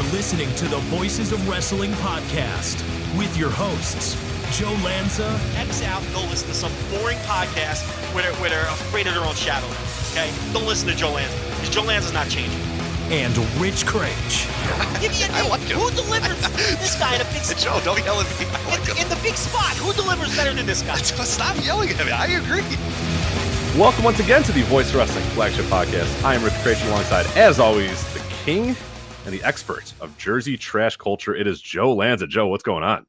are listening to the Voices of Wrestling podcast with your hosts, Joe Lanza X out and go listen to some boring podcast where they're, where they're afraid of their own shadow. Okay? Don't listen to Joe Lanza because Joe Lanza's not changing. and Rich Kraetsch. Give me a I name. like him. Who delivers this guy in a big spot? Joe, don't yell at me. I like In, him. in the big spot, who delivers better than this guy? Stop yelling at me. I agree. Welcome once again to the Voice Wrestling flagship podcast. I am Rich Kraetsch alongside, as always, the king and the expert of Jersey trash culture. It is Joe Lanza. Joe, what's going on?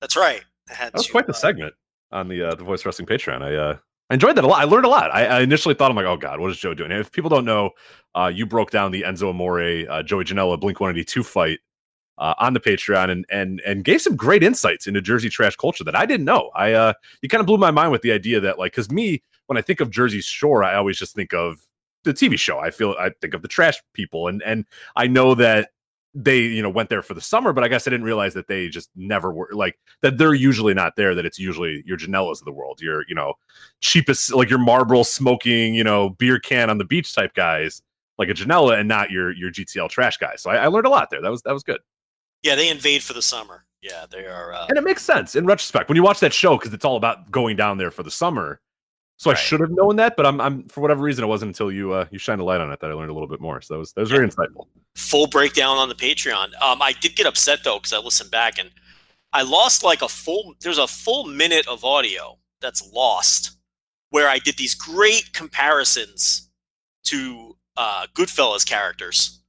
That's right. That was to, quite the uh, segment on the uh, the Voice Wrestling Patreon. I uh, I enjoyed that a lot. I learned a lot. I, I initially thought I'm like, oh god, what is Joe doing? And if people don't know, uh, you broke down the Enzo Amore, uh, Joey Janela, Blink 182 fight uh, on the Patreon and and and gave some great insights into Jersey trash culture that I didn't know. I uh, you kind of blew my mind with the idea that like, because me, when I think of Jersey Shore, I always just think of the TV show. I feel I think of the trash people, and and I know that they you know went there for the summer, but I guess I didn't realize that they just never were like that. They're usually not there. That it's usually your Janelas of the world, your you know cheapest like your Marlboro smoking you know beer can on the beach type guys like a Janela, and not your your GTL trash guys. So I, I learned a lot there. That was that was good. Yeah, they invade for the summer. Yeah, they are. Uh, and it makes sense in retrospect when you watch that show because it's all about going down there for the summer. So I should have known that, but I'm, I'm for whatever reason it wasn't until you uh, you shined a light on it that I learned a little bit more. So that was that was very insightful. full breakdown on the Patreon. Um, I did get upset though because I listened back and I lost like a full. There's a full minute of audio that's lost where I did these great comparisons to uh, Goodfellas characters,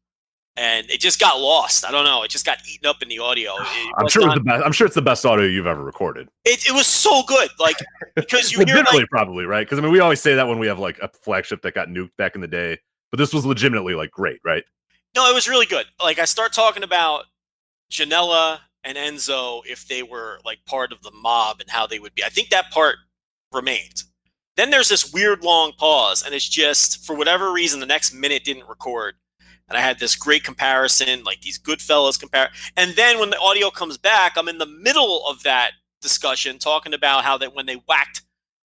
and it just got lost. I don't know. It just got eaten up in the audio. I'm sure it not- was the best. I'm sure it's the best audio you've ever recorded. it, it was so good, like because you hear like probably right because I mean we always say that when we have like a flagship that got nuked back in the day, but this was legitimately like great, right? No, it was really good. Like I start talking about Janela and Enzo if they were like part of the mob and how they would be. I think that part remained. Then there's this weird long pause, and it's just for whatever reason the next minute didn't record. And I had this great comparison, like these good fellas compare. And then when the audio comes back, I'm in the middle of that discussion talking about how that when they whacked,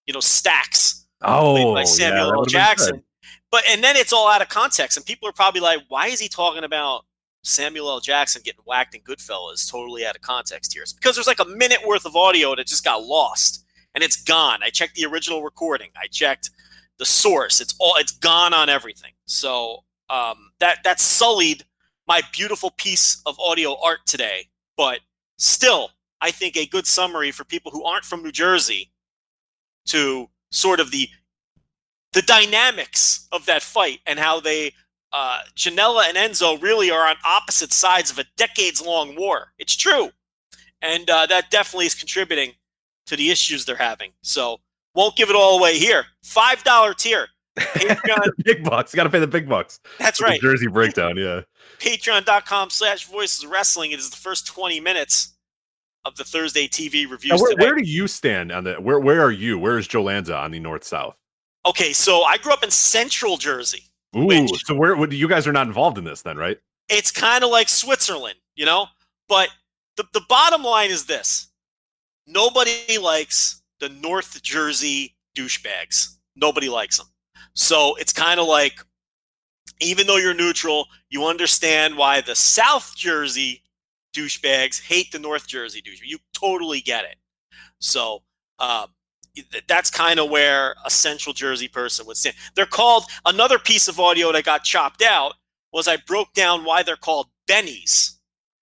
you know, stacks Oh, by Samuel that L. Jackson. But and then it's all out of context, and people are probably like, "Why is he talking about Samuel L. Jackson getting whacked in Goodfellas?" Totally out of context here. It's because there's like a minute worth of audio that just got lost, and it's gone. I checked the original recording. I checked the source. It's all it's gone on everything. So um, that that sullied my beautiful piece of audio art today. But still, I think a good summary for people who aren't from New Jersey to sort of the the dynamics of that fight and how they uh, Janela and Enzo really are on opposite sides of a decades long war. It's true, and uh, that definitely is contributing to the issues they're having. So won't give it all away here. Five dollar tier. Patreon, big bucks. You got to pay the big bucks. that's right. Jersey breakdown. Yeah. Patreon.com slash voices wrestling. It is the first 20 minutes of the Thursday TV Now, reviews where, where do you stand on the where where are you? Where is Joe Lanza on the north south? okay, so I grew up in central Jersey. Ooh, Which- so where would you guys are not involved in this then, right? it's kind of like Switzerland, you know? But the, the bottom line is this nobody likes the North Jersey douchebags. Nobody likes them. So it's kind of like, even though you're neutral, you understand why the South Jersey douchebags hate the North Jersey douchebags. You totally get it. So um, that's kind of where a Central Jersey person would stand. They're called another piece of audio that got chopped out was I broke down why they're called Bennies.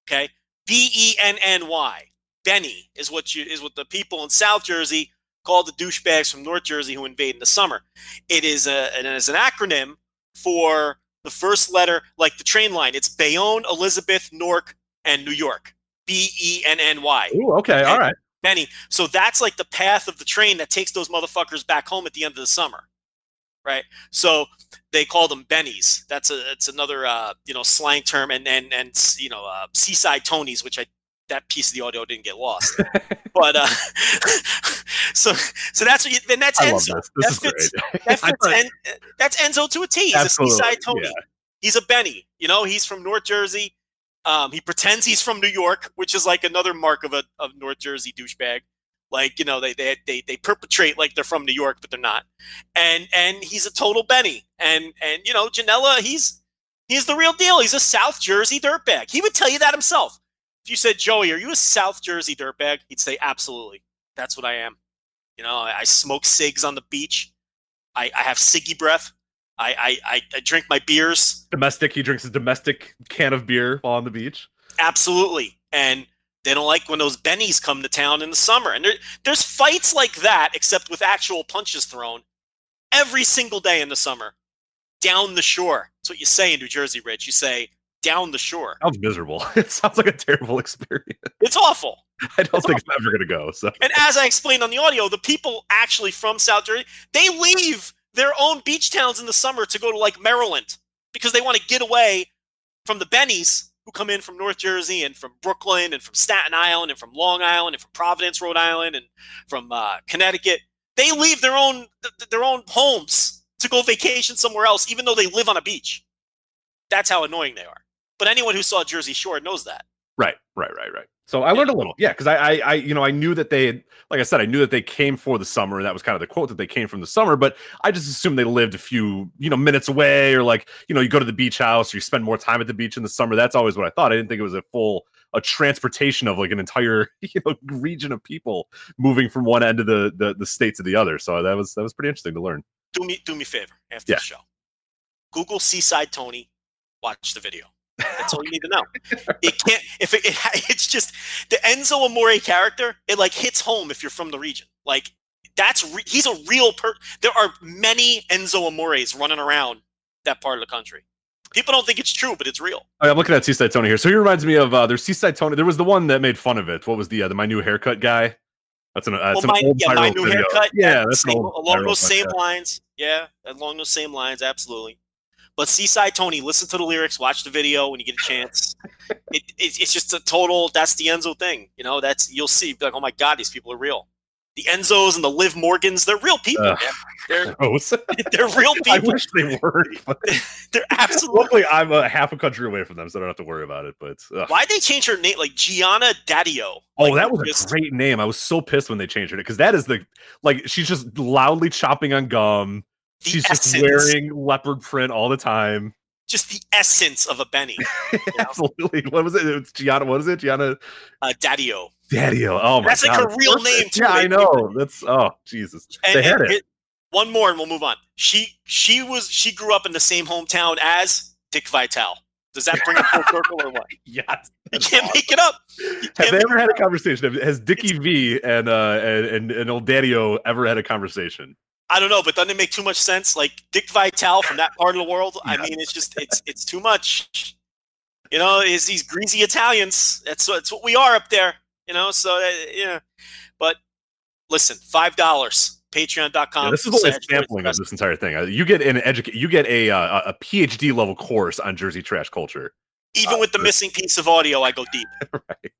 Okay, B E N N Y. Benny is what you is what the people in South Jersey call the douchebags from North Jersey who invade in the summer. It is a it is an acronym for the first letter, like the train line. It's Bayonne, Elizabeth, Newark, and New York. B E N N Y. Ooh, okay, all right. Benny. So that's like the path of the train that takes those motherfuckers back home at the end of the summer. right? So they call them bennies. That's a it's another uh, you know slang term, and and and you know uh, seaside Tonys, which I that piece of the audio didn't get lost. but uh, so so that's what you, and that's I Enzo. This That is fits- That fits en, that's Enzo to a T. He's Absolutely, a seaside Tony. yeah. He's a Benny. You know, he's from North Jersey. Um, he pretends he's from New York, which is like another mark of a of North Jersey douchebag. Like you know, they they they they perpetrate like they're from New York, but they're not. And and he's a total Benny. And and you know, Janela, he's he's the real deal. He's a South Jersey dirtbag. He would tell you that himself. If you said, Joey, are you a South Jersey dirtbag? He'd say, absolutely. That's what I am. You know, I, I smoke cigs on the beach. I, I have ciggy breath. I, I, I, drink my beers. domestic. He drinks a domestic can of beer while on the beach. Absolutely. And they don't like when those bennies come to town in the summer. And there, there's fights like that, except with actual punches thrown every single day in the summer. Down the shore. That's what you say in New Jersey, Rich. You say down the shore. Sounds miserable. It sounds like a terrible experience. It's awful. I don't think it's ever going to go. So And as I explained on the audio, the people actually from South Jersey, they leave their own beach towns in the summer to go to like Maryland because they want to get away from the Bennies who come in from North Jersey and from Brooklyn and from Staten Island and from Long Island and from Providence, Rhode Island and from uh, Connecticut. They leave their own th- their own homes to go vacation somewhere else, even though they live on a beach. That's how annoying they are. But anyone who saw Jersey Shore knows that. right, right, right, right. So I learned a little, yeah, because I, I, I, you know, I knew that they, had, like I said, I knew that they came for the summer, and that was kind of the quote that they came from the summer. But I just assumed they lived a few, you know, minutes away, or like, you know, you go to the beach house, or you spend more time at the beach in the summer. That's always what I thought. I didn't think it was a full a transportation of like an entire you know region of people moving from one end of the the, the state to the other. So that was that was pretty interesting to learn. do me do me a favor after Yeah. the show. Google Seaside Tony, watch the video. That's all you need to know. It can't if it, it it's just the Enzo Amore character. It like hits home if you're from the region. Like that's re- he's a real per. There are many Enzo Amores running around that part of the country. People don't think it's true, but it's real. Oh, I'm looking at Seaside Tony here. So he reminds me of uh, there's Seaside Tony. There was the one that made fun of it. What was the uh, the my new haircut guy? That's an uh, that's well, an my, old yeah, my new video. haircut. Yeah, that's an same, old along those same podcast. lines. Yeah, along those same lines, absolutely. But Seaside Tony, listen to the lyrics, watch the video when you get a chance. it, it, it's just a total. That's the Enzo thing, you know. That's you'll see. Like, oh my god, these people are real. The Enzos and the Liv Morgans, they're real people. Man. They're they're real people. I wish they. But They're absolutely. luckily, I'm a half a country away from them, so I don't have to worry about it. But ugh. Why'd they change her name like Gionna Daddio? Oh, Like, that was just- a great name. I was so pissed when they changed it because that is the like she's just loudly chopping on gum. The She's just wearing leopard print all the time. just the essence of a Benny. know? Absolutely. What was it? It's Gionna. What is it? Gionna Uh, Daddio. Daddy. Oh my god. That's like god. her real name, too. Yeah, I know. That's oh Jesus. And, they had and it. one more, and we'll move on. She she was she grew up in the same hometown as Dick Vitale. Does that bring it full circle or what? Yes. You can't make it up. Have they ever had a conversation? Has Dickie V and uh and, and, and old Daddy-O ever had a conversation? I don't know, but doesn't it make too much sense? Like Dick Vitale from that part of the world. I mean, it's just it's it's too much. You know, is these greasy Italians? That's what that's what we are up there. You know, so uh, yeah. But listen, five dollars. Patreon.com. Yeah, this is only a sampling of this entire thing. Uh, You get an educate. You get a uh, a PhD level course on Jersey trash culture. Even with the missing piece of audio, I go deep. right.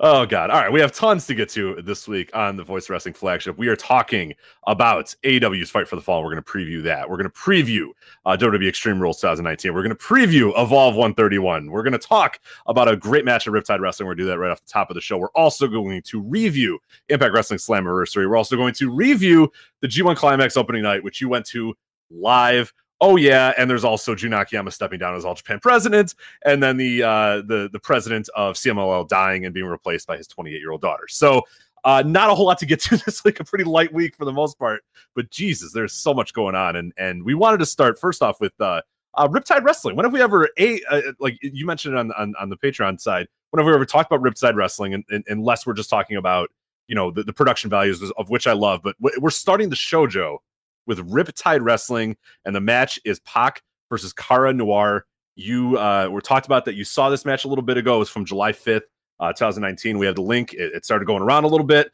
Oh God! All right, we have tons to get to this week on the Voice Wrestling flagship. We are talking about AEW's Fight for the Fall. We're going to preview that. We're going to preview uh, WWE Extreme Rules 2019. We're going to preview Evolve 131. We're going to talk about a great match at Riptide Wrestling. We're going to do that right off the top of the show. We're also going to review Impact Wrestling Slammiversary. We're also going to review the G1 Climax opening night, which you went to live. Oh yeah, and there's also Jun Akiyama stepping down as All Japan president and then the uh, the the president of CMLL dying and being replaced by his 28 year old daughter. So uh, not a whole lot to get to this like a pretty light week for the most part, but Jesus, there's so much going on, and and we wanted to start first off with uh, uh, Riptide Wrestling. When have we ever a uh, like you mentioned on, on on the Patreon side? When have we ever talked about Riptide Wrestling? And, and, unless we're just talking about you know the, the production values of which I love, but we're starting the show, Joe, with Riptide Wrestling, and the match is Pac versus Cara Noir you uh were talked about that you saw this match a little bit ago it was from july 5th uh 2019 we had the link it, it started going around a little bit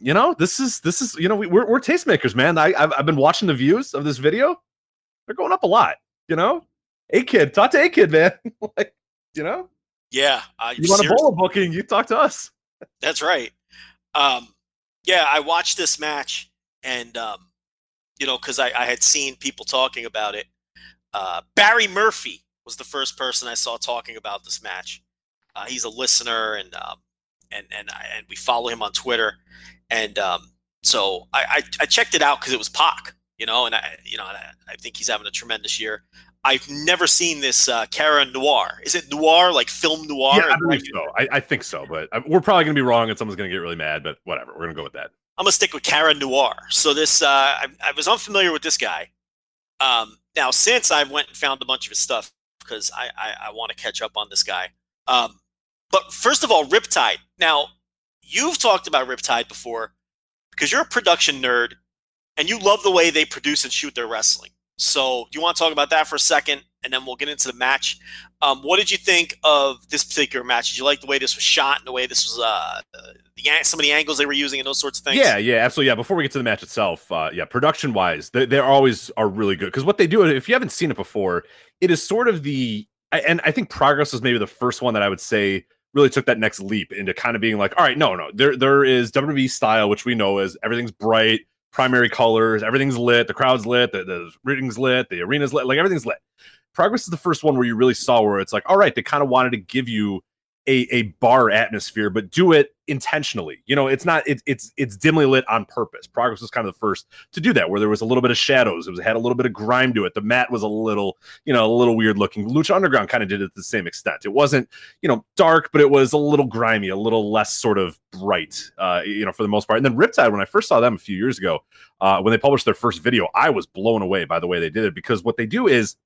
you know, this is this is you know we, we're we're tastemakers, man. I I've, I've been watching the views of this video; they're going up a lot. You know, a kid, talk to a kid, man. like, you know, Yeah, uh, you want a bowl booking, you talk to us. That's right. Um, yeah, I watched this match, and um, you know, because I, I had seen people talking about it. Uh, Barry Murphy was the first person I saw talking about this match. Uh, he's a listener, and um, and and I, and we follow him on Twitter, and um, so I, I I checked it out because it was Pac, you know, and I you know and I, I think he's having a tremendous year. I've never seen this uh, Cara Noir. Is it noir like film noir? yeah, I believe so. I, I think so, but uh, we're probably gonna be wrong, and someone's gonna get really mad. But whatever, we're gonna go with that. I'm gonna stick with Cara Noir. So this, uh, I, I was unfamiliar with this guy. Um, now, since I went and found a bunch of his stuff because I, I, I want to catch up on this guy. Um, but first of all, Riptide. Now, you've talked about Riptide before because you're a production nerd and you love the way they produce and shoot their wrestling. So, do you want to talk about that for a second, and then we'll get into the match? Um, what did you think of this particular match? Did you like the way this was shot and the way this was, uh, the some of the angles they were using and those sorts of things? Yeah, yeah, absolutely. Yeah, before we get to the match itself, uh, yeah, production wise, they, they always are really good because what they do, if you haven't seen it before, it is sort of the, and I think Progress was maybe the first one that I would say really took that next leap into kind of being like, all right, no, no, there there is WWE style, which we know is everything's bright, primary colors, everything's lit, the crowd's lit, the, the ring's lit, the arena's lit, like everything's lit. Progress is the first one where you really saw where it's like, all right, they kind of wanted to give you a, a bar atmosphere, but do it intentionally. You know, it's not it's it's it's dimly lit on purpose. Progress was kind of the first to do that, where there was a little bit of shadows. It was had a little bit of grime to it. The mat was a little, you know, a little weird looking. Lucha Underground kind of did it to the same extent. It wasn't, you know, dark, but it was a little grimy, a little less sort of bright, uh, you know, for the most part. And then Riptide, when I first saw them a few years ago, uh, when they published their first video, I was blown away by the way they did it because what they do is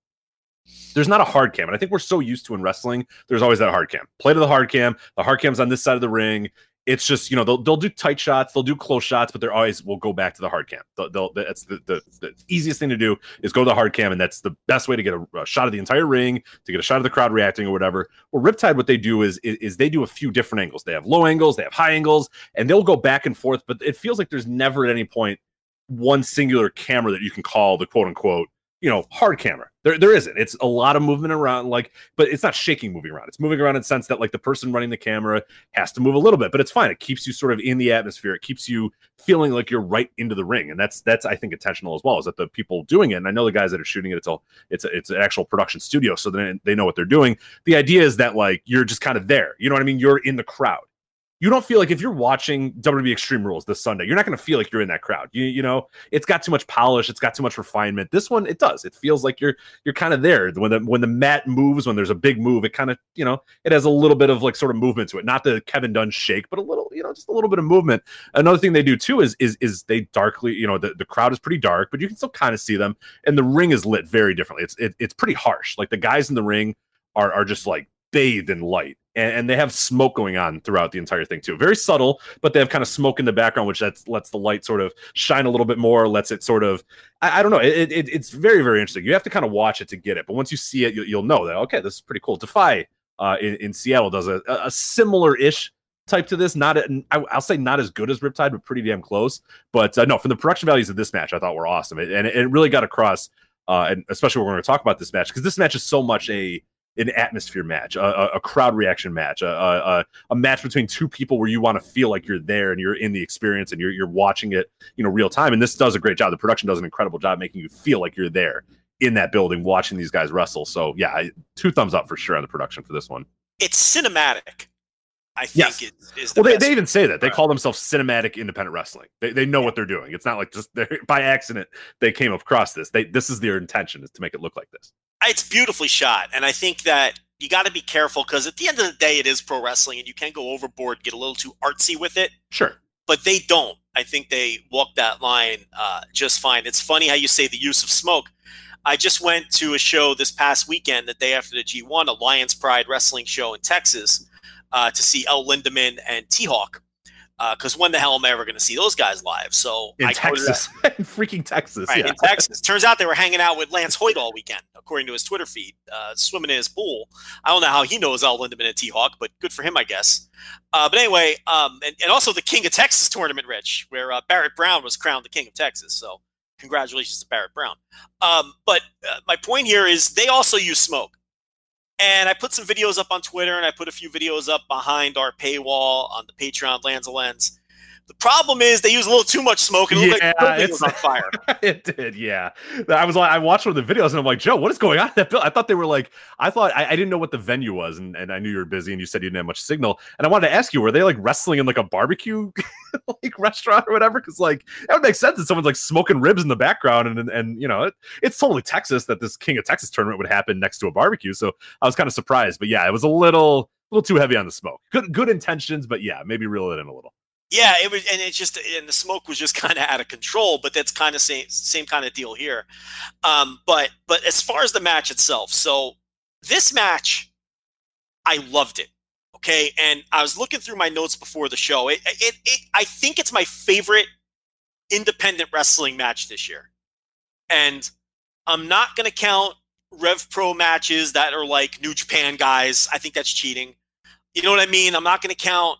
there's not a hard cam. And I think we're so used to in wrestling, there's always that hard cam. Play to the hard cam. The hard cam's on this side of the ring. It's just, you know, they'll, they'll do tight shots, they'll do close shots, but they're always will go back to the hard cam. They'll, they'll, that's the, the, the easiest thing to do is go to the hard cam. And that's the best way to get a, a shot of the entire ring, to get a shot of the crowd reacting or whatever. Well, Riptide, what they do is, is, is they do a few different angles. They have low angles, they have high angles, and they'll go back and forth, but it feels like there's never at any point one singular camera that you can call the quote unquote you know, hard camera. There, there isn't. It's a lot of movement around, like, but it's not shaking moving around. It's moving around in the sense that like the person running the camera has to move a little bit, but it's fine. It keeps you sort of in the atmosphere. It keeps you feeling like you're right into the ring, and that's that's I think intentional as well. Is that the people doing it? And I know the guys that are shooting it. It's all it's a, it's an actual production studio, so then they know what they're doing. The idea is that like you're just kind of there. You know what I mean? You're in the crowd you don't feel like if you're watching WWE Extreme Rules this Sunday, you're not going to feel like you're in that crowd. You you know, it's got too much polish, it's got too much refinement. This one, it does. It feels like you're you're kind of there when the when the mat moves, when there's a big move, it kind of you know it has a little bit of like sort of movement to it. Not the Kevin Dunn shake, but a little you know just a little bit of movement. Another thing they do too is is is they darkly you know the, the crowd is pretty dark, but you can still kind of see them, and the ring is lit very differently. It's it, it's pretty harsh. Like the guys in the ring are are just like bathed in light and, and, they have smoke going on throughout the entire thing too. Very subtle but they have kind of smoke in the background which that's lets the light sort of shine a little bit more lets it sort of i, I don't know it, it, it's very very interesting. You have to kind of watch it to get it but once you see it you, you'll know that okay this is pretty cool. Defy uh, in, in seattle does a, a similar ish type to this not a, i'll say not as good as riptide but pretty damn close. But uh, no from the production values of this match i thought were awesome. It, and it, really got across uh, and especially when we're going to talk about this match because this match is so much a an atmosphere match, a, a, crowd reaction match, a, a, a match between two people where you want to feel like you're there and you're in the experience and you're you're watching it, you know, real time. And this does a great job. The production does an incredible job making you feel like you're there in that building watching these guys wrestle. So yeah, I, two thumbs up for sure on the production for this one. It's cinematic. I think Yes. it is the Well, they, they even say that they call themselves cinematic independent wrestling. They, they know what they're doing. It's not like just they're, by accident they came across this. They this is their intention is to make it look like this. It's beautifully shot and i think that you got to be careful because at the end of the day it is pro wrestling and you can't go overboard get a little too artsy with it. Sure. but they don't. I think they walk that line uh, just fine. It's funny how you say the use of smoke. I just went to a show this past weekend the day after the g1 alliance pride wrestling show in texas uh, to see el lindaman and t-hawk Because when the hell am I ever going to see those guys live? So in I go to that- Texas, in freaking Texas. Right, yeah. in Texas. Turns out they were hanging out with Lance Hoyt all weekend, according to his Twitter feed, uh, swimming in his pool. I don't know how he knows El Lindaman and T Hawk, but good for him, I guess. Uh, but anyway, um, and, and also the King of Texas tournament, Rich, where uh, Barrett Brown was crowned the King of Texas. So congratulations to Barrett Brown. Um, but uh, my point here is they also use smoke. And I put some videos up on Twitter and I put a few videos up behind our paywall on the Patreon Lands of Lens. The problem is they use a little too much smoke and it looked Yeah, like the was on fire. it did, yeah. I was like, I watched one of the videos and I'm like, Joe, what is going on? in That bill? I thought they were like, I thought I, I didn't know what the venue was, and, and I knew you were busy and you said you didn't have much signal. And I wanted to ask you, were they like wrestling in like a barbecue like restaurant or whatever? Because like that would make sense that someone's like smoking ribs in the background, and and, and you know, it, it's totally Texas that this King of Texas tournament would happen next to a barbecue. So I was kind of surprised, but yeah, it was a little a little too heavy on the smoke. Good good intentions, but yeah, maybe reel it in a little. Yeah, it was, and it's just, and the smoke was just kind of out of control. But that's kind of same, same kind of deal here. Um, but, but as far as the match itself, so this match, I loved it. Okay, and I was looking through my notes before the show. It, it, it I think it's my favorite independent wrestling match this year, and I'm not going to count Rev Pro matches that are like New Japan guys. I think that's cheating. You know what I mean? I'm not going to count.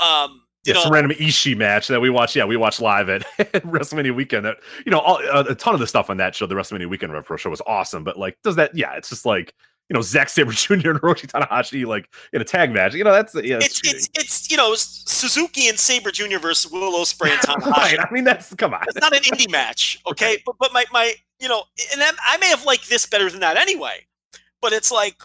Um, yeah, some random Ishii match that we watched. Yeah, we watched live at, WrestleMania weekend. That you know, all, uh, a ton of the stuff on that show, the WrestleMania weekend Pro show was awesome. But like, does that? Yeah, it's just like you know, Zack Sabre Jr. and Hiroshi Tanahashi like in a tag match. You know, that's yeah, it's it's it's you know Suzuki and Sabre Jr. versus Will Ospreay and Tanahashi. right. I mean, that's come on. It's not an indie match, okay? But but my my you know, and I'm- I may have liked this better than that anyway. But it's like,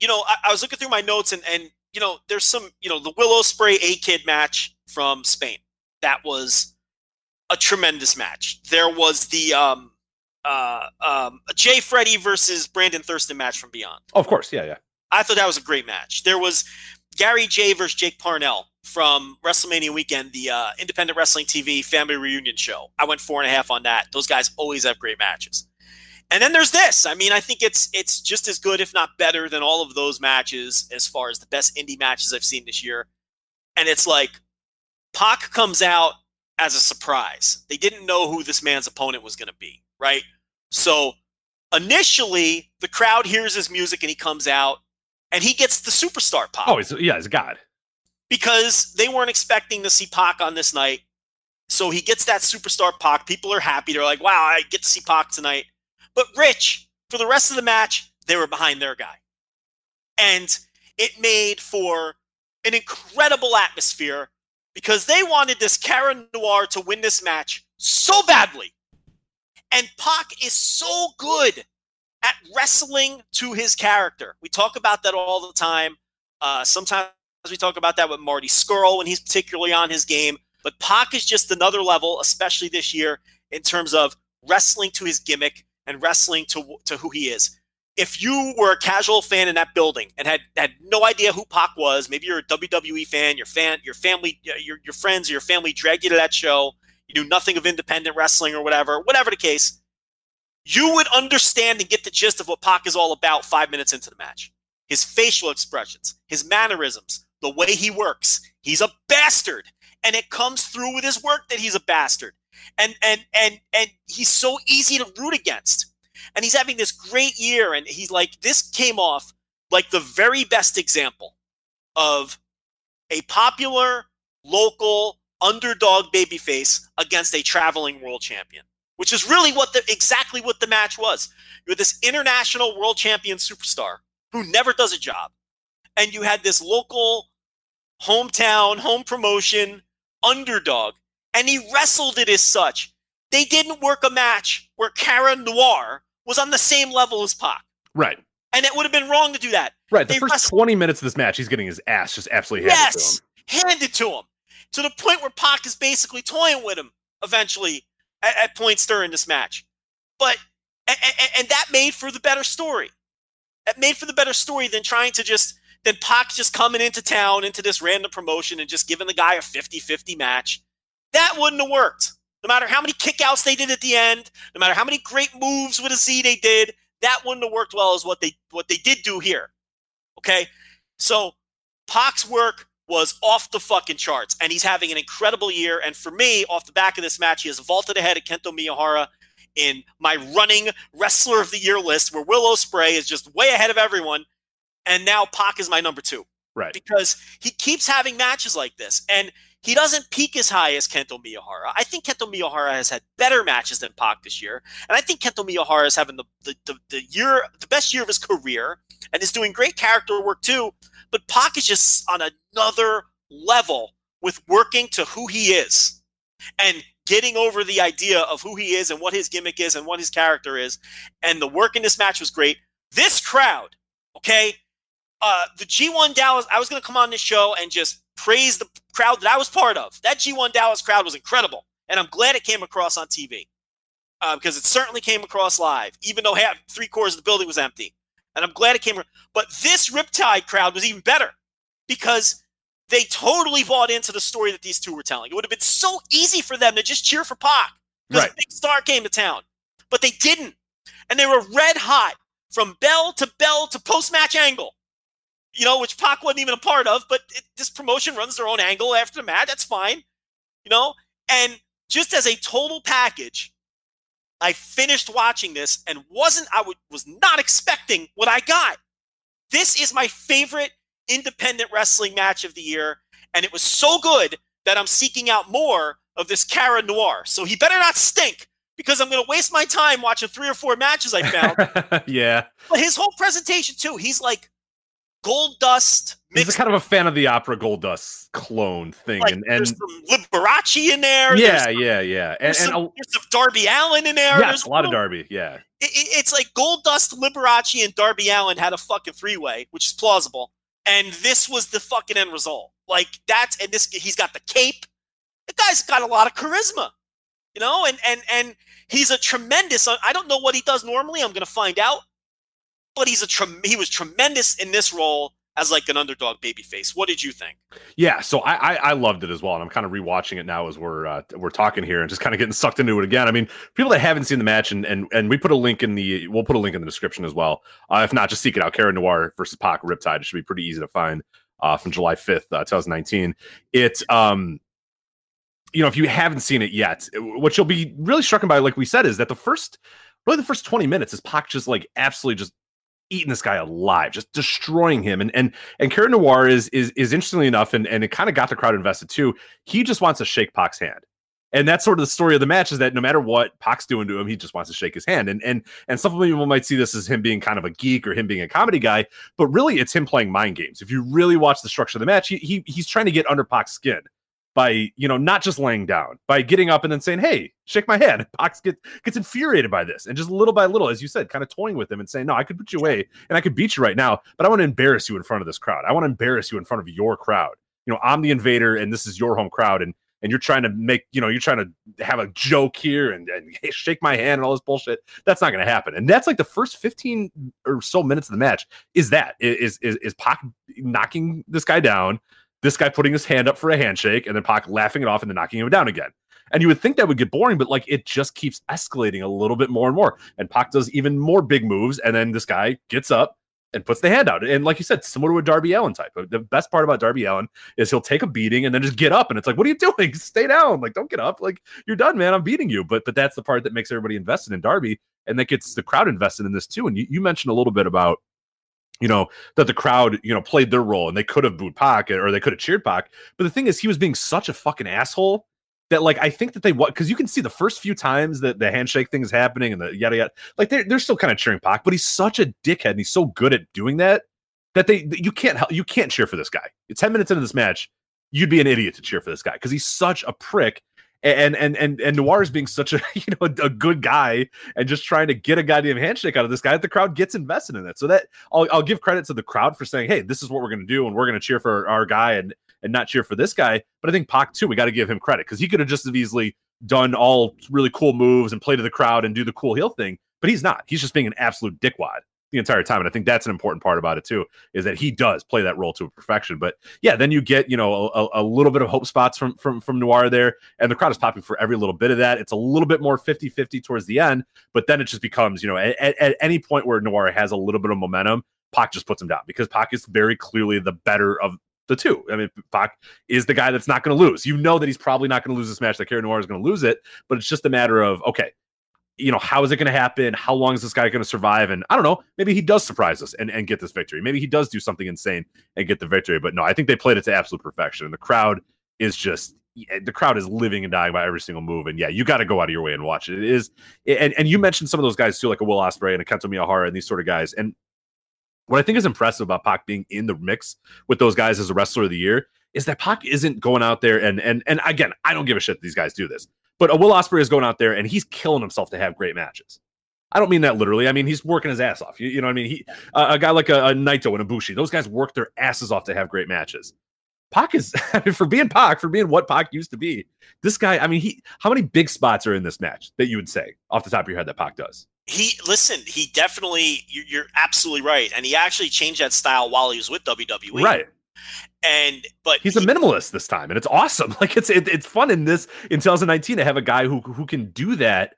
you know, I, I was looking through my notes and and you know, there's some you know the Will Ospreay A Kid match from Spain that was a tremendous match. There was the um uh um Jay Freddy versus Brandon Thurston match from Beyond. Oh, of course, yeah, yeah. I thought that was a great match. There was Gary Jay versus Jake Parnell from WrestleMania weekend, the uh, independent wrestling TV family reunion show. I went four and a half on that. Those guys always have great matches. And then there's this. I mean, I think it's it's just as good, if not better, than all of those matches as far as the best indie matches I've seen this year. And it's like Pac comes out as a surprise. They didn't know who this man's opponent was going to be, right? So initially, the crowd hears his music and he comes out and he gets the superstar pop Oh, he's yeah, he's a god. because they weren't expecting to see Pac on this night. So he gets that superstar Pac. People are happy. They're like, wow, I get to see Pac tonight. But Rich, for the rest of the match, they were behind their guy. And it made for an incredible atmosphere because they wanted this Cara Noir to win this match so badly. And Pac is so good at wrestling to his character. We talk about that all the time. Uh, sometimes we talk about that with Marty Scurll when he's particularly on his game. But Pac is just another level, especially this year, in terms of wrestling to his gimmick and wrestling to to who he is. If you were a casual fan in that building and had had no idea who Pac was, maybe you're a WWE fan, your fan, your family, your your friends, your family dragged you to that show. You knew nothing of independent wrestling or whatever, whatever the case. You would understand and get the gist of what Pac is all about five minutes into the match. His facial expressions, his mannerisms, the way he works. He's a bastard, and it comes through with his work that he's a bastard. And and and and he's so easy to root against. And he's having this great year, and he's like this came off like the very best example of a popular local underdog babyface against a traveling world champion, which is really what the exactly what the match was. You had this international world champion superstar who never does a job, and you had this local hometown home promotion underdog, and he wrestled it as such. They didn't work a match where Cara Noir was on the same level as Pac, Right. and it would have been wrong to do that. Right. The They first wrestled- 20 minutes of this match, he's getting his ass just absolutely handed to Yes, him. handed to him to the point where Pac is basically toying with him eventually at, at points during this match. But and, and that made for the better story. That made for the better story than trying to just than Pac just coming into town into this random promotion and just giving the guy a 50-50 match. That wouldn't have worked. No matter how many kickouts they did at the end, no matter how many great moves with a Z they did, that wouldn't have worked well as what they what they did do here. Okay? So Pac's work was off the fucking charts, and he's having an incredible year. And for me, off the back of this match, he has vaulted ahead of Kento Miyahara in my running wrestler of the year list, where Will Ospreay is just way ahead of everyone, and now Pac is my number two Right. because he keeps having matches like this, and he doesn't peak as high as Kento Miyahara. I think Kento Miyahara has had better matches than Pac this year, and I think Kento Miyahara is having the the, the, the year the best year of his career, and is doing great character work too. But Pac is just on another level with working to who he is, and getting over the idea of who he is and what his gimmick is and what his character is. And the work in this match was great. This crowd, okay, uh, the G1 Dallas, I was going to come on this show and just praise the crowd that I was part of. That G1 Dallas crowd was incredible. And I'm glad it came across on TV uh, because it certainly came across live, even though half, three quarters of the building was empty. And I'm glad it came. But this Riptide crowd was even better because they totally bought into the story that these two were telling. It would have been so easy for them to just cheer for Pac because Right. a big star came to town, but they didn't. And they were red hot from bell to bell to post match angle you know, which Pac wasn't even a part of, but it, this promotion runs their own angle after the match. That's fine, you know. And just as a total package, I finished watching this and wasn't I was not expecting what I got. This is my favorite independent wrestling match of the year, and it was so good that I'm seeking out more of this Cara Noir. So he better not stink because I'm going to waste my time watching three or four matches I found. yeah. but his whole presentation too, he's like gold dust He's mixed a kind of a fan of the opera Goldust clone thing. like and, and there's some Liberace in there. yeah, there's, yeah, yeah. And, There's, and some, a, there's some Darby Allin in there. yes, there's a lot of Darby. Yeah. It, it- it's like Goldust, Liberace, and Darby Allin had a fucking three way, which is plausible. And this was the fucking end result. Like that's and this he's got the cape. The guy's got a lot of charisma, you know, and and and he's a tremendous. I don't know what he does normally. I'm gonna find out. But he's a trem- he was tremendous in this role as like an underdog babyface. What did you think? Yeah, so I, I I loved it as well, and I'm kind of rewatching it now as we're uh, we're talking here and just kind of getting sucked into it again. I mean, people that haven't seen the match, and and and we put a link in the we'll put a link in the description as well. Uh, if not, just seek it out. Cara Noir versus Pac Riptide. It should be pretty easy to find uh, from July 5th, uh, 2019. It um, you know, if you haven't seen it yet, what you'll be really struck by, like we said, is that the first really the first 20 minutes is Pac just like absolutely just eating this guy alive, just destroying him. And and and Cara Noir is is is interestingly enough, and, and it kind of got the crowd invested too. He just wants to shake Pac's hand. And that's sort of the story of the match is that no matter what Pac's doing to him, he just wants to shake his hand. And and and some people might see this as him being kind of a geek or him being a comedy guy, but really it's him playing mind games. If you really watch the structure of the match, he, he he's trying to get under Pac's skin by you know not just laying down, by getting up and then saying, "Hey, shake my hand." Pac gets gets infuriated by this, and just little by little, as you said, kind of toying with him and saying, "No, I could put you away, and I could beat you right now, but I want to embarrass you in front of this crowd. I want to embarrass you in front of your crowd. You know, I'm the invader, and this is your home crowd, and and you're trying to make you know you're trying to have a joke here and, and hey, shake my hand and all this bullshit. That's not going to happen. And that's like the first 15 or so minutes of the match. Is that is is is Pac knocking this guy down? This guy putting his hand up for a handshake, and then Pac laughing it off and then knocking him down again. And you would think that would get boring, but like it just keeps escalating a little bit more and more. And Pac does even more big moves, and then this guy gets up and puts the hand out. And like you said, similar to a Darby Allin type. The best part about Darby Allin is he'll take a beating and then just get up. And it's like, what are you doing? Stay down. Like, don't get up. Like, you're done, man. I'm beating you. But but that's the part that makes everybody invested in Darby, and that gets the crowd invested in this too. And you, you mentioned a little bit about you know that the crowd you know played their role and they could have booed Pac or they could have cheered Pac. But the thing is, he was being such a fucking asshole that like I think that they what because you can see the first few times that the handshake thing is happening and the yada yada like they're they're still kind of cheering Pac, but he's such a dickhead and he's so good at doing that that they you can't help you can't cheer for this guy. Ten minutes into this match, you'd be an idiot to cheer for this guy because he's such a prick. And and and and Noir is being such a you know a, good guy and just trying to get a goddamn handshake out of this guy that the crowd gets invested in it. So that I'll I'll give credit to the crowd for saying, hey, this is what we're gonna do, and we're gonna cheer for our guy and and not cheer for this guy. But I think Pac too, we got to give him credit because he could have just as easily done all really cool moves and play to the crowd and do the cool heel thing, but he's not. He's just being an absolute dickwad the entire time. And I think that's an important part about it too, is that he does play that role to perfection. But yeah, then you get, you know, a, a little bit of hope spots from from from Noir there, and the crowd is popping for every little bit of that. It's a little bit more 50-50 towards the end, but then it just becomes, you know, at, at, at any point where Noir has a little bit of momentum, Pac just puts him down because Pac is very clearly the better of the two. I mean, Pac is the guy that's not going to lose. You know that he's probably not going to lose this match. That Cara Noir is going to lose it, but it's just a matter of okay, you know, how is it going to happen? How long is this guy going to survive? And I don't know. Maybe he does surprise us and, and get this victory. Maybe he does do something insane and get the victory. But no, I think they played it to absolute perfection. And the crowd is just eh, the crowd is living and dying by every single move. And yeah, you got to go out of your way and watch it. It is, and and you mentioned some of those guys too, like a Will Ospreay and a Kento Miyahara and these sort of guys. And what I think is impressive about Pac being in the mix with those guys as a wrestler of the year is that Pac isn't going out there and and and again, I don't give a shit these guys do this, but a Will Ospreay is going out there and he's killing himself to have great matches. I don't mean that literally. I mean he's working his ass off. You, you know what I mean? He uh, a guy like a, a Naito and a Bushi, those guys work their asses off to have great matches. Pac is for being Pac, for being what Pac used to be. This guy, I mean, he how many big spots are in this match that you would say off the top of your head that Pac does? He listen. He definitely. You're, you're absolutely right, and he actually changed that style while he was with WWE. Right. And but he's a minimalist this time, and it's awesome. Like it's it, it's fun in this in 2019 to have a guy who who can do that.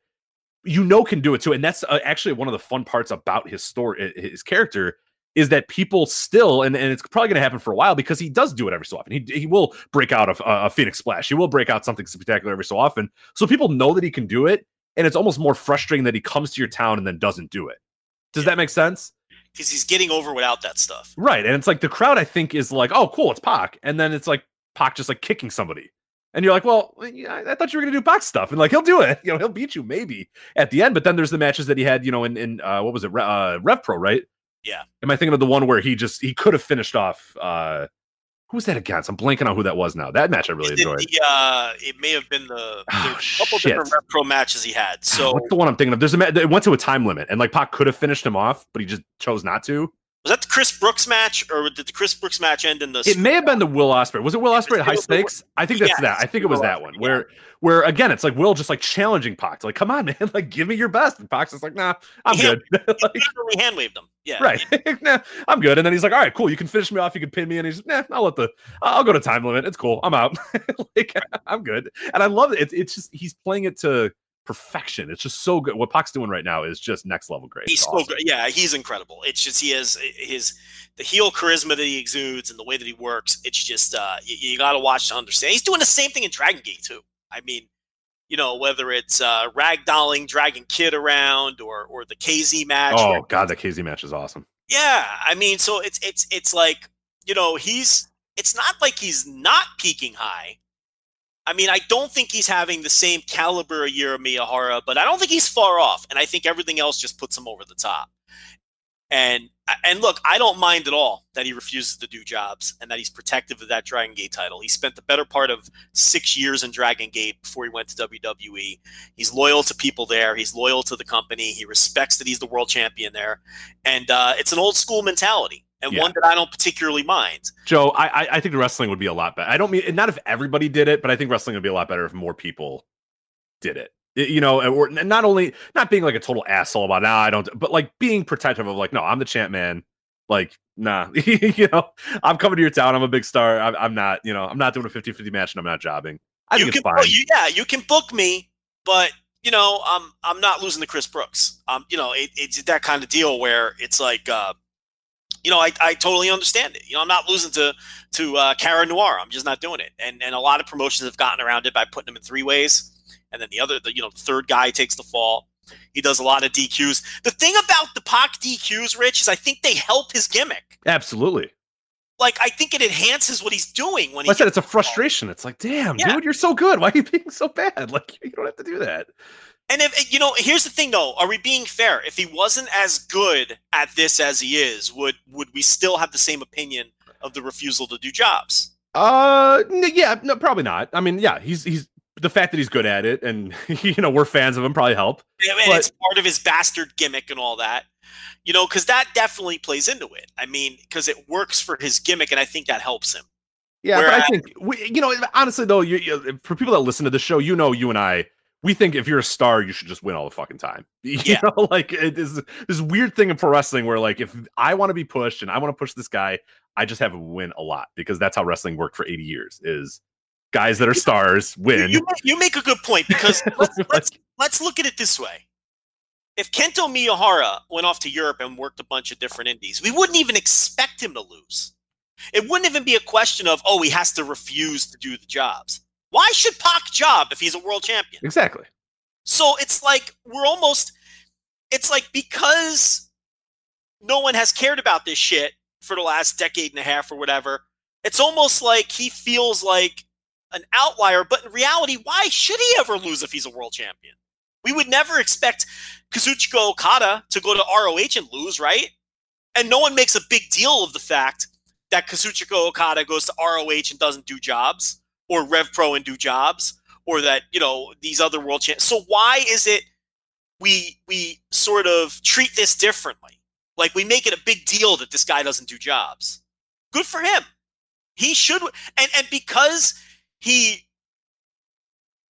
You know, can do it too, and that's uh, actually one of the fun parts about his story, his character is that people still, and, and it's probably going to happen for a while because he does do it every so often. He, he will break out a, a Phoenix Splash. He will break out something spectacular every so often. So people know that he can do it. And it's almost more frustrating that he comes to your town and then doesn't do it. Does yeah. that make sense? Because he's getting over without that stuff. Right. And it's like the crowd, I think, is like, oh, cool, it's Pac. And then it's like Pac just like kicking somebody. And you're like, well, I thought you were going to do Pac stuff. And like, he'll do it. You know, he'll beat you maybe at the end. But then there's the matches that he had, you know, in, in uh, what was it? Uh, Rev Pro, right? Yeah. Am I thinking of the one where he just he could have finished off uh who was that against? I'm blanking on who that was now. That match I really it, enjoyed. The, uh, it may have been the oh, couple shit. different Pro matches he had. So what's the one I'm thinking of? There's a it went to a time limit, and like Pac could have finished him off, but he just chose not to. Was that the Chris Brooks match, or did the Chris Brooks match end in the? It may have been the Will Ospreay. Was it Will Ospreay at High Stakes? I think that's yeah, that. I think it was that one where where again it's like Will just like challenging Pac, like come on man, like give me your best. And Pac's just like nah, I'm good. like, he hand waved him. Yeah, right. nah, I'm good. And then he's like, all right, cool. You can finish me off. You can pin me. And he's nah, I'll let the I'll go to time limit. It's cool. I'm out. like I'm good. And I love it. It's it's just he's playing it to perfection. It's just so good. What Pac's doing right now is just next level great. He's awesome. so good. Yeah, he's incredible. It's just he has his the heel charisma that he exudes and the way that he works. It's just uh you, you got to watch to understand. He's doing the same thing in Dragon Gate too. I mean, you know, whether it's uh ragdolling Dragon Kid around or or the KZ match. Oh where, god, the KZ match is awesome. Yeah, I mean, so it's it's it's like you know he's it's not like he's not peaking high I mean, I don't think he's having the same caliber a year of Miyahara, but I don't think he's far off. And I think everything else just puts him over the top. And and look, I don't mind at all that he refuses to do jobs and that he's protective of that Dragon Gate title. He spent the better part of six years in Dragon Gate before he went to WWE. He's loyal to people there. He's loyal to the company. He respects that he's the world champion there, and uh, it's an old school mentality and yeah. one that I don't particularly mind. Joe, I I think the wrestling would be a lot better. I don't mean not if everybody did it, but I think wrestling would be a lot better if more people did it. You know, or not only not being like a total asshole about nah, I don't, but like being protective of like, no, I'm the champ, man. Like, nah, you know, I'm coming to your town. I'm a big star. I'm, I'm not, you know, I'm not doing a 50 50 match and I'm not jobbing. I you think can, it's fine. Yeah, you can book me, but you know, I'm I'm not losing to Chris Brooks. Um, you know, it, it's that kind of deal where it's like, uh, you know, I, I totally understand it. You know, I'm not losing to to uh, Cara Noir. I'm just not doing it. And and a lot of promotions have gotten around it by putting them in three ways, and then the other, the, you know, the third guy takes the fall. He does a lot of DQs. The thing about the Pac DQs, Rich, is I think they help his gimmick. Absolutely. Like I think it enhances what he's doing when he. I said it's a frustration. It's like, damn, yeah. dude, you're so good. Why are you being so bad? Like you don't have to do that. And if you know, here's the thing though, are we being fair? If he wasn't as good at this as he is, would would we still have the same opinion of the refusal to do jobs? Uh yeah, no, probably not. I mean, yeah, he's he's the fact that he's good at it and you know, we're fans of him probably help. Yeah, and but, it's part of his bastard gimmick and all that. You know, cuz that definitely plays into it. I mean, cuz it works for his gimmick and I think that helps him. Yeah, Whereas, but I think we, you know, honestly though, you, you, for people that listen to the show, you know, you and I we think if you're a star, you should just win all the fucking time. You yeah. know, like it is this weird thing in pro wrestling where like if I want to be pushed and I want to push this guy, I just have to win a lot because that's how wrestling worked for 80 years. Is guys that are stars win. You, you make a good point because let's, let's let's look at it this way. If Kento Miyahara went off to Europe and worked a bunch of different indies, we wouldn't even expect him to lose. It wouldn't even be a question of, oh, he has to refuse to do the jobs. Why should Pac job if he's a world champion? Exactly. So it's like we're almost, it's like because no one has cared about this shit for the last decade and a half or whatever, it's almost like he feels like an outlier. But in reality, why should he ever lose if he's a world champion? We would never expect Kazuchika Okada to go to ROH and lose, right? And no one makes a big deal of the fact that Kazuchika Okada goes to ROH and doesn't do jobs, or Rev Pro and do jobs, or that you know these other world champs. So why is it we we sort of treat this differently? Like we make it a big deal that this guy doesn't do jobs. Good for him. He should, and and because he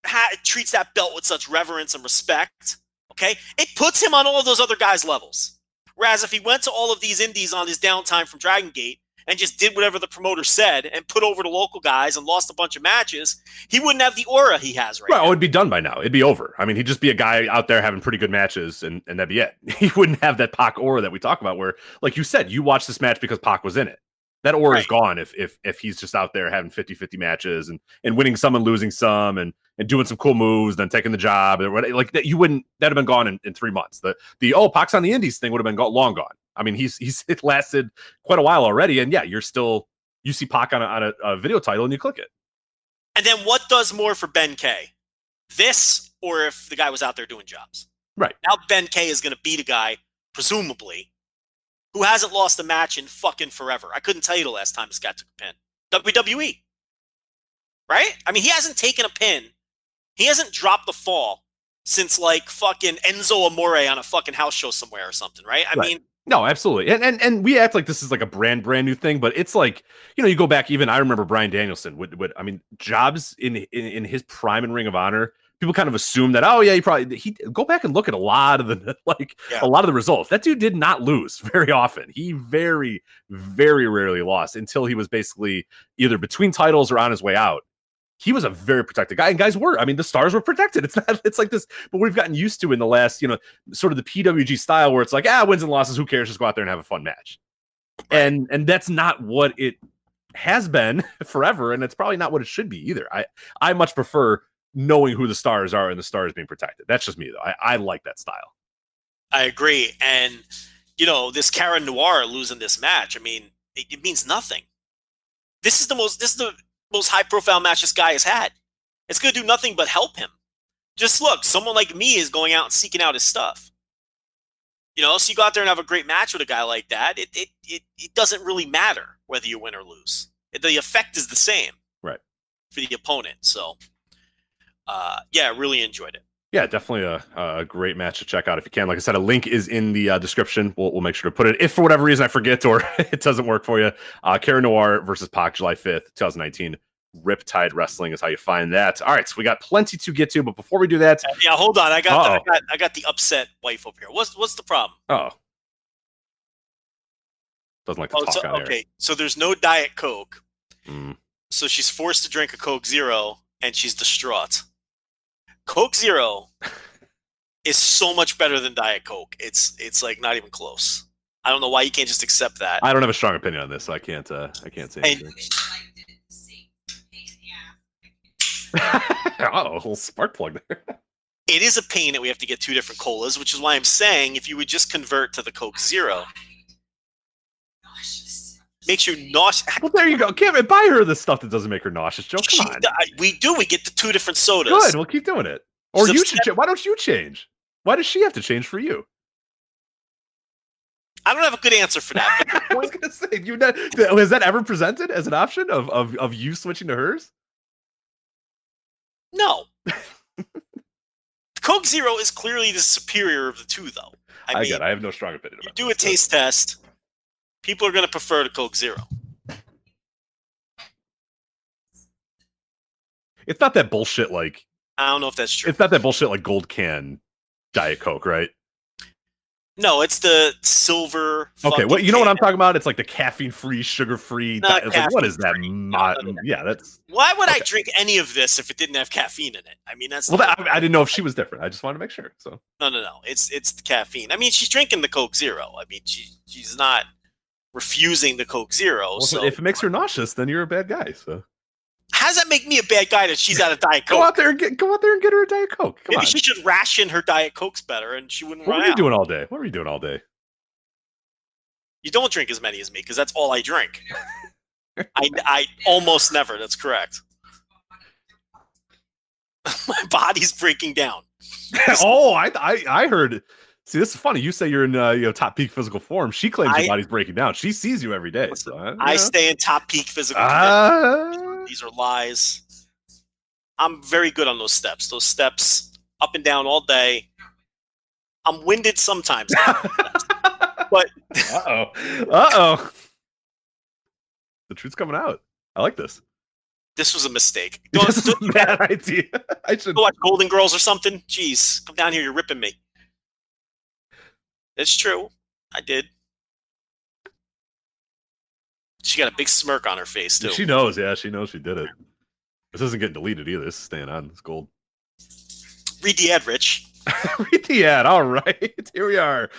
ha- treats that belt with such reverence and respect, okay, it puts him on all of those other guys' levels. Whereas if he went to all of these indies on his downtime from Dragon Gate and just did whatever the promoter said and put over the local guys and lost a bunch of matches, he wouldn't have the aura he has right Well, now. it'd be done by now. It'd be over. I mean, he'd just be a guy out there having pretty good matches, and, and that'd be it. He wouldn't have that Pac aura that we talk about, where, like you said, you watched this match because Pac was in it. That aura is gone if if if he's just out there having 50-50 matches and and winning some and losing some and and doing some cool moves, then taking the job. or what- Like that, you wouldn't. That'd have been gone in, in three months. The the oh Pac's on the Indies thing would have been gone, long gone. I mean, he's he's it lasted quite a while already, and yeah, you're still you see Pac on a, on a, a video title and you click it. And then what does more for Ben K? This or if the guy was out there doing jobs? Right. Now Ben K is going to beat a guy, presumably, who hasn't lost a match in fucking forever. I couldn't tell you the last time this guy took a pin. WWE. Right? I mean, he hasn't taken a pin. He hasn't dropped the fall since like fucking Enzo Amore on a fucking house show somewhere or something, right? I Right. mean, No, absolutely. And, and and we act like this is like a brand brand new thing, but it's like, you know, you go back even I remember Bryan Danielson would would I mean, jobs in in, in his prime in Ring of Honor, people kind of assume that oh yeah, he probably he go back and look at a lot of the like Yeah. a lot of the results. That dude did not lose very often. He very very rarely lost until he was basically either between titles or on his way out. He was a very protected guy, and guys were. I mean, the stars were protected. It's not. It's like this, but we've gotten used to in the last, you know, sort of the PWG style where it's like, ah, wins and losses, who cares? Just go out there and have a fun match. And and that's not what it has been forever, and it's probably not what it should be either. I I much prefer knowing who the stars are and the stars being protected. That's just me though. I, I like that style. I agree. And, you know, this Cara Noir losing this match, I mean, it, it means nothing. This is the most this is the most high profile match this guy has had. It's gonna do nothing but help him. Just look, someone like me is going out and seeking out his stuff. You know, so you go out there and have a great match with a guy like that. It it it, it doesn't really matter whether you win or lose. The effect is the same. Right. For the opponent. So uh yeah, I really enjoyed it. Yeah, definitely a, a great match to check out if you can. Like I said, a link is in the uh, description. We'll, we'll make sure to put it. If for whatever reason I forget or it doesn't work for you, uh, Cara Noir versus Pac, July 5th, 2019. Riptide Wrestling is how you find that. All right, so we got plenty to get to, but before we do that, Yeah, hold on. I got, the, I got I got the upset wife over here. What's what's the problem? oh, doesn't like to Oh, talk so, on okay. So there's no Diet Coke. Mm. So she's forced to drink a Coke Zero and she's distraught. Coke Zero is so much better than Diet Coke. It's it's like not even close. I don't know why you can't just accept that. I don't have a strong opinion on this, so I can't. Uh, I can't say. Anything. oh, a little spark plug there. It is a pain that we have to get two different colas, which is why I'm saying if you would just convert to the Coke Zero, makes you nauseous. Well, there you go. Can't buy her the stuff that doesn't make her nauseous, Joe. She- Come on. I- we do. We get the two different sodas. Good. We'll keep doing it. Or She's you upset- should. Why don't you change? Why does she have to change for you? I don't have a good answer for that. I was gonna say, you not, has that ever presented as an option of of of you switching to hers? No. Coke Zero is clearly the superior of the two, though. I, I, mean, get. it. I have no strong opinion you do a taste test. People are going to prefer the Coke Zero. It's not that bullshit. Like I don't know if that's true. it's not that bullshit. Like gold can diet coke, right? no, it's the silver. Okay. well, you know what I'm talking about? It's like the caffeine free, sugar free. Not like, what is that? caffeine-free. No, no, no. yeah, that's. Why would I drink any of this if it didn't have caffeine in it? I mean, that's Well, that, I, I didn't know if she was different. I just wanted to make sure. So no, no, no. It's it's the caffeine. I mean, she's drinking the Coke Zero. I mean, she she's not refusing the Coke Zero. Well, so if it makes her nauseous, then you're a bad guy. So how does that make me a bad guy that she's out of Diet Coke? go out there and get go out there and get her a diet coke. Come Maybe on. she should ration her Diet Cokes better, and she wouldn't what run were you out. doing all day? What are you doing all day? You don't drink as many as me because that's all I drink. I, I almost never. That's correct. My body's breaking down. oh, I, I I heard. See, this is funny. You say you're in uh, you know top peak physical form. She claims I- your body's breaking down. She sees you every day. So, uh, I know. stay in top peak physical. Ah. These are lies. I'm very good on those steps. Those steps up and down all day. I'm winded sometimes. But- uh oh, uh oh, the truth's coming out. I like this. this was a mistake. This is a bad idea. I should. go watch Golden Girls or something. Jeez, come down here. You're ripping me. It's true. I did. She got a big smirk on her face too. She knows. Yeah, she knows she did it. This isn't getting deleted either. This is staying on. It's gold. Read the ad, Rich. Read the ad. All right. Here we are.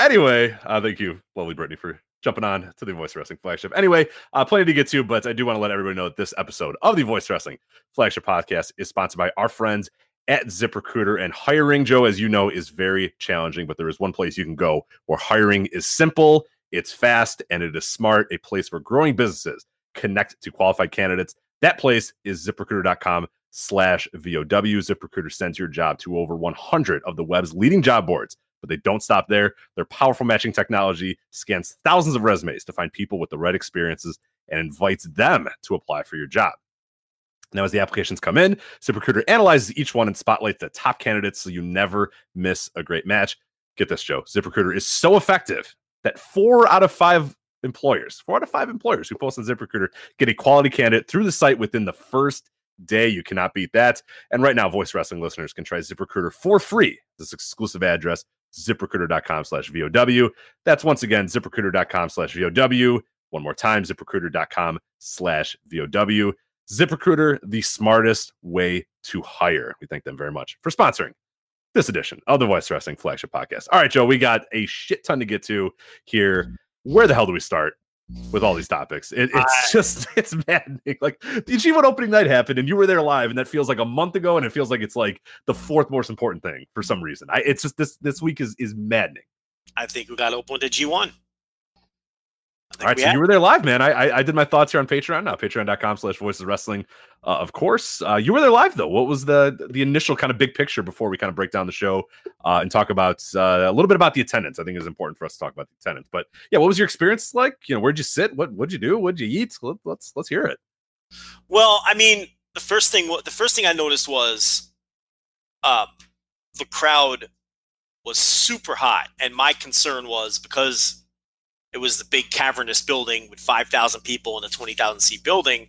Anyway, uh, thank you, lovely Brittany, for jumping on to the Voice Wrestling flagship. Anyway, uh, plenty to get to, but I do want to let everybody know that this episode of the Voice Wrestling flagship podcast is sponsored by our friends at ZipRecruiter. And hiring, Joe, as you know, is very challenging, but there is one place you can go where hiring is simple, it's fast, and it is smart. A place where growing businesses connect to qualified candidates. That place is ziprecruiter.com slash VOW. ZipRecruiter sends your job to over 100 of the web's leading job boards, but they don't stop there. Their powerful matching technology scans thousands of resumes to find people with the right experiences and invites them to apply for your job. Now, as the applications come in, ZipRecruiter analyzes each one and spotlights the top candidates so you never miss a great match. Get this, Joe. ZipRecruiter is so effective that four out of five employers, four out of five employers who post on ZipRecruiter get a quality candidate through the site within the first day. You cannot beat that. And right now, voice wrestling listeners can try ZipRecruiter for free. This exclusive address, ziprecruiter.com slash VOW. That's once again, ziprecruiter.com slash VOW. One more time, ziprecruiter.com slash VOW. ZipRecruiter, the smartest way to hire. We thank them very much for sponsoring this edition of the Voice Wrestling Flagship Podcast. All right, Joe, we got a shit ton to get to here. Where the hell do we start with all these topics? It, it's just, it's maddening. Like the G1 opening night happened and you were there live, and that feels like a month ago, and it feels like it's like the fourth most important thing for some reason. I, it's just this this week is is maddening. I think we got to open to G1. All right, we so have- you were there live, man. I, I I did my thoughts here on Patreon now, patreon.com slash voices wrestling. Uh, of course. Uh, you were there live though. What was the the initial kind of big picture before we kind of break down the show uh, and talk about uh, a little bit about the attendance? I think is important for us to talk about the attendance. But yeah, what was your experience like? You know, where'd you sit? What what'd you do? What'd you eat? Let, let's let's hear it. Well, I mean, the first thing the first thing I noticed was um, the crowd was super hot, and my concern was because it was the big cavernous building with five thousand people in a twenty thousand seat building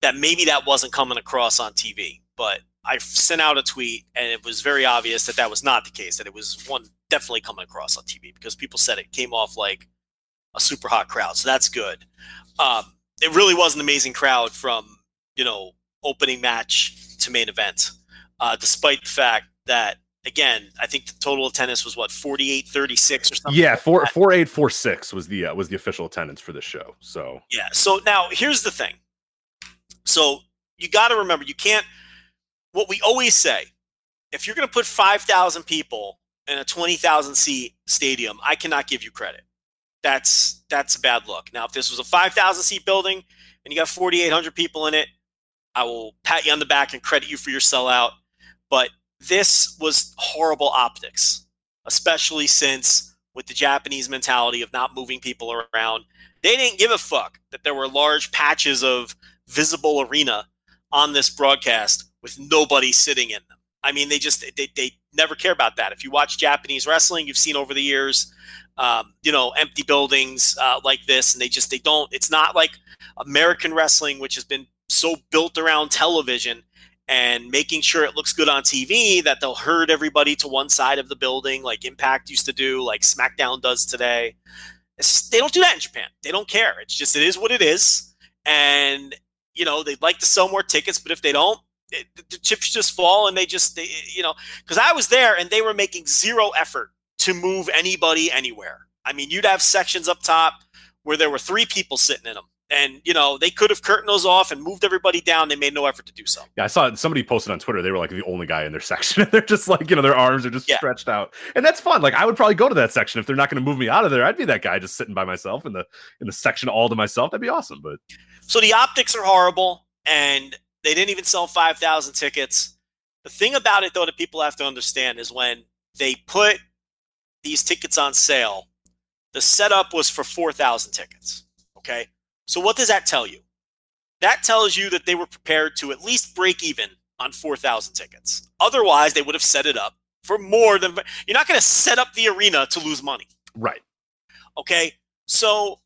that maybe that wasn't coming across on TV. But I sent out a tweet, and it was very obvious that that was not the case. That it was one definitely coming across on TV because people said it came off like a super hot crowd, so that's good. Um, it really was an amazing crowd from you know opening match to main event uh, despite the fact that again i think the total attendance was what 48 36 or something Yeah, four like four eight four six was the uh, was the official attendance for this show. So. Yeah so now here's the thing. So you got to remember you can't what we always say if you're going to put 5000 people in a 20000 seat stadium i cannot give you credit. That's that's a bad look now if this was a 5000 seat building and you got 4800 people in it i will pat you on the back and credit you for your sellout but this was horrible optics especially since with the japanese mentality of not moving people around they didn't give a fuck that there were large patches of visible arena on this broadcast with nobody sitting in them. I mean they just they, they never care about that. If you watch japanese wrestling you've seen over the years um, you know empty buildings uh, like this and they just they don't it's not like american wrestling which has been so built around television and making sure it looks good on tv that they'll herd everybody to one side of the building like impact used to do like smackdown does today they don't do that in japan they don't care it's just it is what it is and you know they'd like to sell more tickets but if they don't it, the chips just fall and they just they, you know because i was there and they were making zero effort to move anybody anywhere. I mean, you'd have sections up top where there were three people sitting in them. And, you know, they could have curtained those off and moved everybody down. They made no effort to do so. Yeah, I saw somebody posted on Twitter. They were like the only guy in their section. they're just like, you know, their arms are just Yeah. stretched out, and that's fun. Like, I would probably go to that section if they're not going to move me out of there. I'd be that guy just sitting by myself in the in the section all to myself. That'd be awesome. But So the optics are horrible, and they didn't even sell 5,000 tickets. The thing about it, though, that people have to understand is when they put these tickets on sale, the setup was for 4,000 tickets. Okay. So what does that tell you? That tells you that they were prepared to at least break even on 4,000 tickets. Otherwise, they would have set it up for more than. You're not going to set up the arena to lose money. right, Okay. So,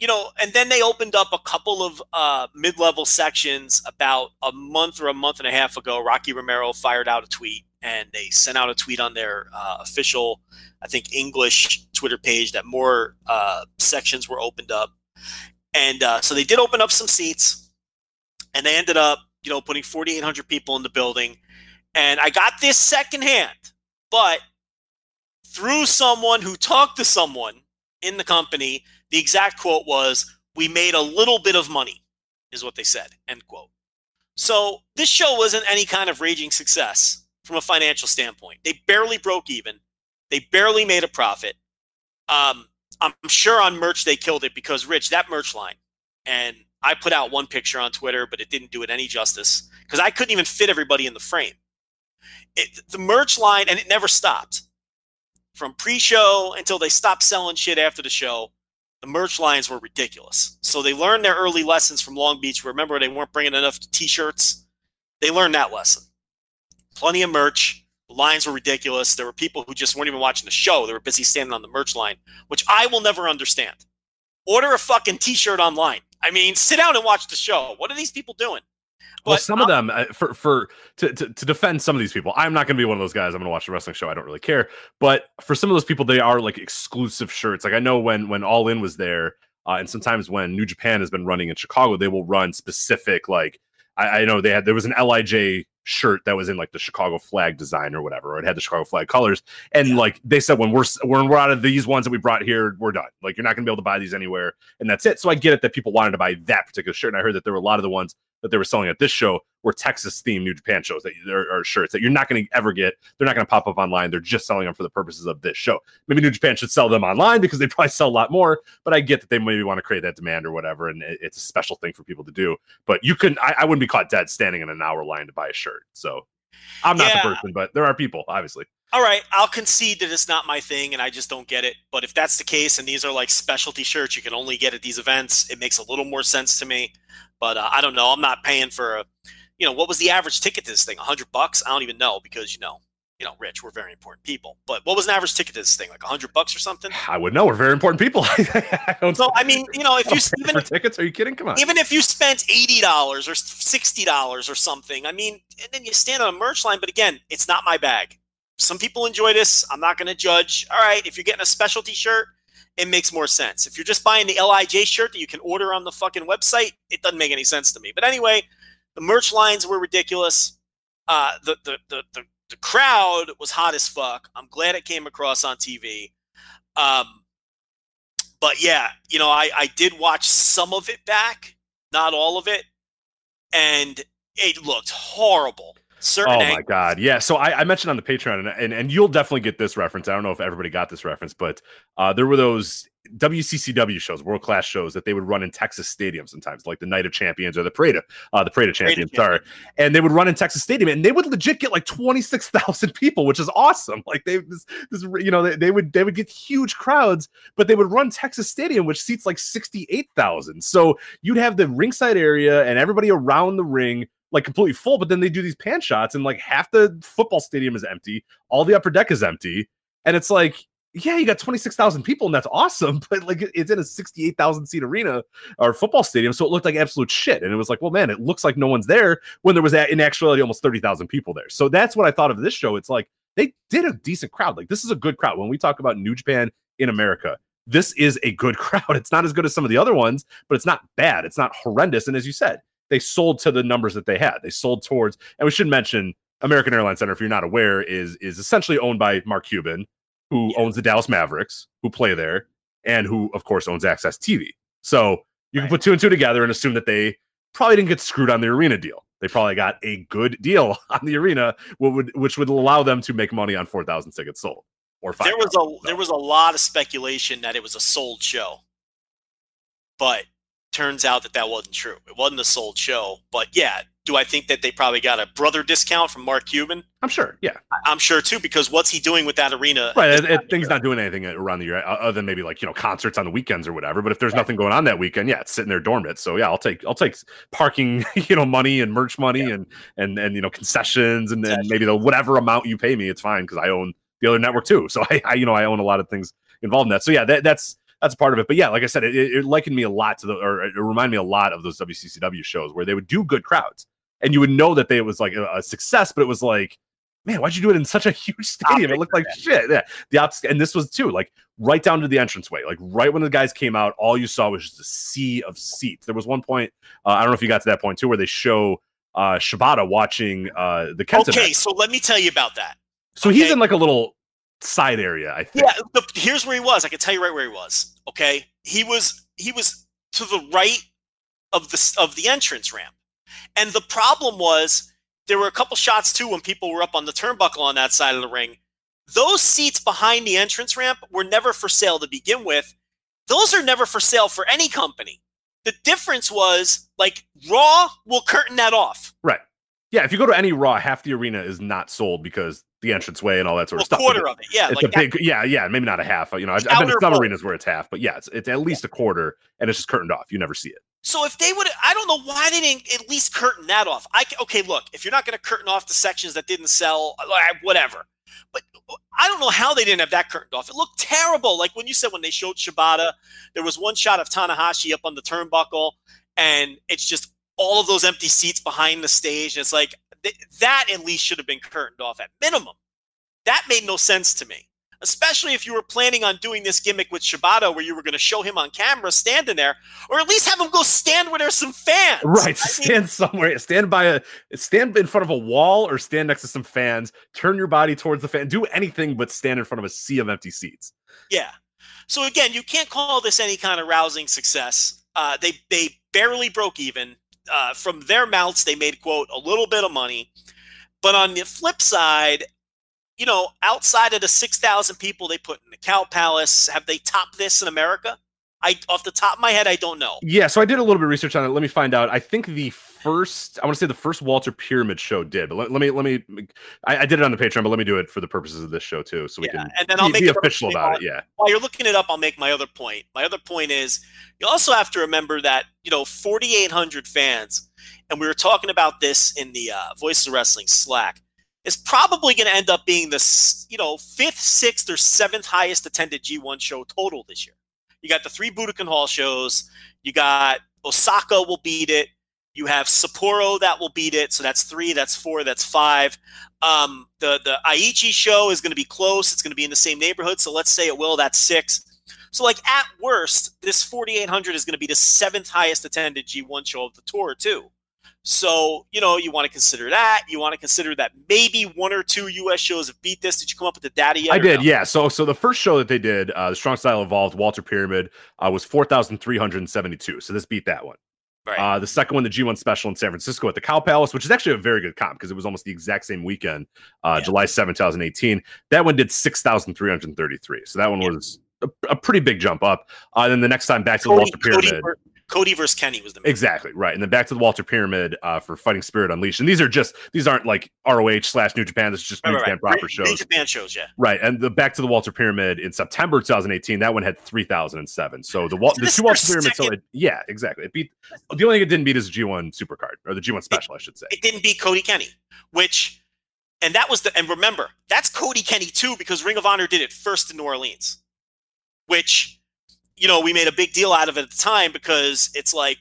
you know, and then they opened up a couple of uh, mid level sections about a month or a month and a half ago. Rocky Romero fired out a tweet and they sent out a tweet on their uh, official, I think, English Twitter page that more uh, sections were opened up. And uh, so they did open up some seats and they ended up, you know, putting 4,800 people in the building. And I got this secondhand, but through someone who talked to someone in the company, the exact quote was, "We made a little bit of money," is what they said. End quote. So this show wasn't any kind of raging success from a financial standpoint. They barely broke even. They barely made a profit. Um, I'm sure on merch they killed it because Rich, that merch line, and I put out one picture on Twitter, but it didn't do it any justice because I couldn't even fit everybody in the frame. It, the merch line, and it never stopped from pre-show until they stopped selling shit after the show. The merch lines were ridiculous. So they learned their early lessons from Long Beach. Remember, they weren't bringing enough T-shirts. They learned that lesson. Plenty of merch. Lines were ridiculous. There were people who just weren't even watching the show. They were busy standing on the merch line, which I will never understand. Order a fucking T-shirt online. I mean, sit down and watch the show. What are these people doing? well, But some of them uh, for for to, to to defend some of these people. I'm not going to be one of those guys. I'm going to watch the wrestling show. I don't really care. But for some of those people, they are like exclusive shirts. Like I know when when All In was there, uh, and sometimes when New Japan has been running in Chicago, they will run specific like I, I know they had there was an Lij shirt that was in like the Chicago flag design or whatever, or it had the Chicago flag colors. And Yeah. like they said, when we're when we're out of these ones that we brought here, we're done. Like you're not going to be able to buy these anywhere, and that's it. So I get it that people wanted to buy that particular shirt, and I heard that there were a lot of the ones that they were selling at this show were Texas themed New Japan shows that are, are shirts that you're not going to ever get. They're not going to pop up online. They're just selling them for the purposes of this show. Maybe New Japan should sell them online because they probably sell a lot more. But I get that they maybe want to create that demand or whatever, and it- it's a special thing for people to do. But you couldn't. I, I wouldn't be caught dead standing in an hour line to buy a shirt. So I'm not Yeah. the person, but there are people, obviously. All right, I'll concede that it's not my thing and I just don't get it. But if that's the case and these are like specialty shirts you can only get at these events, it makes a little more sense to me. But uh, I don't know. I'm not paying for a, you know, what was the average ticket to this thing? 100 bucks? I don't even know because, you know, you know, Rich, we're very important people. But what was an average ticket to this thing? Like 100 bucks or something? I would know. We're very important people. I don't, So, I mean, you know, if you even for tickets, are you kidding? Come on. even if you spent eighty dollars or sixty dollars or something, I mean, and then you stand on a merch line. But again, it's not my bag. Some people enjoy this. I'm not going to judge. All right, if you're getting a specialty shirt, it makes more sense. If you're just buying the Lij shirt that you can order on the fucking website, it doesn't make any sense to me. But anyway, the merch lines were ridiculous. Uh, the, the the the the crowd was hot as fuck. I'm glad it came across on TV. Um, but yeah, you know, I, I did watch some of it back, not all of it, and it looked horrible. Certain Oh my angles- god, yeah. So I, I mentioned on the Patreon, and, and and you'll definitely get this reference. I don't know if everybody got this reference, but uh, there were those WCCW shows, world class shows that they would run in Texas Stadium sometimes, like the Night of Champions or the Parade of uh, the Parade of Champions. Sorry, and they would run in Texas Stadium, and they would legit get like twenty six thousand people, which is awesome. Like they this, this you know they, they would they would get huge crowds, but they would run Texas Stadium, which seats like sixty eight thousand. So you'd have the ringside area and everybody around the ring like completely full, but then they do these pan shots and like half the football stadium is empty, all the upper deck is empty, and it's like, yeah, you got 26,000 people and that's awesome, but like it's in a 68,000 seat arena or football stadium, so it looked like absolute shit. And it was like, well, man, it looks like no one's there when there was in actuality almost 30,000 people there. So that's what I thought of this show. It's like they did a decent crowd. Like this is a good crowd. When we talk about New Japan in America, this is a good crowd. It's not as good as some of the other ones, but it's not bad. It's not horrendous. And as you said, they sold to the numbers that they had. They sold towards, and we should mention American Airlines Center, if you're not aware, is is essentially owned by Mark Cuban, who Yeah. owns the Dallas Mavericks, who play there, and who, of course, owns AXS TV. So you can put two and two together and assume that they probably didn't get screwed on the arena deal. They probably got a good deal on the arena, what would which would allow them to make money on four thousand tickets sold or five. there was a there was a lot of speculation that it was a sold show, but turns out that that wasn't true. It wasn't a sold show. But yeah, do I think that they probably got a brother discount from Mark Cuban? I'm sure. Yeah. I'm sure too, because what's he doing with that arena? Right. It, it, not doing anything around the year other than maybe like, you know, concerts on the weekends or whatever. But if there's nothing going on that weekend, yeah, it's sitting there dormant. So yeah, I'll take I'll take parking, you know, money and merch money and and and you know, concessions and then maybe the whatever amount you pay me, it's fine because I own the other network too. So I, I you know, I own a lot of things involved in that. So yeah, that, that's that's part of it. But yeah, like I said, it, it, likened me a lot to the or it reminded me a lot of those WCCW shows where they would do good crowds. And you would know that they it was like a, a success, but it was like man, why'd you do it in such a huge stadium? It looked like shit. Yeah. The ops, and this was too, like right down to the entranceway. Like right when the guys came out, all you saw was just a sea of seats. There was one point, uh, I don't know if you got to that point too, where they show uh Shibata watching uh the Kenta Okay, match. so let me tell you about that. So he's in like a little side area, I think. Yeah, the, here's where he was. I can tell you right where he was. Okay, he was he was to the right of the of the entrance ramp, and the problem was there were a couple shots too when people were up on the turnbuckle on that side of the ring. Those seats behind the entrance ramp were never for sale to begin with. Those are never for sale for any company. The difference was like Raw will curtain that off. Right. Yeah, if you go to any Raw, half the arena is not sold because the entranceway and all that sort of stuff. quarter of it, yeah. it's like a that- big, yeah, yeah, maybe not a half. You know, I've, I've been to some arenas where it's half, but yeah, it's, it's at least a quarter, and it's just curtained off. You never see it. So if they would, I don't know why they didn't at least curtain that off. I okay, look, if you're not going to curtain off the sections that didn't sell, uh, whatever. But uh, I don't know how they didn't have that curtained off. It looked terrible. Like when you said when they showed Shibata, there was one shot of Tanahashi up on the turnbuckle, and it's just all of those empty seats behind the stage. And it's like th- that at least should have been curtained off at minimum. That made no sense to me. Especially if you were planning on doing this gimmick with Shibata, where you were going to show him on camera standing there, or at least have him go stand where there's some fans. Right. I mean, stand somewhere, stand by a stand in front of a wall or stand next to some fans, turn your body towards the fan, do anything but stand in front of a sea of empty seats. Yeah. So again, you can't call this any kind of rousing success. Uh, they they barely broke even. Uh, from their mouths, they made quote a little bit of money, but on the flip side, you know, outside of the six thousand people they put in the Cow Palace, have they topped this in America? I off the top of my head, I don't know. Yeah, so I did a little bit of research on it. Let me find out. I think the first, I want to say the first Walter Pyramid show did, but let, let me, let me, I, I did it on the Patreon, but let me do it for the purposes of this show too, so we Yeah, can and then I'll be, make be official about it. Yeah. while you're looking it up, I'll make my other point. My other point is you also have to remember that, you know, 4,800 fans, and we were talking about this in the uh, Voice of Wrestling Slack, is probably going to end up being the, you know, fifth, sixth, or seventh highest attended G1 show total this year. You got the three Budokan Hall shows. You got Osaka will beat it. You have Sapporo that will beat it. So that's three, that's four, that's five. Um, the the Aichi show is going to be close. It's going to be in the same neighborhood. So let's say it will. That's six. So like at worst, this 4800 is going to be the seventh highest attended G1 show of the tour too. So you know you want to consider that. You want to consider that maybe one or two U.S. shows have beat this. Did you come up with the data yet? I did, no? yeah. So, so the first show that they did, uh, the Strong Style Evolved, Walter Pyramid, uh, was four thousand three hundred seventy-two. So this beat that one. Right. Uh, the second one, the G1 special in San Francisco at the Cow Palace, which is actually a very good comp because it was almost the exact same weekend, uh, Yeah. July 7, 2018. That one did 6,333. So that one Yeah. was a, a pretty big jump up. Uh, then the next time back to the Cody, Walter Pyramid. Cody, Cody versus Kenny was the main Exactly right, and then back to the Walter Pyramid uh, for Fighting Spirit Unleashed, and these are just these aren't like ROH slash New Japan. This is just Right, New right, Japan right. proper New- shows. New Japan shows, yeah. Right, and the back to the Walter Pyramid in September 2018. That one had 3,007. So the Wal- the two Walter Pyramids, so it, yeah, exactly. It beat the only thing it didn't beat is G1 Supercard or the G1 Special, I should say. It didn't beat Cody Kenny, which, and that was the, and remember, that's Cody Kenny too, because Ring of Honor did it first in New Orleans, which, you know, we made a big deal out of it at the time because it's like,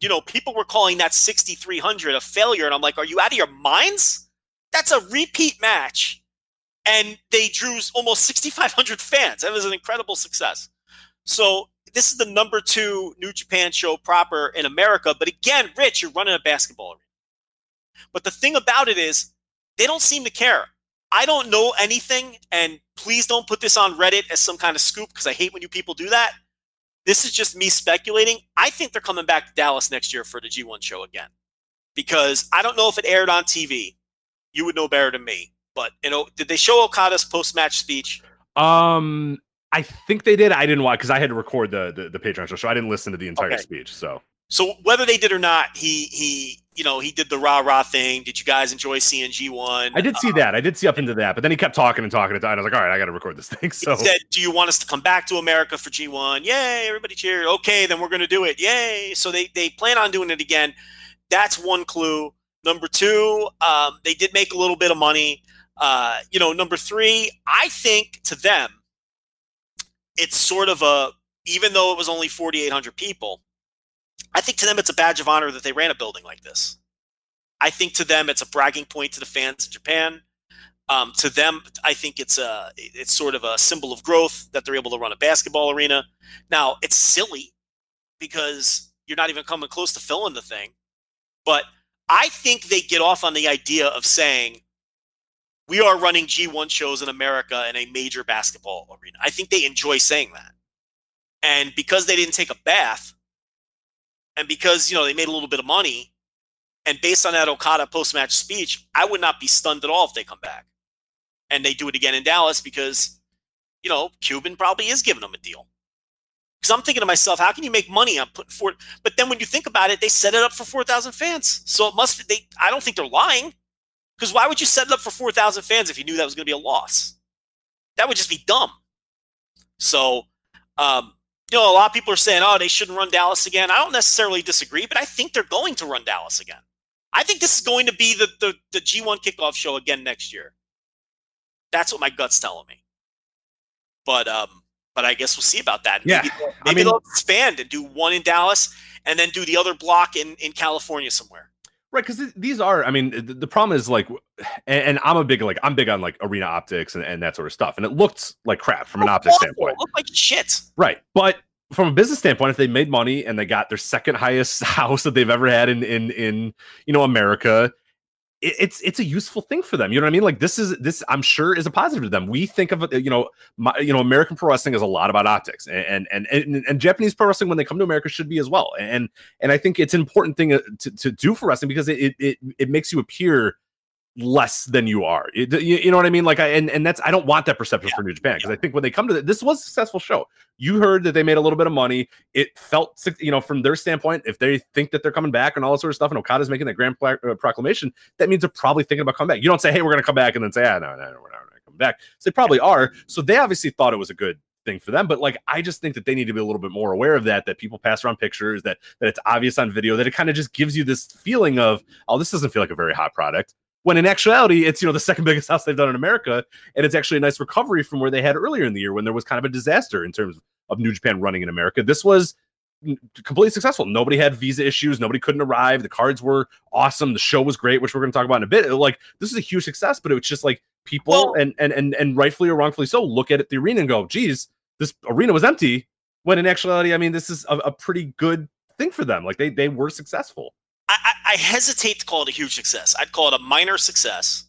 you know, people were calling that 6,300 a failure. And I'm like, are you out of your minds? That's a repeat match. And they drew almost 6,500 fans. That was an incredible success. So this is the number two New Japan show proper in America. But again, Rich, you're running a basketball arena. But the thing about it is, they don't seem to care. I don't know anything, and please don't put this on Reddit as some kind of scoop because I hate when you people do that. This is just me speculating. I think they're coming back to Dallas next year for the G1 show again. Because I don't know if it aired on TV. You would know better than me. But you know, did they show Okada's post-match speech? Um, I think they did. I didn't watch because I had to record the, the the Patreon show, so I didn't listen to the entire Okay. speech. So So whether they did or not, he he you know he did the rah rah thing. Did you guys enjoy seeing G1? I did see that. I did see up into that, but then he kept talking and talking and talking. I was like, all right, I got to record this thing. So He said, "Do you want us to come back to America for G1? Yay! Everybody cheer. Okay, then we're going to do it. Yay!" So they they plan on doing it again. That's one clue. Number two, um, they did make a little bit of money. Uh, you know, number three, I think to them, it's sort of a even though it was only forty eight hundred people, I think to them it's a badge of honor that they ran a building like this. I think to them it's a bragging point to the fans in Japan. Um, to them, I think it's a it's sort of a symbol of growth that they're able to run a basketball arena. Now it's silly because you're not even coming close to filling the thing, but I think they get off on the idea of saying we are running G1 shows in America in a major basketball arena. I think they enjoy saying that, and because they didn't take a bath, and because you know they made a little bit of money, and based on that Okada post match speech, I would not be stunned at all if they come back and they do it again in Dallas because, you know, Cuban probably is giving them a deal. Because I'm thinking to myself, how can you make money on putting four? But then when you think about it, they set it up for four thousand fans, so it must. They, I don't think they're lying. Because why would you set it up for four thousand fans if you knew that was going to be a loss? That would just be dumb. So, um, you know, a lot of people are saying, "Oh, they shouldn't run Dallas again." I don't necessarily disagree, but I think they're going to run Dallas again. I think this is going to be the the, the G1 kickoff show again next year. That's what my gut's telling me. But um, but I guess we'll see about that. Yeah, maybe, they'll- I mean- they'll expand and do one in Dallas and then do the other block in in California somewhere. Right, because these are, I mean, the, the problem is like, and, and I'm a big like, I'm big on like arena optics and, and that sort of stuff, and it looked like crap from an Oh, optics awful. standpoint, Look like shit. right? But from a business standpoint, if they made money and they got their second highest house that they've ever had in in in you know America, it, it's it's a useful thing for them. You know what I mean? Like this is this I'm sure is a positive to them. We think of you know, my, you know, American pro wrestling is a lot about optics, and and and, and Japanese pro wrestling when they come to America should be as well. And and I think it's an important thing uh, to, to do for wrestling because it it, it makes you appear less than you are. You, you know what I mean? Like I and, and that's I don't want that perception for New Japan because I think when they come to the, this was a successful show. You heard that they made a little bit of money. It felt you know from their standpoint, if they think that they're coming back and all that sort of stuff, and Okada's making that grand uh, proclamation, that means they're probably thinking about coming back. You don't say, "Hey, we're going to come back," and then say, "Ah, no, no, no, we're not going to come back." So they probably are. So they obviously thought it was a good thing for them but like i just think that they need to be a little bit more aware of that that people pass around pictures that that it's obvious on video that it kind of just gives you this feeling of oh this doesn't feel like a very hot product when in actuality it's you know the second biggest house they've done in america and it's actually a nice recovery from where they had earlier in the year when there was kind of a disaster in terms of new japan running in america. This was completely successful. Nobody had visa issues. Nobody couldn't arrive. The cards were awesome. The show was great which we're going to talk about in a bit. Like this is a huge success but it was just like people Well- and and and and rightfully or wrongfully so look at it, the arena and go geez this arena was empty when in actuality i mean this is a, a pretty good thing for them. Like they they were successful I, I, hesitate to call it a huge success. I'd call it a minor success.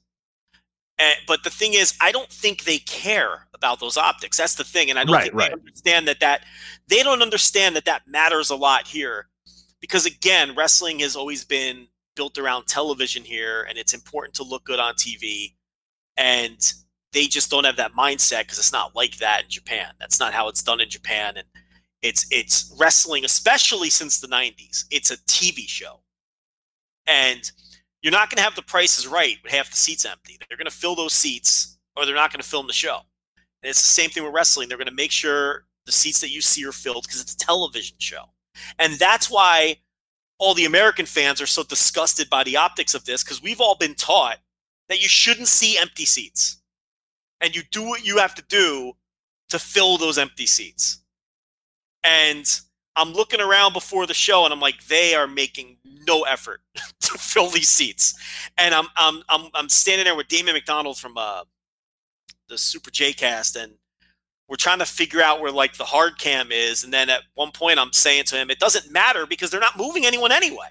And, but the thing is, I don't think they care about those optics. That's the thing, and I don't Right, think right. they understand that that they don't understand that that matters a lot here, because again, wrestling has always been built around television here, and it's important to look good on TV, and they just don't have that mindset because it's not like that in Japan. That's not how it's done in Japan, and it's it's wrestling, especially since the '90s. It's a TV show and you're not going to have the Price Is Right with half the seats empty. They're going to fill those seats, or they're not going to film the show. And it's the same thing with wrestling. They're going to make sure the seats that you see are filled because it's a television show, and that's why all the American fans are so disgusted by the optics of this because we've all been taught that you shouldn't see empty seats, and you do what you have to do to fill those empty seats. And I'm looking around before the show and I'm like, they are making no effort to fill these seats. And I'm I'm I'm I'm standing there with Damon McDonald from uh the Super J cast and we're trying to figure out where like the hard cam is. And then at one point I'm saying to him, it doesn't matter because they're not moving anyone anyway.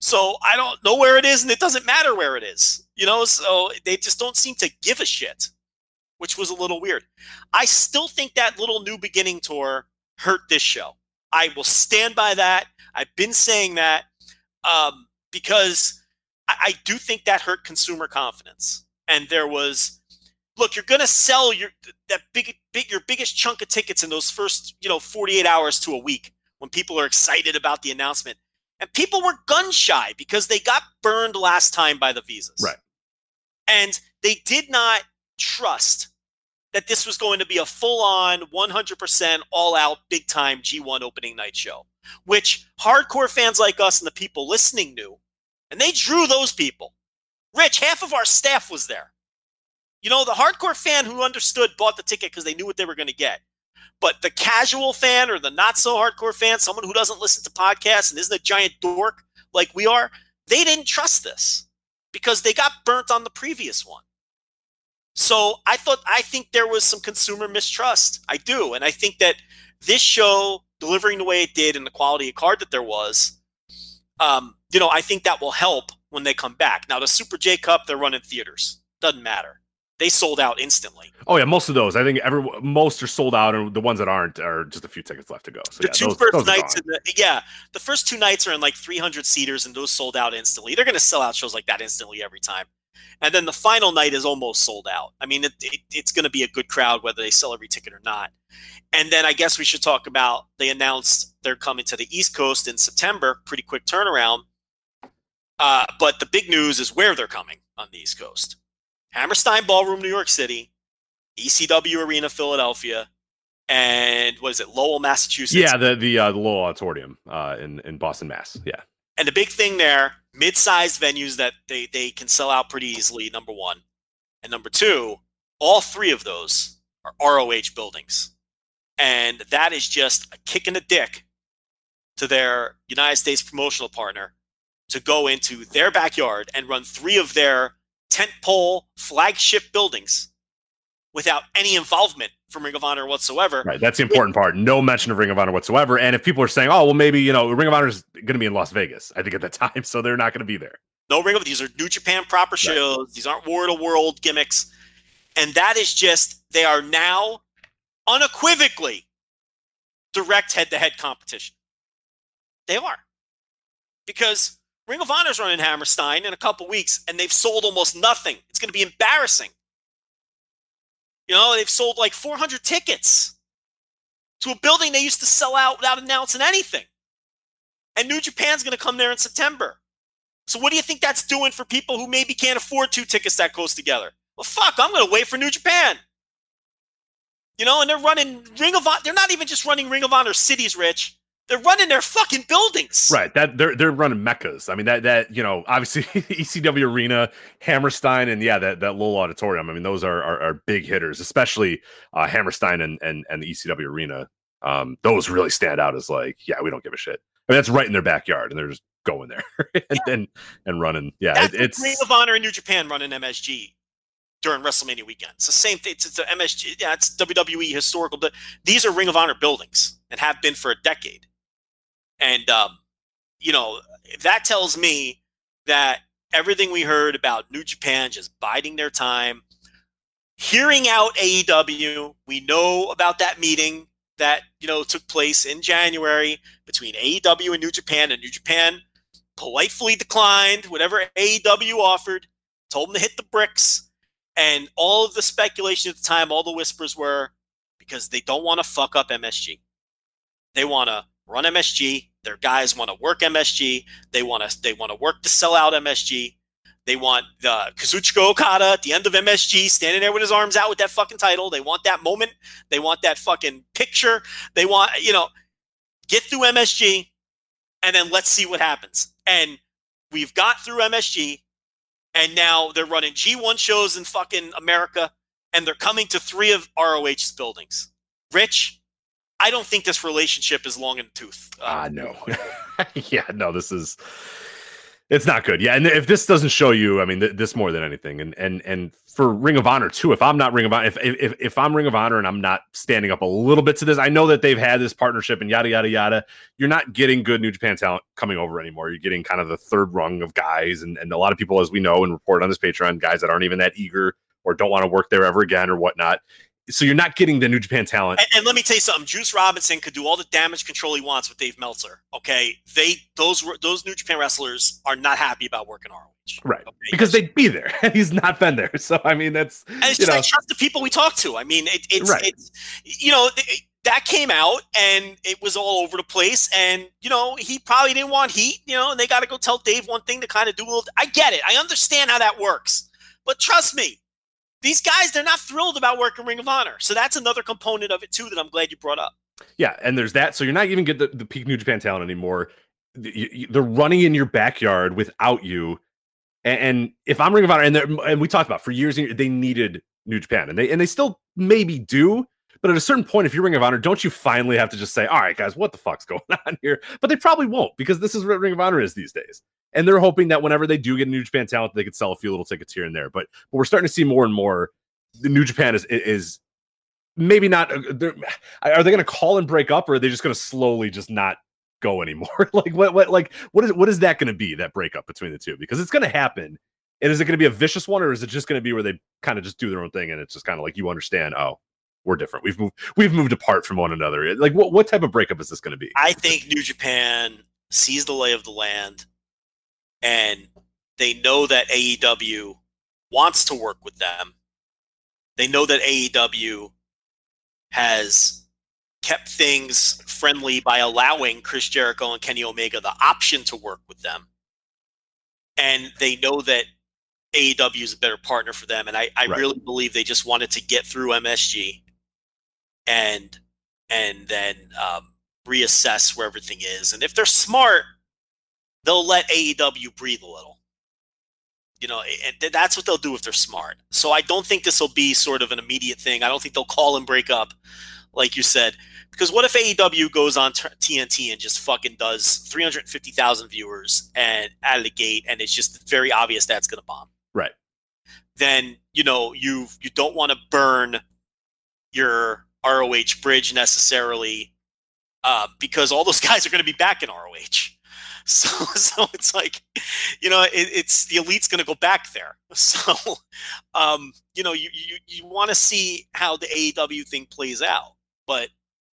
So I don't know where it is and it doesn't matter where it is. You know, so they just don't seem to give a shit, which was a little weird. I still think that little new beginning tour hurt this show. I will stand by that. I've been saying that um, because I, I do think that hurt consumer confidence. And there was, look, you're going to sell your that big, big your biggest chunk of tickets in those first you know 48 hours to a week when people are excited about the announcement. And people were gun shy because they got burned last time by the visas. Right. And they did not trust that this was going to be a full on 100% all out big time G1 opening night show, which hardcore fans like us and the people listening knew. And they drew those people. Rich, half of our staff was there. You know, the hardcore fan who understood bought the ticket because they knew what they were going to get. But the casual fan or the not so hardcore fan, someone who doesn't listen to podcasts and isn't a giant dork like we are, they didn't trust this because they got burnt on the previous one. So I thought, I think there was some consumer mistrust. I do. And I think that this show, delivering the way it did and the quality of card that there was, um, you know, I think that will help when they come back. Now, the Super J Cup, they're running theaters. Doesn't matter they sold out instantly. Oh yeah, most of those. I think every most are sold out, and the ones that aren't are just a few tickets left to go. So the yeah, two those, first those nights, the, yeah, the first two nights are in like 300 seaters, and those sold out instantly. They're going to sell out shows like that instantly every time. And then the final night is almost sold out. I mean, it, it, it's going to be a good crowd whether they sell every ticket or not. And then I guess we should talk about they announced they're coming to the East Coast in September. Pretty quick turnaround. Uh, but the big news is where they're coming on the East Coast. Hammerstein Ballroom, New York City, ECW Arena, Philadelphia, and what is it, Lowell, Massachusetts? Yeah, the the, uh, the Lowell Auditorium uh, in in Boston, Mass. Yeah, and the big thing there, mid-sized venues that they they can sell out pretty easily. Number one, and number two, all three of those are ROH buildings, and that is just a kick in the dick to their United States promotional partner to go into their backyard and run three of their tentpole flagship buildings without any involvement from Ring of Honor whatsoever. Right. That's the important part. No mention of Ring of Honor whatsoever. And if people are saying, oh, well, maybe, you know, Ring of Honor is going to be in Las Vegas, I think at that time. So they're not going to be there. No Ring of These are New Japan proper shows. Right. These aren't War to World gimmicks. And that is just, they are now unequivocally direct head to head competition. They are. Because Ring of Honor's running Hammerstein in a couple weeks, and they've sold almost nothing. It's going to be embarrassing. You know, they've sold like 400 tickets to a building they used to sell out without announcing anything. And New Japan's going to come there in September. So, what do you think that's doing for people who maybe can't afford two tickets that close together? Well, fuck, I'm going to wait for New Japan. You know, and they're running Ring of Honor. They're not even just running Ring of Honor cities, Rich. They're running their fucking buildings. Right. That they're they're running meccas. I mean that that you know obviously ECW Arena, Hammerstein, and yeah that that Lowell Auditorium. I mean those are are, are big hitters, especially uh, Hammerstein and and and the ECW Arena. Um, those really stand out as like yeah we don't give a shit. I mean that's right in their backyard, and they're just going there and yeah. and, and running. Yeah, that's it, it's Ring of Honor in New Japan running MSG during WrestleMania weekend. It's the same thing. It's, it's MSG. Yeah, it's WWE historical. But these are Ring of Honor buildings and have been for a decade. And, um, you know, that tells me that everything we heard about New Japan just biding their time, hearing out AEW, we know about that meeting that, you know, took place in January between AEW and New Japan, and New Japan politely declined whatever AEW offered, told them to hit the bricks. And all of the speculation at the time, all the whispers were because they don't want to fuck up MSG. They want to run MSG. Their guys want to work MSG. They want to they want to work to sell out MSG. They want the Kazuchika Okada at the end of MSG standing there with his arms out with that fucking title. They want that moment. They want that fucking picture. They want, you know, get through MSG and then let's see what happens. And we've got through MSG and now they're running G1 shows in fucking America and they're coming to three of ROH's buildings. Rich, I don't think this relationship is long in the tooth. Ah, uh, no. yeah, no, this is it's not good. Yeah, and if this doesn't show you, I mean, th- this more than anything, and and and for Ring of Honor too. If I'm not Ring of Honor, if if if I'm Ring of Honor and I'm not standing up a little bit to this, I know that they've had this partnership and yada yada yada. You're not getting good New Japan talent coming over anymore. You're getting kind of the third rung of guys, and and a lot of people, as we know and report on this Patreon, guys that aren't even that eager or don't want to work there ever again or whatnot so you're not getting the New Japan talent. And, and let me tell you something. Juice Robinson could do all the damage control he wants with Dave Meltzer. Okay, they those those New Japan wrestlers are not happy about working ROH. Right. Okay? Because they'd be there, and he's not been there. So I mean, that's and it's just know, I trust the people we talk to. I mean, it, it's Right. it's you know it, that came out and it was all over the place, and you know he probably didn't want heat. You know, and they got to go tell Dave one thing to kind of do a little. I get it. I understand how that works, but trust me. These guys, they're not thrilled about working Ring of Honor. So that's another component of it too that I'm glad you brought up. yeah, and there's that. So you're not even get the, the peak New Japan talent anymore. They're running in your backyard without you. And, if I'm Ring of Honor, and and we talked about for years, they needed New Japan, and they and they still maybe do. But at a certain point, if you're Ring of Honor, don't you finally have to just say, "All right, guys, what the fuck's going on here?" But they probably won't because this is what Ring of Honor is these days. And they're hoping that whenever they do get a New Japan talent, they could sell a few little tickets here and there. But, but we're starting to see more and more. The New Japan is is maybe not. uh, Are they going to call and break up, or are they just going to slowly just not go anymore? like what? What? Like what is what is that going to be? That breakup between the two because it's going to happen. And is it going to be a vicious one, or is it just going to be where they kind of just do their own thing and it's just kind of like you understand? Oh, we're different. We've moved. We've moved apart from one another. Like what? What type of breakup is this going to be? I think New Japan sees the lay of the land and they know that AEW wants to work with them. They know that AEW has kept things friendly by allowing Chris Jericho and Kenny Omega the option to work with them. And they know that AEW is a better partner for them. And I, I Right. really believe they just wanted to get through MSG and and then um, reassess where everything is. And if they're smart, they'll let AEW breathe a little. You know, and that's what they'll do if they're smart. So I don't think this will be sort of an immediate thing. I don't think they'll call and break up, like you said. Because what if AEW goes on t- TNT and just fucking does 350,000 viewers and out of the gate, and it's just very obvious that's going to bomb? Right. Then you know you you don't want to burn your ROH bridge necessarily uh, because all those guys are going to be back in ROH. So, so it's like, you know, it, it's the elite's going to go back there. So, um, you know, you you, you want to see how the AEW thing plays out, but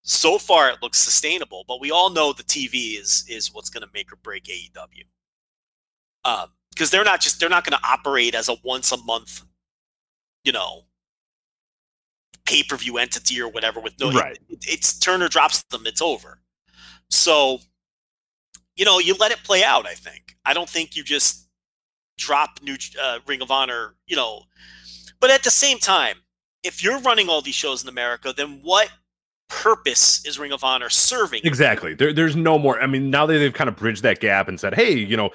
so far it looks sustainable. But we all know the TV is is what's going to make or break AEW. Um, because they're not just they're not going to operate as a once a month, you know, pay per view entity or whatever with no Right. it- it's Turner drops them, it's over. So, you know, you let it play out. I think. I don't think you just drop new uh, Ring of Honor. You know, but at the same time, if you're running all these shows in America, then what purpose is Ring of Honor serving? Exactly. There, there's no more. I mean, now that they've kind of bridged that gap and said, "Hey, you know,"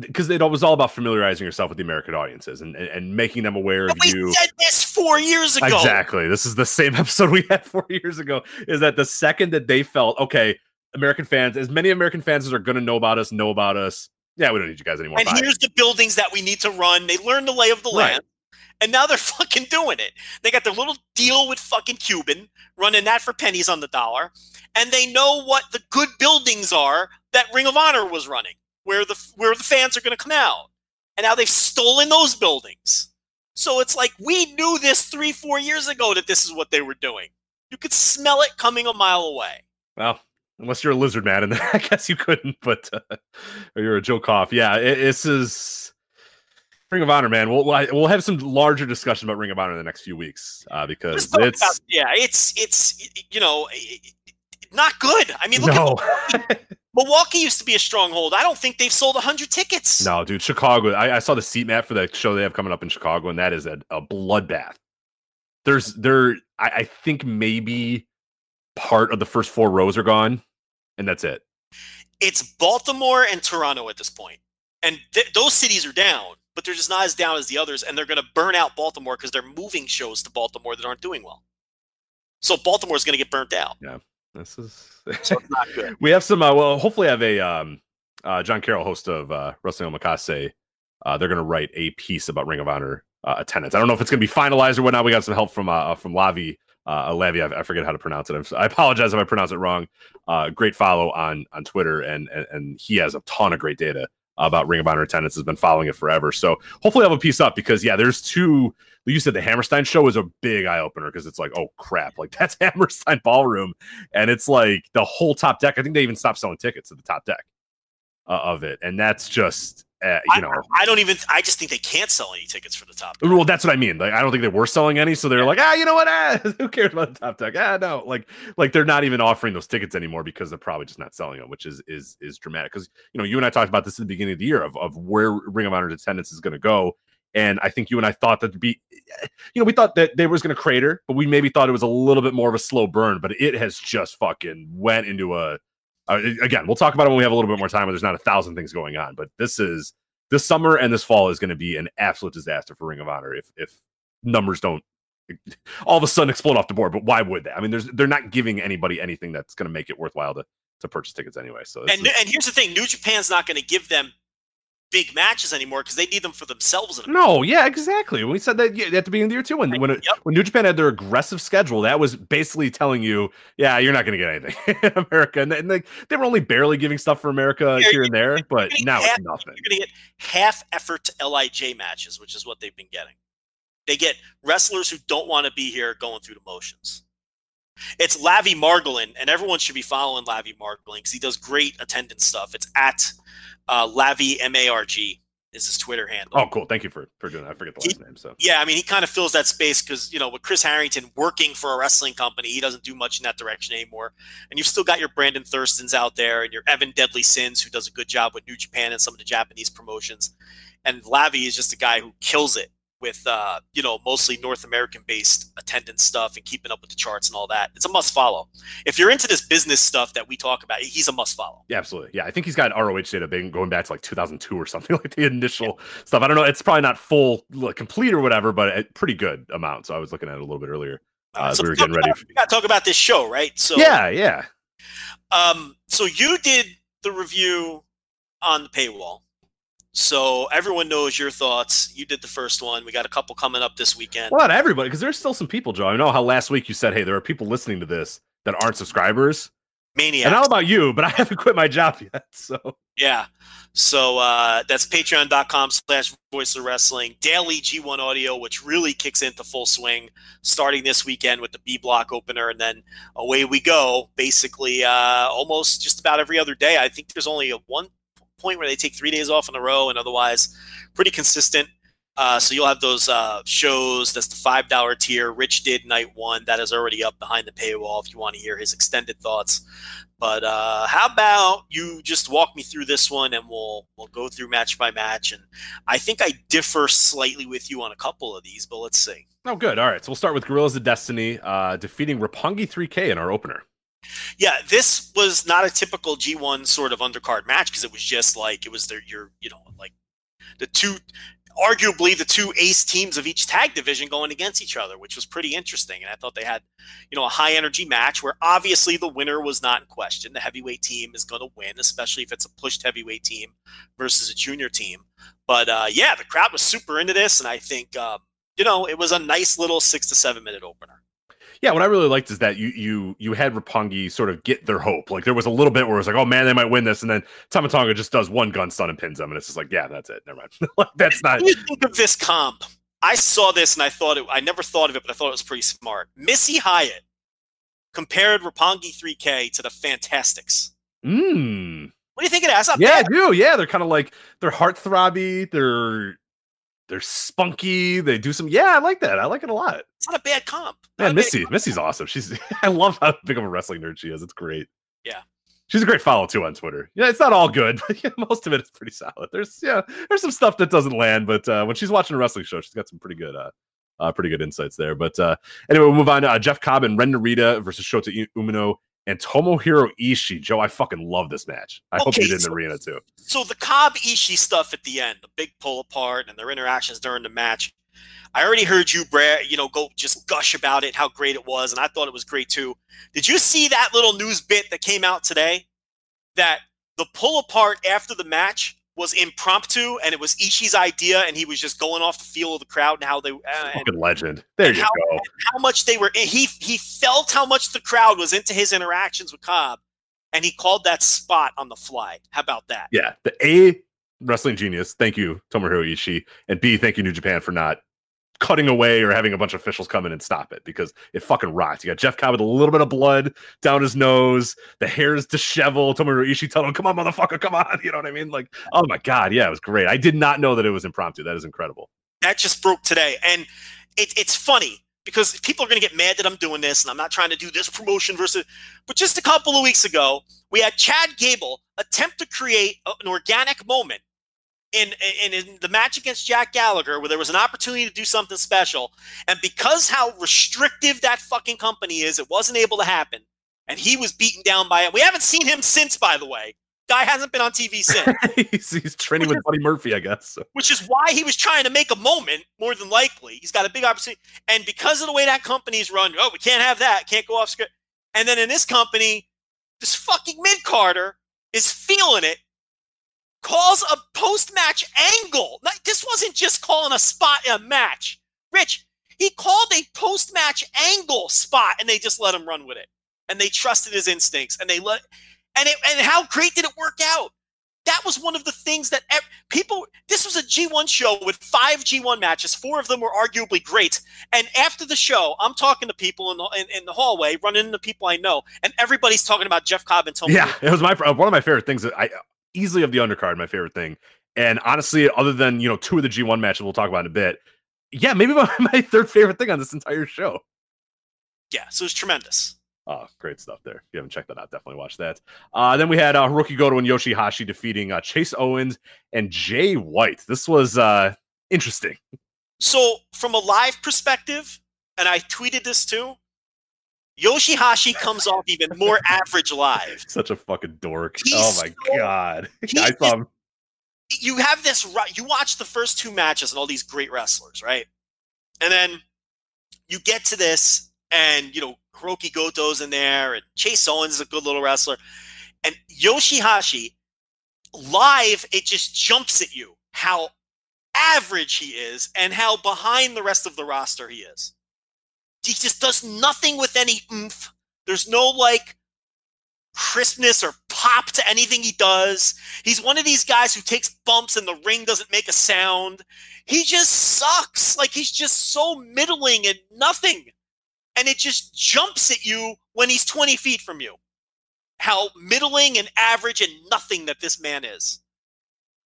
because it was all about familiarizing yourself with the American audiences and, and, and making them aware of But we you. said this four years ago. Exactly. This is the same episode we had four years ago. Is that the second that they felt okay, American fans, as many American fans as are going to know about us, know about us. Yeah, we don't need you guys anymore. And Bye. here's the buildings that we need to run. They learn the lay of the Right. land. And now they're fucking doing it. They got their little deal with fucking Cuban, running that for pennies on the dollar. And they know what the good buildings are that Ring of Honor was running, where the where the fans are going to come out. And now they've stolen those buildings. So it's like we knew this three, four years ago that this is what they were doing. You could smell it coming a mile away. Well, unless you're a lizard man, and I guess you couldn't. But uh, or you're a Joe Koff. Yeah, it, this is Ring of Honor, man. We'll we'll have some larger discussion about Ring of Honor in the next few weeks uh, because it's about- yeah, it's it's you know not good. I mean, look at no, Milwaukee used to be a stronghold. I don't think they've sold 100 tickets. no, dude. Chicago. I, I saw the seat map for the show they have coming up in Chicago, and that is a, a bloodbath. There's there. I, I think maybe part of the first four rows are gone, and that's it. It's Baltimore and Toronto at this. And th- those cities are down, but they're just not as down as the others. And they're going to burn out Baltimore because they're moving shows to Baltimore that aren't doing well. So Baltimore's going to get burnt out. Yeah, this is So it's not good. we have some uh, well hopefully have a um uh john carroll host of uh wrestling omakase uh they're gonna write a piece about ring of honor uh attendance i don't know if it's gonna be finalized or whatnot we got some help from uh from lavi uh lavi I, I forget how to pronounce it I'm, i apologize if i pronounce it wrong uh great follow on on twitter and and, and he has a ton of great data about Ring of Honor attendance has been following it forever. So hopefully I'll have a piece up because yeah, there's two. You said the Hammerstein show is a big eye opener because it's like, oh crap, like that's Hammerstein Ballroom, and it's like the whole top deck. I think they even stopped selling tickets to the top deck uh, of it, and that's just uh, you know. I, I don't even. I just think they can't sell any tickets for the top. Well, that's what I mean. Like, I don't think they were selling any, so they're like, ah, you know what? Ah, who cares about the top deck? Ah, no, like, like they're not even offering those tickets anymore because they're probably just not selling them, which is is is dramatic. Because you know, you and I talked about this at the beginning of the year of of where Ring of Honor's attendance is going to go, and I think you and I thought that to be, you know, we thought that they was going to crater, but we maybe thought it was a little bit more of a slow burn. But it has just fucking went into a. Uh, again, we'll talk about it when we have a little bit more time. There's not a thousand things going on, but this is this summer and this fall is going to be an absolute disaster for Ring of Honor if if numbers don't all of a sudden explode off the board. But why would they? I mean, there's they're not giving anybody anything that's going to make it worthwhile to to purchase tickets anyway. So and is, and here's the thing: New Japan's not going to give them big matches anymore because they need them for themselves. no, yeah, exactly. We said that at the beginning of the year too. When when, it, yep. when New Japan had their aggressive schedule, that was basically telling you, yeah, you're not going to get anything in America. And, and they, they were only barely giving stuff for America yeah, here and there, but now half, it's nothing. You're going to get half effort Lij matches, which is what they've been getting. They get wrestlers who don't want to be here going through the motions. It's Lavi Margolin, and everyone should be following Lavi Margolin because he does great attendance stuff. It's at uh, Lavi M A R G is his Twitter handle. Oh, cool! Thank you for for doing that. I forget the last name. So yeah, I mean, he kind of fills that space because you know with Chris Harrington working for a wrestling company, he doesn't do much in that direction anymore. And you've still got your Brandon Thurston's out there, and your Evan Deadly Sins, who does a good job with New Japan and some of the Japanese promotions. And Lavi is just a guy who kills it with uh, you know mostly North American based attendance stuff and keeping up with the charts and all that. It's a must follow. If you're into this business stuff that we talk about, he's a must follow. Yeah, absolutely. Yeah, I think he's got ROH data being going back to like 2002 or something like the initial yeah. stuff. I don't know. It's probably not full like, complete or whatever, but a pretty good amount. So I was looking at it a little bit earlier. Uh, so we were getting ready. About, we got to talk about this show, right? So yeah, yeah. Um, so you did the review on the paywall. So everyone knows your thoughts. You did the first one. We got a couple coming up this weekend. Well, not everybody, because there's still some people, Joe. I know how last week you said, "Hey, there are people listening to this that aren't subscribers." Maniac. And how about you? But I haven't quit my job yet. So yeah. So uh, that's patreon.com slash voice of wrestling. Daily G1 audio, which really kicks into full swing starting this weekend with the B block opener. And then away we go, basically uh, almost just about every other day. I think there's only a one point where they take three days off in a row, and otherwise pretty consistent. Uh, so you'll have those uh, shows. That's the five dollar tier. Rich did night one. That is already up behind the paywall if you want to hear his extended thoughts. But uh, how about you just walk me through this one, and we'll we'll go through match by match. And I think I differ slightly with you on a couple of these, but let's see. Oh, good. All right. So we'll start with Guerrillas of Destiny uh, defeating Roppongi 3K in our opener. Yeah, this was not a typical G1 sort of undercard match because it was just like it was their your you know like the two arguably the two ace teams of each tag division going against each other, which was pretty interesting. And I thought they had, you know, a high energy match where obviously the winner was not in question. The heavyweight team is going to win, especially if it's a pushed heavyweight team versus a junior team. But uh, yeah, the crowd was super into this, and I think uh, you know it was a nice little six to seven minute opener yeah, what I really liked is that you you you had Roppongi sort of get their hope. Like there was a little bit where it was like, oh man, they might win this, and then Tama Tonga just does one gun stun and pins them, and it's just like, yeah, that's it. Never mind. that's not. What do you think of this comp? I saw this and I thought it. I never thought of it, but I thought it was pretty smart. Missy Hyatt compared Roppongi 3K to the Fantastics. Mm. What do you think of that? Yeah, bad. I do. Yeah, they're kind of like they're heartthrobby. They're they're spunky. They do some. Yeah, I like that. I like it a lot. It's not a bad comp. Man, Missy, Missy's awesome. She's. I love how big of a wrestling nerd she is. It's great. Yeah. She's a great follow too on Twitter. Yeah, it's not all good, but yeah, most of it is pretty solid. There's yeah, there's some stuff that doesn't land, but uh, when she's watching a wrestling show, she's got some pretty good uh, uh pretty good insights there. But uh anyway, we'll move on to uh, Jeff Cobb and Ren Narita versus Shota Umino and Tomohiro Ishii. Joe, I fucking love this match. I okay, hope you did in the arena too. So the Cobb Ishii stuff at the end, the big pull apart and their interactions during the match. I already heard you, Brad, you know, go just gush about it, how great it was, and I thought it was great too. Did you see that little news bit that came out today? That the pull apart after the match was impromptu and it was Ishii's idea and he was just going off the feel of the crowd and how they uh, fucking and, legend. There you how, go. How much they were he he felt how much the crowd was into his interactions with Cobb and he called that spot on the fly. How about that? Yeah, the A wrestling genius. Thank you, Tomohiro Ishii, and B, thank you, New Japan, for not cutting away or having a bunch of officials come in and stop it because it fucking rots. You got Jeff Cobb with a little bit of blood down his nose, the hair is disheveled. Tomohiro Ishii telling him, "Come on, motherfucker, come on!" You know what I mean? Like, oh my god, yeah, it was great. I did not know that it was impromptu. That is incredible. That just broke today, and it, it's funny because people are going to get mad that I'm doing this, and I'm not trying to do this promotion versus. But just a couple of weeks ago, we had Chad Gable attempt to create an organic moment in, in in the match against Jack Gallagher, where there was an opportunity to do something special, and because how restrictive that fucking company is, it wasn't able to happen, and he was beaten down by it. We haven't seen him since, by the way. Guy hasn't been on TV since. he's, he's training Which with Buddy Murphy, I guess. So. which is why he was trying to make a moment more than likely. He's got a big opportunity. And because of the way that company's run, oh, we can't have that, can't go off script. And then in this company, this fucking mid carder is feeling it, calls a post match angle. This wasn't just calling a spot in a match. Rich, he called a post match angle spot and they just let him run with it. And they trusted his instincts and they let, and it, and how great did it work out? that was one of the things that ev- people this was a g1 show with five g1 matches four of them were arguably great and after the show i'm talking to people in the, in, in the hallway running into people i know and everybody's talking about jeff cobb and tony Yeah, it was my uh, one of my favorite things. That I easily of the undercard, my favorite thing. And honestly, other than you know two of the G1 matches we'll talk about in a bit, yeah, maybe my, my third favorite thing on this entire show. yeah so it's tremendous Oh, great stuff there. If you haven't checked that out, definitely watch that. Uh, then we had uh, Hiroki Goto and Yoshihashi defeating uh, Chase Owens and Jay White. This was uh, interesting. so from a live perspective and i tweeted this too yoshihashi comes off even more average live Such a fucking dork. He's oh my so- god. I saw him. you have this you watch the first two matches and all these great wrestlers, right? And then you get to this and you know Hiroki Goto's in there and Chase Owens is a good little wrestler. And Yoshihashi live it just jumps at you how average he is and how behind the rest of the roster he is. He just does nothing with any oomph. There's no like crispness or pop to anything he does. He's one of these guys who takes bumps and the ring doesn't make a sound. He just sucks. Like he's just so middling and nothing. And it just jumps at you when he's 20 feet from you. How middling and average and nothing that this man is.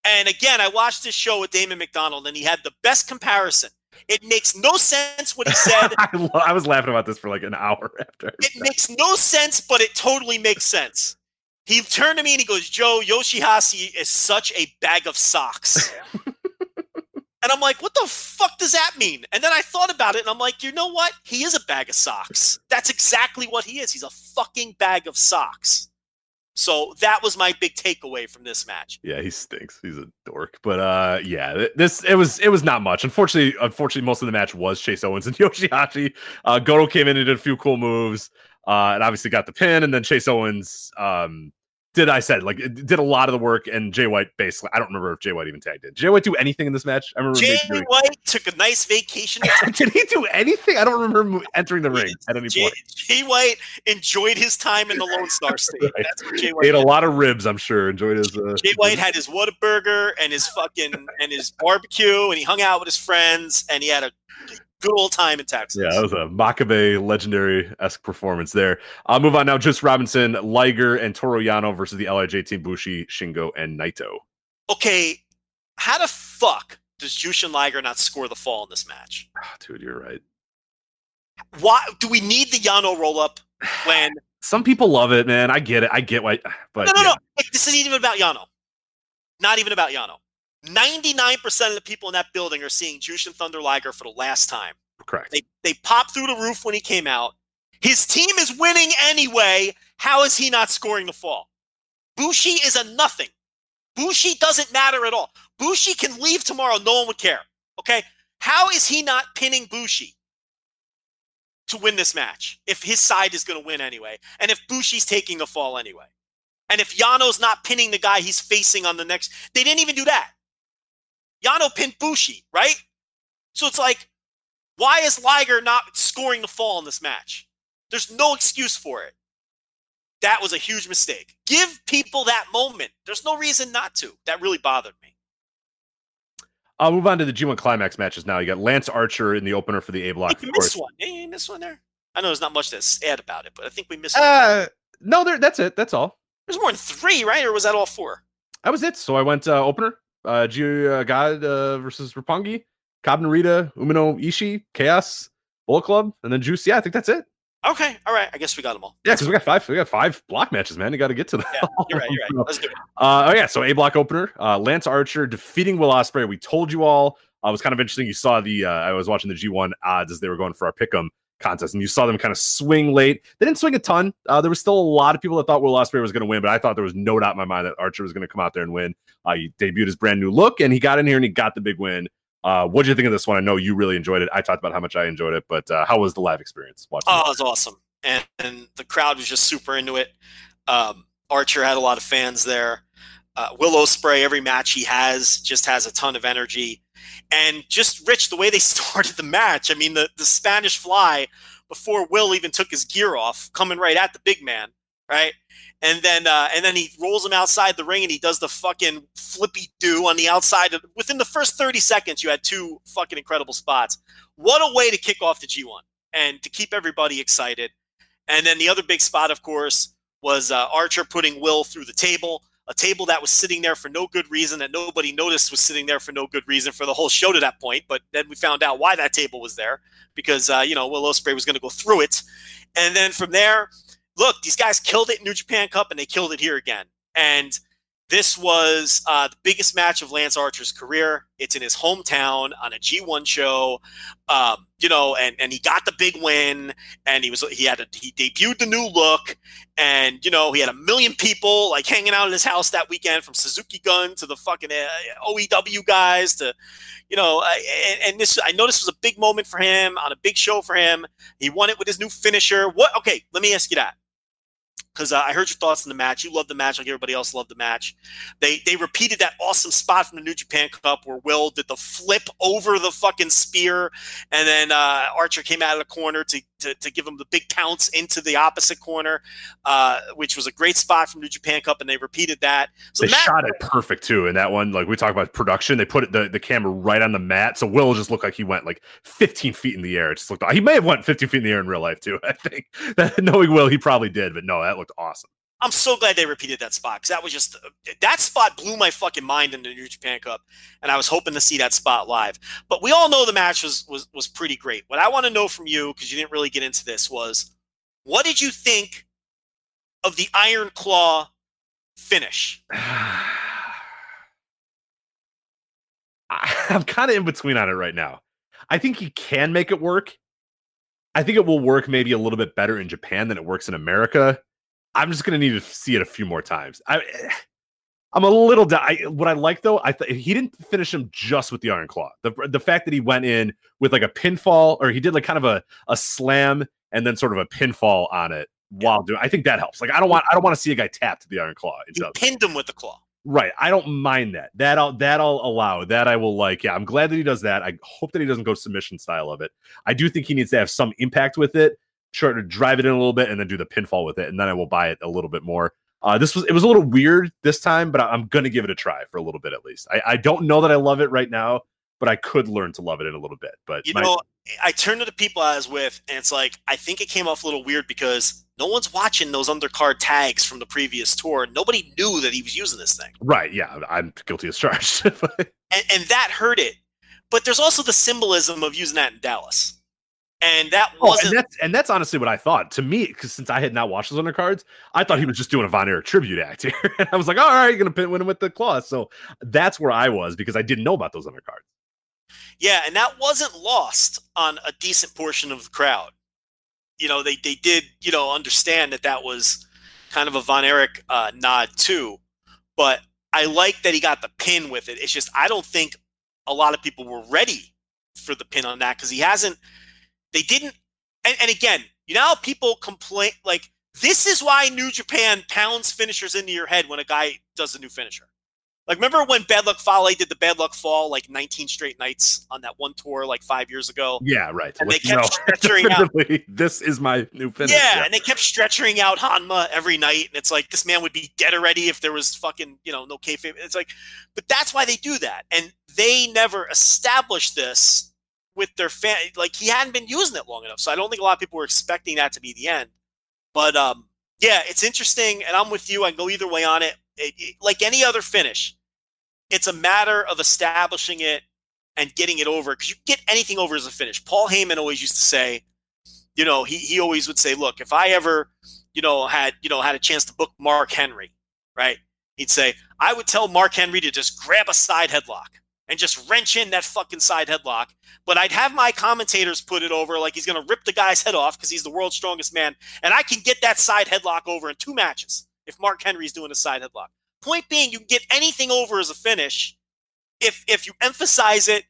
And again, I watched this show with Damon McDonald and he had the best comparison. It makes no sense what he said. I, lo- I was laughing about this for like an hour after. It makes no sense, but it totally makes sense. He turned to me and he goes, Joe, Yoshihashi is such a bag of socks. and I'm like, what the fuck does that mean? And then I thought about it and I'm like, you know what? He is a bag of socks. That's exactly what he is. He's a fucking bag of socks. So that was my big takeaway from this match. Yeah, he stinks. He's a dork. But uh yeah, this it was it was not much. Unfortunately, unfortunately, most of the match was Chase Owens and Yoshihashi. Uh Goto came in and did a few cool moves. Uh and obviously got the pin, and then Chase Owens um did I said like did a lot of the work and Jay White basically I don't remember if Jay White even tagged in. Did Jay White do anything in this match? I remember Jay doing- White took a nice vacation. did he do anything? I don't remember entering the ring at any Jay, point. Jay White enjoyed his time in the Lone Star State. Right. That's what Jay White Ate a lot of ribs, I'm sure. Enjoyed his uh, Jay White had his Whataburger and his fucking and his barbecue, and he hung out with his friends, and he had a good old time in Texas. Yeah, that was a Makabe legendary esque performance there. I'll move on now. Juice Robinson, Liger, and Toru Yano versus the Lij team Bushi, Shingo, and Naito. Okay, how the fuck does Jushin Liger not score the fall in this match? Ah, dude, you're right. Why do we need the Yano roll up when? Some people love it, man. I get it. I get why, but no, no, yeah. no. This isn't even about Yano. Not even about Yano. Ninety-nine percent of the people in that building are seeing Jushin Thunder Liger for the last time. correct. They they popped through the roof when he came out. His team is winning anyway. How is he not scoring the fall? Bushi is a nothing. Bushi doesn't matter at all. Bushi can leave tomorrow. No one would care. Okay. How is he not pinning Bushi to win this match if his side is going to win anyway? And if Bushi's taking the fall anyway? And if Yano's not pinning the guy he's facing on the next, they didn't even do that. Yano pinned Bushi, right? So it's like, why is Liger not scoring the fall in this match? There's no excuse for it. That was a huge mistake. Give people that moment. There's no reason not to. That really bothered me. I'll move on to the G1 climax matches now. You got Lance Archer in the opener for the A block. we missed one. Yeah, you missed one there. I know there's not much to add about it, but I think we missed. one. Uh, no, there. That's it. That's all. There's more than three, right? Or was that all four? That was it. So I went uh, opener. Uh, G uh, God uh, versus Roppongi, Cobb Narita, Umino Ishii, Chaos, Bullet Club, and then Juice. Yeah, I think that's it. Okay, all right. I guess we got them all. Yeah, because we got five. We got five block matches, man. You got to get to that. Yeah, you're right. You're right. Let's do it. Uh, oh yeah, so A block opener, uh, Lance Archer defeating Will Ospreay. We told you all. Uh, it was kind of interesting. You saw the. Uh, I was watching the G1 odds as they were going for our pick'em contest, and you saw them kind of swing late. They didn't swing a ton. Uh, there was still a lot of people that thought Will Ospreay was going to win, but I thought there was no doubt in my mind that Archer was going to come out there and win. Uh, he debuted his brand new look, and he got in here and he got the big win. Uh, what do you think of this one? I know you really enjoyed it. I talked about how much I enjoyed it, but uh, how was the live experience watching? Oh, it? it was awesome, and, and the crowd was just super into it. Um, Archer had a lot of fans there. Uh, Will Ospreay, every match he has, just has a ton of energy, and just Rich, the way they started the match. I mean, the the Spanish Fly before Will even took his gear off, coming right at the big man, right? And then uh, and then he rolls him outside the ring and he does the fucking flippy do on the outside. Of, within the first 30 seconds, you had two fucking incredible spots. What a way to kick off the G1 and to keep everybody excited. And then the other big spot, of course, was uh, Archer putting Will through the table, a table that was sitting there for no good reason, that nobody noticed was sitting there for no good reason for the whole show to that point. But then we found out why that table was there because, uh, you know, Will Ospreay was going to go through it. And then from there, look, these guys killed it in New Japan Cup and they killed it here again. And this was uh, the biggest match of Lance Archer's career. It's in his hometown on a G1 show, um, you know, and, and he got the big win, and he was he had a, he debuted the new look, and you know he had a million people like hanging out at his house that weekend, from Suzuki Gun to the fucking uh, OEW guys to, you know, and, and this I know this was a big moment for him on a big show for him. He won it with his new finisher. What? Okay, let me ask you that because uh, I heard your thoughts on the match. You loved the match like everybody else loved the match. They they repeated that awesome spot from the New Japan Cup where Will did the flip over the fucking spear, and then uh, Archer came out of the corner to, to to give him the big pounce into the opposite corner, uh, which was a great spot from New Japan Cup, and they repeated that. So they the shot it perfect too in that one. Like we talk about production, they put it, the, the camera right on the mat, so Will just looked like he went like 15 feet in the air. It just looked. He may have went 15 feet in the air in real life too. I think that knowing Will, he probably did, but no, that looked awesome. I'm so glad they repeated that spot because that was just that spot blew my fucking mind in the New Japan Cup, and I was hoping to see that spot live. But we all know the match was was was pretty great. What I want to know from you because you didn't really get into this was, what did you think of the Iron Claw finish? I'm kind of in between on it right now. I think he can make it work. I think it will work maybe a little bit better in Japan than it works in America. I'm just going to need to see it a few more times. I, I'm a little. di- I, what I like though, I th- he didn't finish him just with the Iron Claw. The the fact that he went in with like a pinfall, or he did like kind of a a slam and then sort of a pinfall on it while doing. I think that helps. Like I don't want I don't want to see a guy tap to the Iron Claw. It pinned him with the claw. Right. I don't mind that. That I'll that I'll allow. That I will like. Yeah, I'm glad that he does that. I hope that he doesn't go submission style of it. I do think he needs to have some impact with it. Try to drive it in a little bit and then do the pinfall with it, and then I will buy it a little bit more. Uh, this was it was a little weird this time, but I'm gonna give it a try for a little bit at least. I, I don't know that I love it right now, but I could learn to love it in a little bit. But You my- know, I turned to the people I was with, and it's like I think it came off a little weird because no one's watching those undercard tags from the previous tour. Nobody knew that he was using this thing. right, yeah, I'm guilty as charged. and, and that hurt it. But there's also the symbolism of using that in Dallas, and that Oh, wasn't. and that's and that's honestly what I thought. To me, because since I had not watched those undercards, I thought he was just doing a Von Erich tribute act here, and I was like, "All right, you're gonna pin win him with the claws." So that's where I was because I didn't know about those undercards. yeah, and that wasn't lost on a decent portion of the crowd. You know, they they did you know understand that that was kind of a Von Erich uh, nod too, but I like that he got the pin with it. It's just I don't think a lot of people were ready for the pin on that because he hasn't. They didn't. And, and again, you know, how people complain like this is why New Japan pounds finishers into your head when a guy does a new finisher. Like, remember when Bad Luck Fale did the Bad Luck Fall like 19 straight nights on that one tour like five years ago? Yeah, right. And they kept stretching out- This is my new finish. Yeah, and they kept stretching out Hanma every night, and it's like this man would be dead already if there was fucking you know no kayfabe. It's like, but that's why they do that, and they never established this with their fan. Like he hadn't been using it long enough, so I don't think a lot of people were expecting that to be the end. But um, yeah, it's interesting, and I'm with you. I can go either way on it. It, it. Like any other finish, it's a matter of establishing it and getting it over because you get anything over as a finish. Paul Heyman always used to say, you know, he he always would say, look, if I ever, you know, had you know had a chance to book Mark Henry, right? He'd say, I would tell Mark Henry to just grab a side headlock and just wrench in that fucking side headlock. But I'd have my commentators put it over like he's going to rip the guy's head off because he's the world's strongest man. And I can get that side headlock over in two matches if Mark Henry's doing a side headlock. Point being, you can get anything over as a finish if if you emphasize it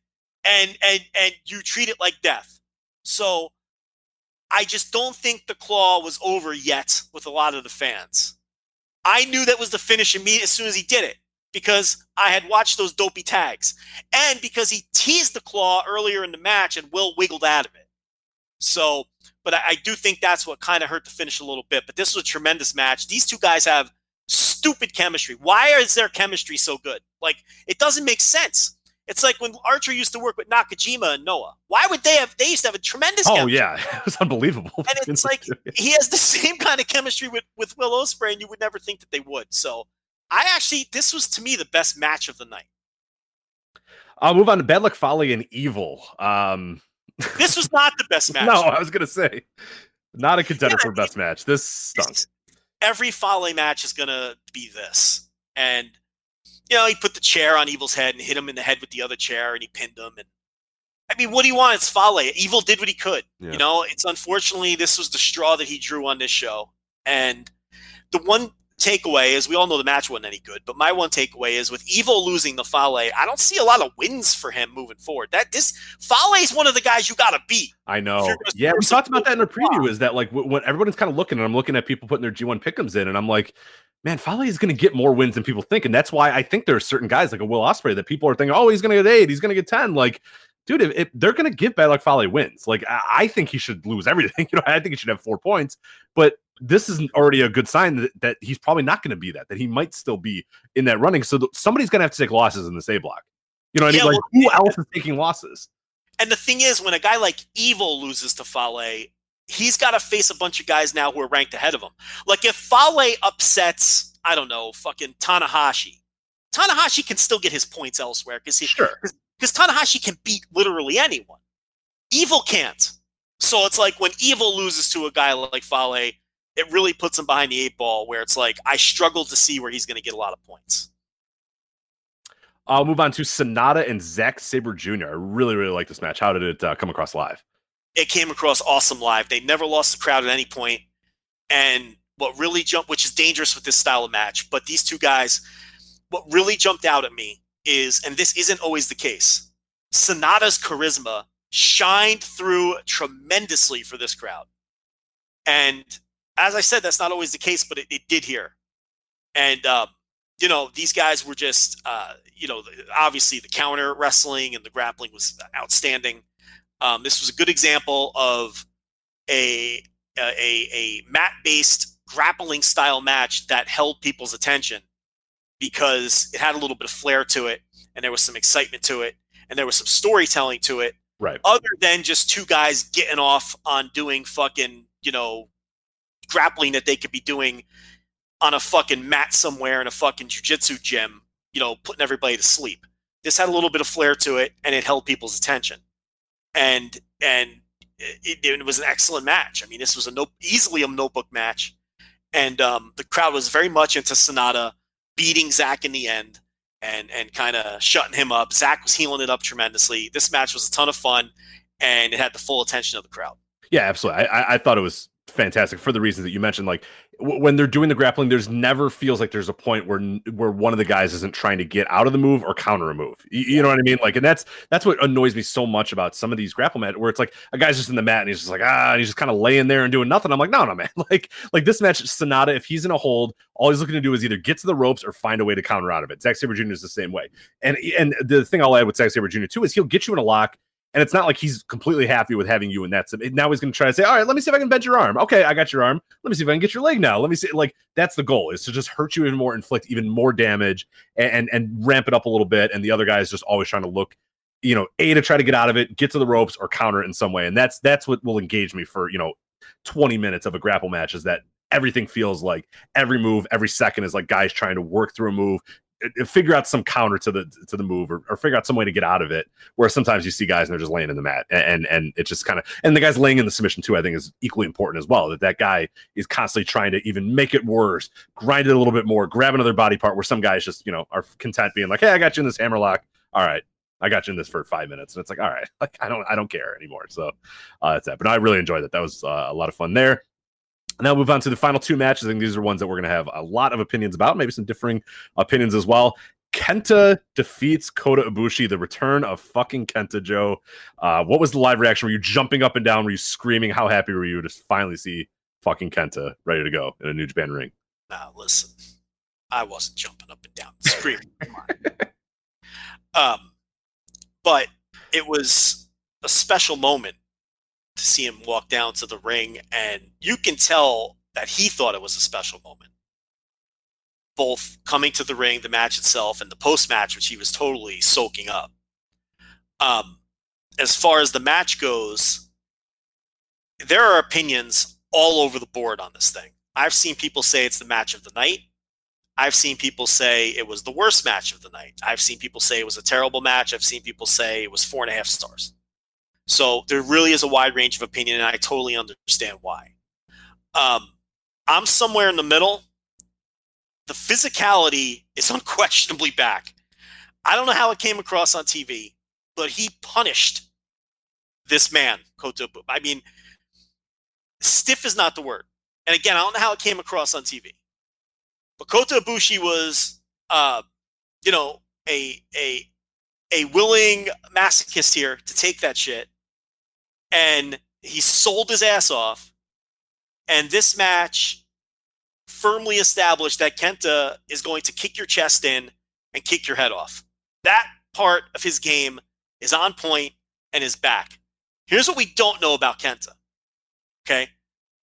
and and and you treat it like death. So I just don't think the claw was over yet with a lot of the fans. I knew that was the finish immediately as soon as he did it because I had watched those dopey tags and because he teased the claw earlier in the match and Will wiggled out of it. So, but I, I do think that's what kind of hurt the finish a little bit. But this was a tremendous match. These two guys have stupid chemistry. Why is their chemistry so good? Like, it doesn't make sense. It's like when Archer used to work with Nakajima and Noah. Why would they have? They used to have a tremendous. Oh chemistry. yeah, it was unbelievable. and it's like he has the same kind of chemistry with with Will Ospreay, and you would never think that they would. So I actually, this was to me the best match of the night. I'll move on to Bad Luck Fale and Evil. Um, This was not the best match. no, I was gonna say not a contender Yeah, for best match. This stunk. Every Fale match is gonna be this, and you know he put the chair on Evil's head and hit him in the head with the other chair, and he pinned him. And I mean, what do you want? It's Fale. Evil did what he could. Yeah. You know, it's unfortunately this was the straw that he drew on this show, and the one takeaway is we all know the match wasn't any good, but my one takeaway is with Evil losing the Fale, I don't see a lot of wins for him moving forward. That this Fale is one of the guys you got to beat. I know. Yeah, we talked about that in the preview. Is that like wh- when everybody's kind of looking, and I'm looking at people putting their G1 pickums in, and I'm like, man, Fale is going to get more wins than people think, and that's why I think there are certain guys like a Will Ospreay that people are thinking, oh, he's going to get eight, he's going to get ten. Like, dude, if, if they're going to give Bad Luck Fale wins, like I, I think he should lose everything. You know, I think he should have four points, but this is already a good sign that, that he's probably not going to be that. That he might still be in that running. So th- somebody's going to have to take losses in this A block. You know what Yeah, I mean? Like, well, who else is taking losses? And the thing is, when a guy like Evil loses to Fale, he's got to face a bunch of guys now who are ranked ahead of him. Like if Fale upsets, I don't know, fucking Tanahashi, Tanahashi can still get his points elsewhere because he Sure. because Tanahashi can beat literally anyone. Evil can't. So it's like when Evil loses to a guy like Fale, it really puts him behind the eight ball where it's like I struggle to see where he's going to get a lot of points. I'll move on to Sanada and Zack Sabre Jr. I really, really like this match. How did it uh, come across live? it came across awesome live. They never lost the crowd at any point. And what really jumped, which is dangerous with this style of match, but these two guys, what really jumped out at me is, and this isn't always the case, Sanada's charisma shined through tremendously for this crowd. And as I said, that's not always the case, but it, it did here. And, um, you know, these guys were just, uh, you know, obviously the counter wrestling and the grappling was outstanding. Um, this was a good example of a a, a mat based grappling style match that held people's attention because it had a little bit of flair to it and there was some excitement to it and there was some storytelling to it Right. other than just two guys getting off on doing fucking you know grappling that they could be doing on a fucking mat somewhere in a fucking jujitsu gym you know putting everybody to sleep this had a little bit of flair to it and it held people's attention and and it, it was an excellent match. I mean, this was a no, easily a notebook match, and um, the crowd was very much into Sanada beating Zack in the end and and kind of shutting him up. Zach was heeling it up tremendously. This match was a ton of fun, and it had the full attention of the crowd. Yeah, absolutely. I, I, I thought it was fantastic for the reasons that you mentioned. Like w- when they're doing the grappling, there's never feels like there's a point where where one of the guys isn't trying to get out of the move or counter a move. You, you know what I mean? Like, and that's that's what annoys me so much about some of these grapple mat where it's like a guy's just in the mat and he's just like ah, and he's just kind of laying there and doing nothing. I'm like, no, no, man. Like like this match, Sanada, if he's in a hold, all he's looking to do is either get to the ropes or find a way to counter out of it. Zack Sabre Jr. is the same way. And and the thing I'll add with Zack Sabre Jr. too is he'll get you in a lock And it's not like he's completely happy with having you in that. Now he's going to try to say, all right, let me see if I can bend your arm. Okay, I got your arm. Let me see if I can get your leg now. Let me see. Like that's the goal is to just hurt you even more, inflict even more damage, and and, ramp it up a little bit. And the other guy is just always trying to look you know, a to try to get out of it, get to the ropes, or counter it in some way, and that's that's what will engage me for you know, twenty minutes of a grapple match. Is that everything feels like every move, every second is like guys trying to work through a move, figure out some counter to the to the move, or, or figure out some way to get out of it. Where sometimes you see guys and they're just laying in the mat, and and, it's just kind of and the guys laying in the submission too. I think is equally important as well. That that guy is constantly trying to even make it worse, grind it a little bit more, grab another body part. Where some guys just you know are content being like, hey, I got you in this hammerlock. All right, I got you in this for five minutes, and it's like, all right, like I don't, I don't care anymore. So uh, that's that. But I really enjoyed that. That was uh, a lot of fun there. Now move on to the final two matches. I think these are ones that we're going to have a lot of opinions about, maybe some differing opinions as well. Kenta defeats Kota Ibushi. The return of fucking Kenta Joe. Uh, what was the live reaction? Were you jumping up and down? Were you screaming? How happy were you to finally see fucking Kenta ready to go in a New Japan ring? Now listen, I wasn't jumping up and down screaming. um, but it was a special moment to see him walk down to the ring, and you can tell that he thought it was a special moment. Both coming to the ring, the match itself, and the post match, which he was totally soaking up. Um, as far as the match goes, there are opinions all over the board on this thing. I've seen people say it's the match of the night. I've seen people say it was the worst match of the night. I've seen people say it was a terrible match. I've seen people say it was four and a half stars. So there really is a wide range of opinion, and I totally understand why. Um, I'm somewhere in the middle. The physicality is unquestionably back. I don't know how it came across on TV, but he punished this man, Kota. I mean, stiff is not the word. And again, I don't know how it came across on TV. But Kota Ibushi was, uh, you know, a a a willing masochist here to take that shit, and he sold his ass off. And this match firmly established that Kenta is going to kick your chest in and kick your head off. That part of his game is on point and is back. Here's what we don't know about Kenta. Okay.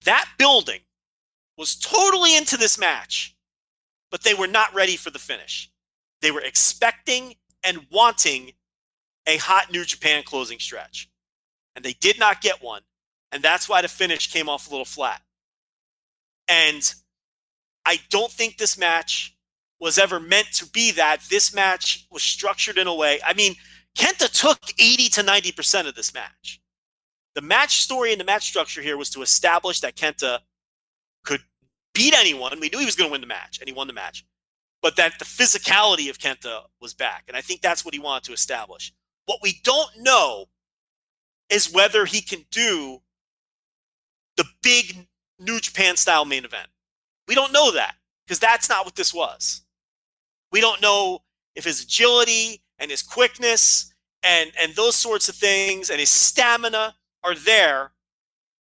That building was totally into this match but they were not ready for the finish. They were expecting and wanting a hot New Japan closing stretch, and they did not get one. And that's why the finish came off a little flat. And I don't think this match was ever meant to be that. This match was structured in a way. I mean, Kenta took 80 to 90% of this match. The match story and the match structure here was to establish that Kenta could beat anyone. We knew he was going to win the match, and he won the match. But that the physicality of Kenta was back. And I think that's what he wanted to establish. What we don't know is whether he can do the big New Japan style main event. We don't know that because that's not what this was. We don't know if his agility and his quickness and, and those sorts of things and his stamina are there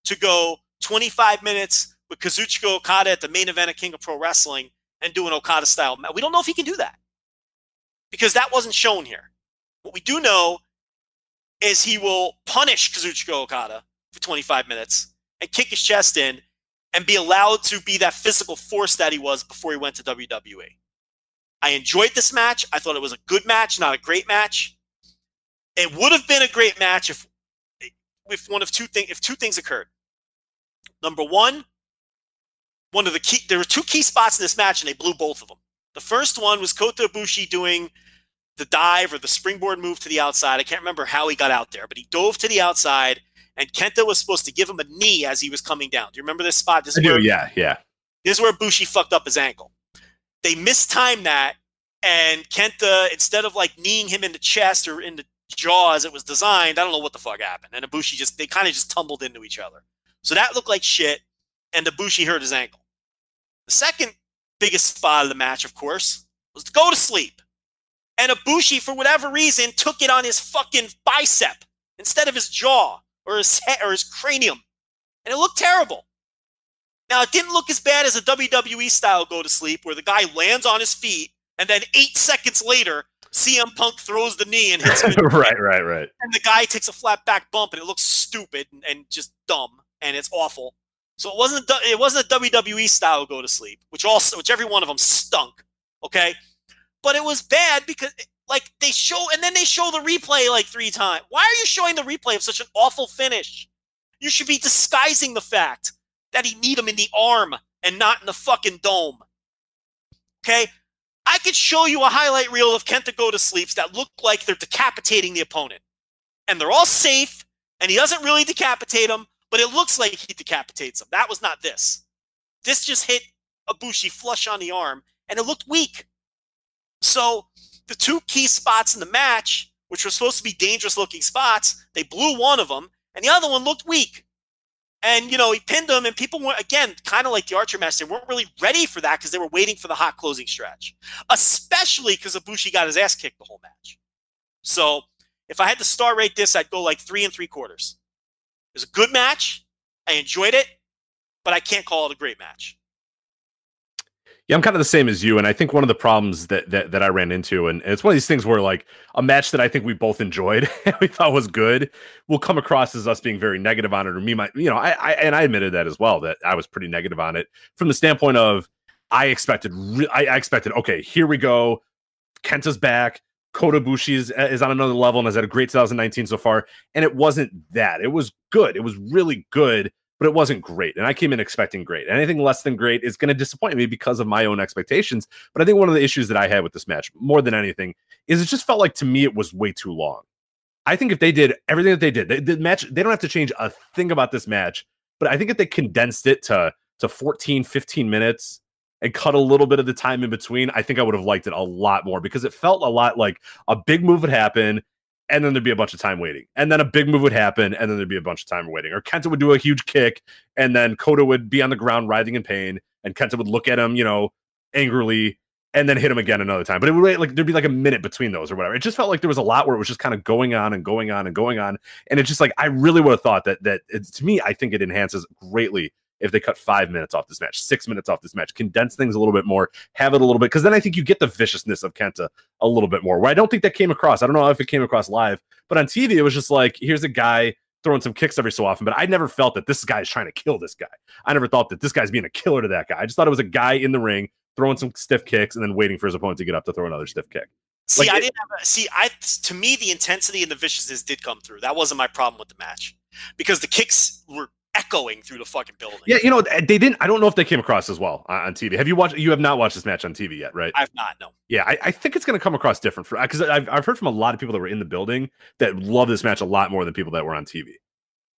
to go 25 minutes with Kazuchika Okada at the main event of King of Pro Wrestling and do an Okada style. We don't know if he can do that because that wasn't shown here. What we do know is he will punish Kazuchika Okada for 25 minutes and kick his chest in and be allowed to be that physical force that he was before he went to WWE. I enjoyed this match. I thought it was a good match, not a great match. It would have been a great match if if one of two things if two things occurred. Number one, one of the key. There were two key spots in this match, and they blew both of them. The first one was Kota Ibushi doing the dive or the springboard move to the outside. I can't remember how he got out there, but he dove to the outside, and Kenta was supposed to give him a knee as he was coming down. Do you remember this spot? This I do, yeah, yeah. This is where Bushi fucked up his ankle. They mistimed that, and Kenta, instead of like kneeing him in the chest or in the jaw as it was designed, I don't know what the fuck happened. And Ibushi just, they kind of just tumbled into each other. So that looked like shit and Ibushi hurt his ankle. The second biggest spot of the match, of course, was to go to sleep. And Ibushi, for whatever reason, took it on his fucking bicep instead of his jaw or his head or his cranium. And it looked terrible. Now, it didn't look as bad as a WWE style go to sleep where the guy lands on his feet and then eight seconds later CM Punk throws the knee and hits him, right, right, right. and the guy takes a flat back bump, and it looks stupid and, and just dumb, and it's awful. So it wasn't it wasn't a WWE style go to sleep, which also which every one of them stunk. Okay, but it was bad because like they show and then they show the replay like three times. Why are you showing the replay of such an awful finish? You should be disguising the fact that he need him in the arm and not in the fucking dome. Okay? I could show you a highlight reel of Kenta go to sleeps that look like they're decapitating the opponent. And they're all safe, and he doesn't really decapitate them, but it looks like he decapitates them. That was not this. This just hit Ibushi flush on the arm, and it looked weak. So the two key spots in the match, which were supposed to be dangerous looking spots, they blew one of them, and the other one looked weak. And you know, he pinned him, and people weren't again kind of like the Archer match. They weren't really ready for that because they were waiting for the hot closing stretch, especially because Ibushi got his ass kicked the whole match. So, if I had to star rate this, I'd go like three and three quarters. It was a good match. I enjoyed it, but I can't call it a great match. Yeah, I'm kind of the same as you, and I think one of the problems that that, that I ran into, and, and it's one of these things where like a match that I think we both enjoyed and we thought was good, will come across as us being very negative on it, or me, my, you know, I, I and I admitted that as well that I was pretty negative on it from the standpoint of I expected, re- I, I expected, okay, here we go, Kenta's back, Kota Ibushi is, uh, is on another level and has had a great 2019 so far, and it wasn't that. It was good. It was really good but it wasn't great. And I came in expecting great. Anything less than great is going to disappoint me because of my own expectations. But I think one of the issues that I had with this match, more than anything, is it just felt like to me it was way too long. I think if they did everything that they did, they, the match, they don't have to change a thing about this match. But I think if they condensed it to to 14, 15 minutes and cut a little bit of the time in between, I think I would have liked it a lot more because it felt a lot like a big move would happen and then there'd be a bunch of time waiting. And then a big move would happen, and then there'd be a bunch of time waiting. Or Kenta would do a huge kick, and then Kota would be on the ground writhing in pain, and Kenta would look at him, you know, angrily, and then hit him again another time. But it would wait, like there'd be like a minute between those or whatever. It just felt like there was a lot where it was just kind of going on and going on and going on. And it's just like I really would have thought that that to me, I think it enhances greatly if they cut five minutes off this match, six minutes off this match, condense things a little bit more, have it a little bit, because then I think you get the viciousness of Kenta a little bit more. Where I don't think that came across. I don't know if it came across live, but on TV it was just like, here's a guy throwing some kicks every so often. But I never felt that this guy is trying to kill this guy. I never thought that this guy's being a killer to that guy. I just thought it was a guy in the ring throwing some stiff kicks and then waiting for his opponent to get up to throw another stiff kick. See, Like, I didn't have a, see. I to me the intensity and the viciousness did come through. That wasn't my problem with the match because the kicks were echoing through the fucking building. Yeah, you know they didn't. I don't know if they came across as well uh, on, on TV. Have you watched? You have not watched this match on TV yet, right? I've not. No. Yeah, I, I think it's going to come across different for uh, because I've I've heard from a lot of people that were in the building that love this match a lot more than people that were on TV.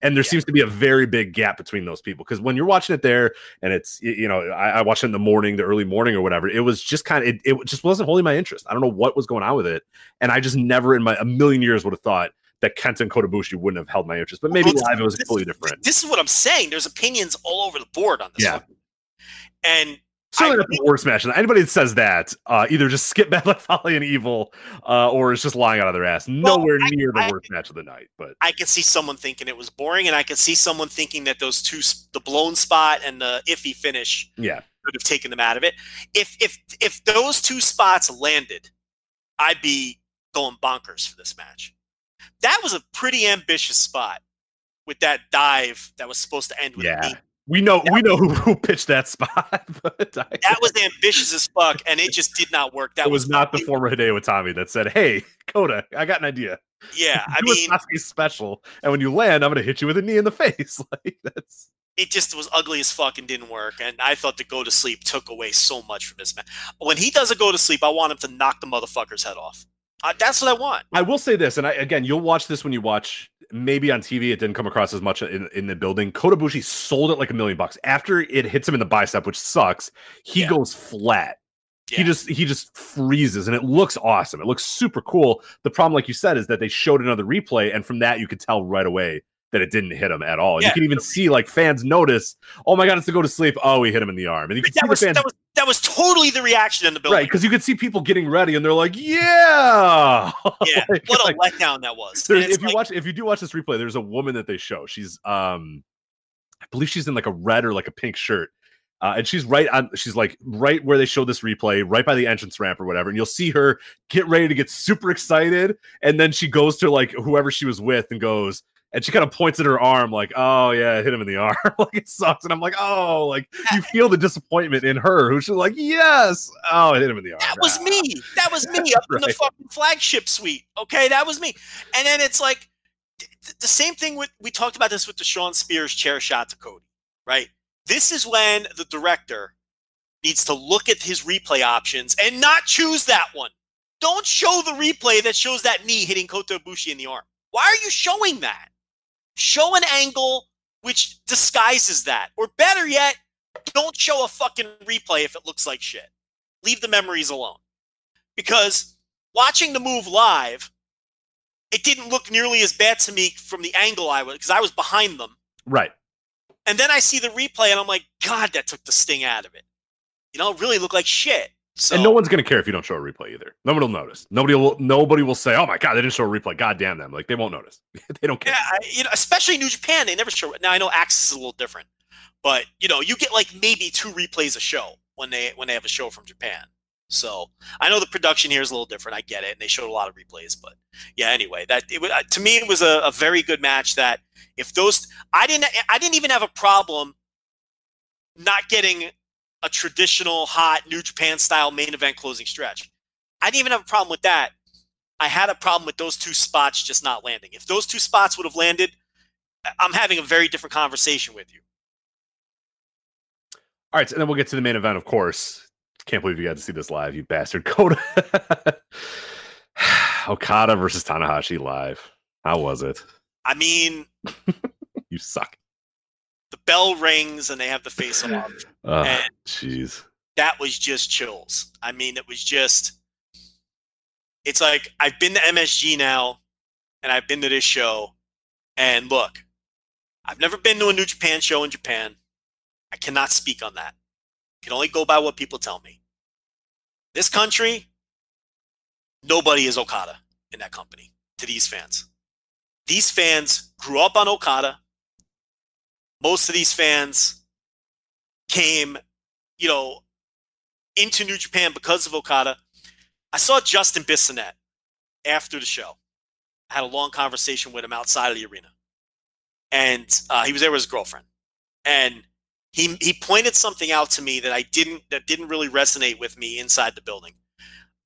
And there Yeah. seems to be a very big gap between those people because when you're watching it there and it's you know I, I watched it in the morning, the early morning or whatever, it was just kind of it, it just wasn't holding my interest. I don't know what was going on with it, and I just never in my a million years would have thought that Kenta and Kota Ibushi wouldn't have held my interest. But maybe Well, live it was this- completely different. This is what I'm saying. There's opinions all over the board on this. Yeah. fucking- And Certainly I- not the worst match. Anybody that says that uh, either just skip Bad Luck Fale and Evil, uh, or is just lying out of their ass. Nowhere I- near the I- worst match of the night. But I can see someone thinking it was boring, and I can see someone thinking that those two, the blown spot and the iffy finish, yeah, could have taken them out of it. If if if those two spots landed, I'd be going bonkers for this match. That was a pretty ambitious spot with that dive that was supposed to end with Yeah. we know we know who, who pitched that spot. But That was ambitious as fuck, and it just did not work. That it was not the former Hideo Itami that said, "Hey, Kota, I got an idea. Yeah, I mean, special, and when you land, I'm going to hit you with a knee in the face." like that's it just was ugly as fuck and didn't work. And I thought the go to sleep took away so much from this man. When he does a go to sleep, I want him to knock the motherfucker's head off. Uh, that's what I want. I will say this, and I, again, you'll watch this when you watch. Maybe on TV, it didn't come across as much in, in the building. Kota Ibushi sold it like a million bucks after it hits him in the bicep, which sucks. He Yeah. goes flat. He just he just freezes, and it looks awesome. It looks super cool. The problem, like you said, is that they showed another replay, and from that you could tell right away that it didn't hit him at all. Yeah. You can even see like fans notice, oh my god, it's to go to sleep. Oh, he hit him in the arm, and you can see That the fans that was that was totally the reaction in the building. right because you could see people getting ready, and they're like, yeah, Yeah, Like- what a like- letdown that was. there's- And it's if you watch if you do watch this replay there's a woman that they show she's um i believe she's in like a red or like a pink shirt Uh, and she's right on, she's like right where they show this replay, right by the entrance ramp or whatever. And you'll see her get ready to get super excited. And then she goes to like whoever she was with and goes, and she kind of points at her arm, like, oh, yeah, I hit him in the arm. like, it sucks. And I'm like, oh, like, uh, you feel the disappointment in her, who's like, yes, oh, I hit him in the arm. That was me. That was me up in the fucking flagship suite. Okay, that was me. And then it's like th- the same thing with we talked about this with the Shawn Spears chair shot to Cody, right? This is when the director needs to look at his replay options and not choose that one. Don't show the replay that shows that knee hitting Kota Ibushi in the arm. Why are you showing that? Show an angle which disguises that. Or better yet, don't show a fucking replay if it looks like shit. Leave the memories alone. Because watching the move live, it didn't look nearly as bad to me from the angle I was because I was behind them. Right. And then I see the replay and I'm like, God, that took the sting out of it. You know, it really looked like shit. So and no one's gonna care if you don't show a replay either. Nobody will notice. Nobody will. Nobody will say, "Oh my god, they didn't show a replay." God damn them! Like they won't notice. they don't care. Yeah, I, you know, especially New Japan, they never show. Now I know AXS is a little different, but you know, you get like maybe two replays a show when they when they have a show from Japan. So I know the production here is a little different. I get it, and they showed a lot of replays. But yeah, anyway, that it, to me it was a, a very good match. That if those, I didn't, I didn't even have a problem not getting a traditional hot New Japan style main event closing stretch. I didn't even have a problem with that. I had a problem with those two spots just not landing. If those two spots would have landed, I'm having a very different conversation with you. All right, and then we'll get to the main event, of course. Can't believe you got to see this live, you bastard. Coda Okada versus Tanahashi live. How was it? I mean, You suck. The bell rings and they have the face off. Oh, ah, And- jeez. that was just chills. I mean, it was just. It's like I've been to MSG now, and I've been to this show, and look, I've never been to a New Japan show in Japan. I cannot speak on that. I can only go by what people tell me. This country, nobody is Okada in that company to these fans. These fans grew up on Okada. Most of these fans came, you know, into New Japan because of Okada. I saw Justin Bissonette after the show. I had a long conversation with him outside of the arena, and uh, he was there with his girlfriend, and he he pointed something out to me that I didn't that didn't really resonate with me inside the building.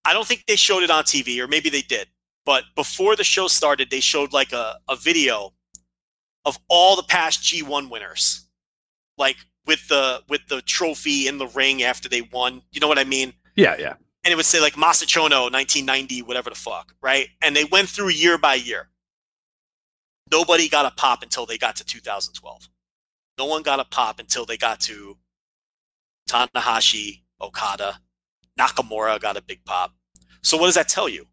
I don't think they showed it on TV, or maybe they did, but before the show started, they showed like a, a video of all the past G1 winners, like with the with the trophy in the ring after they won. You know what I mean? Yeah, yeah. and it would say like Masachono 1990, whatever the fuck, right? And they went through year by year. Nobody got a pop until they got to 2012. No one got a pop until they got to Tanahashi, Okada, Nakamura got a big pop. So what does that tell you?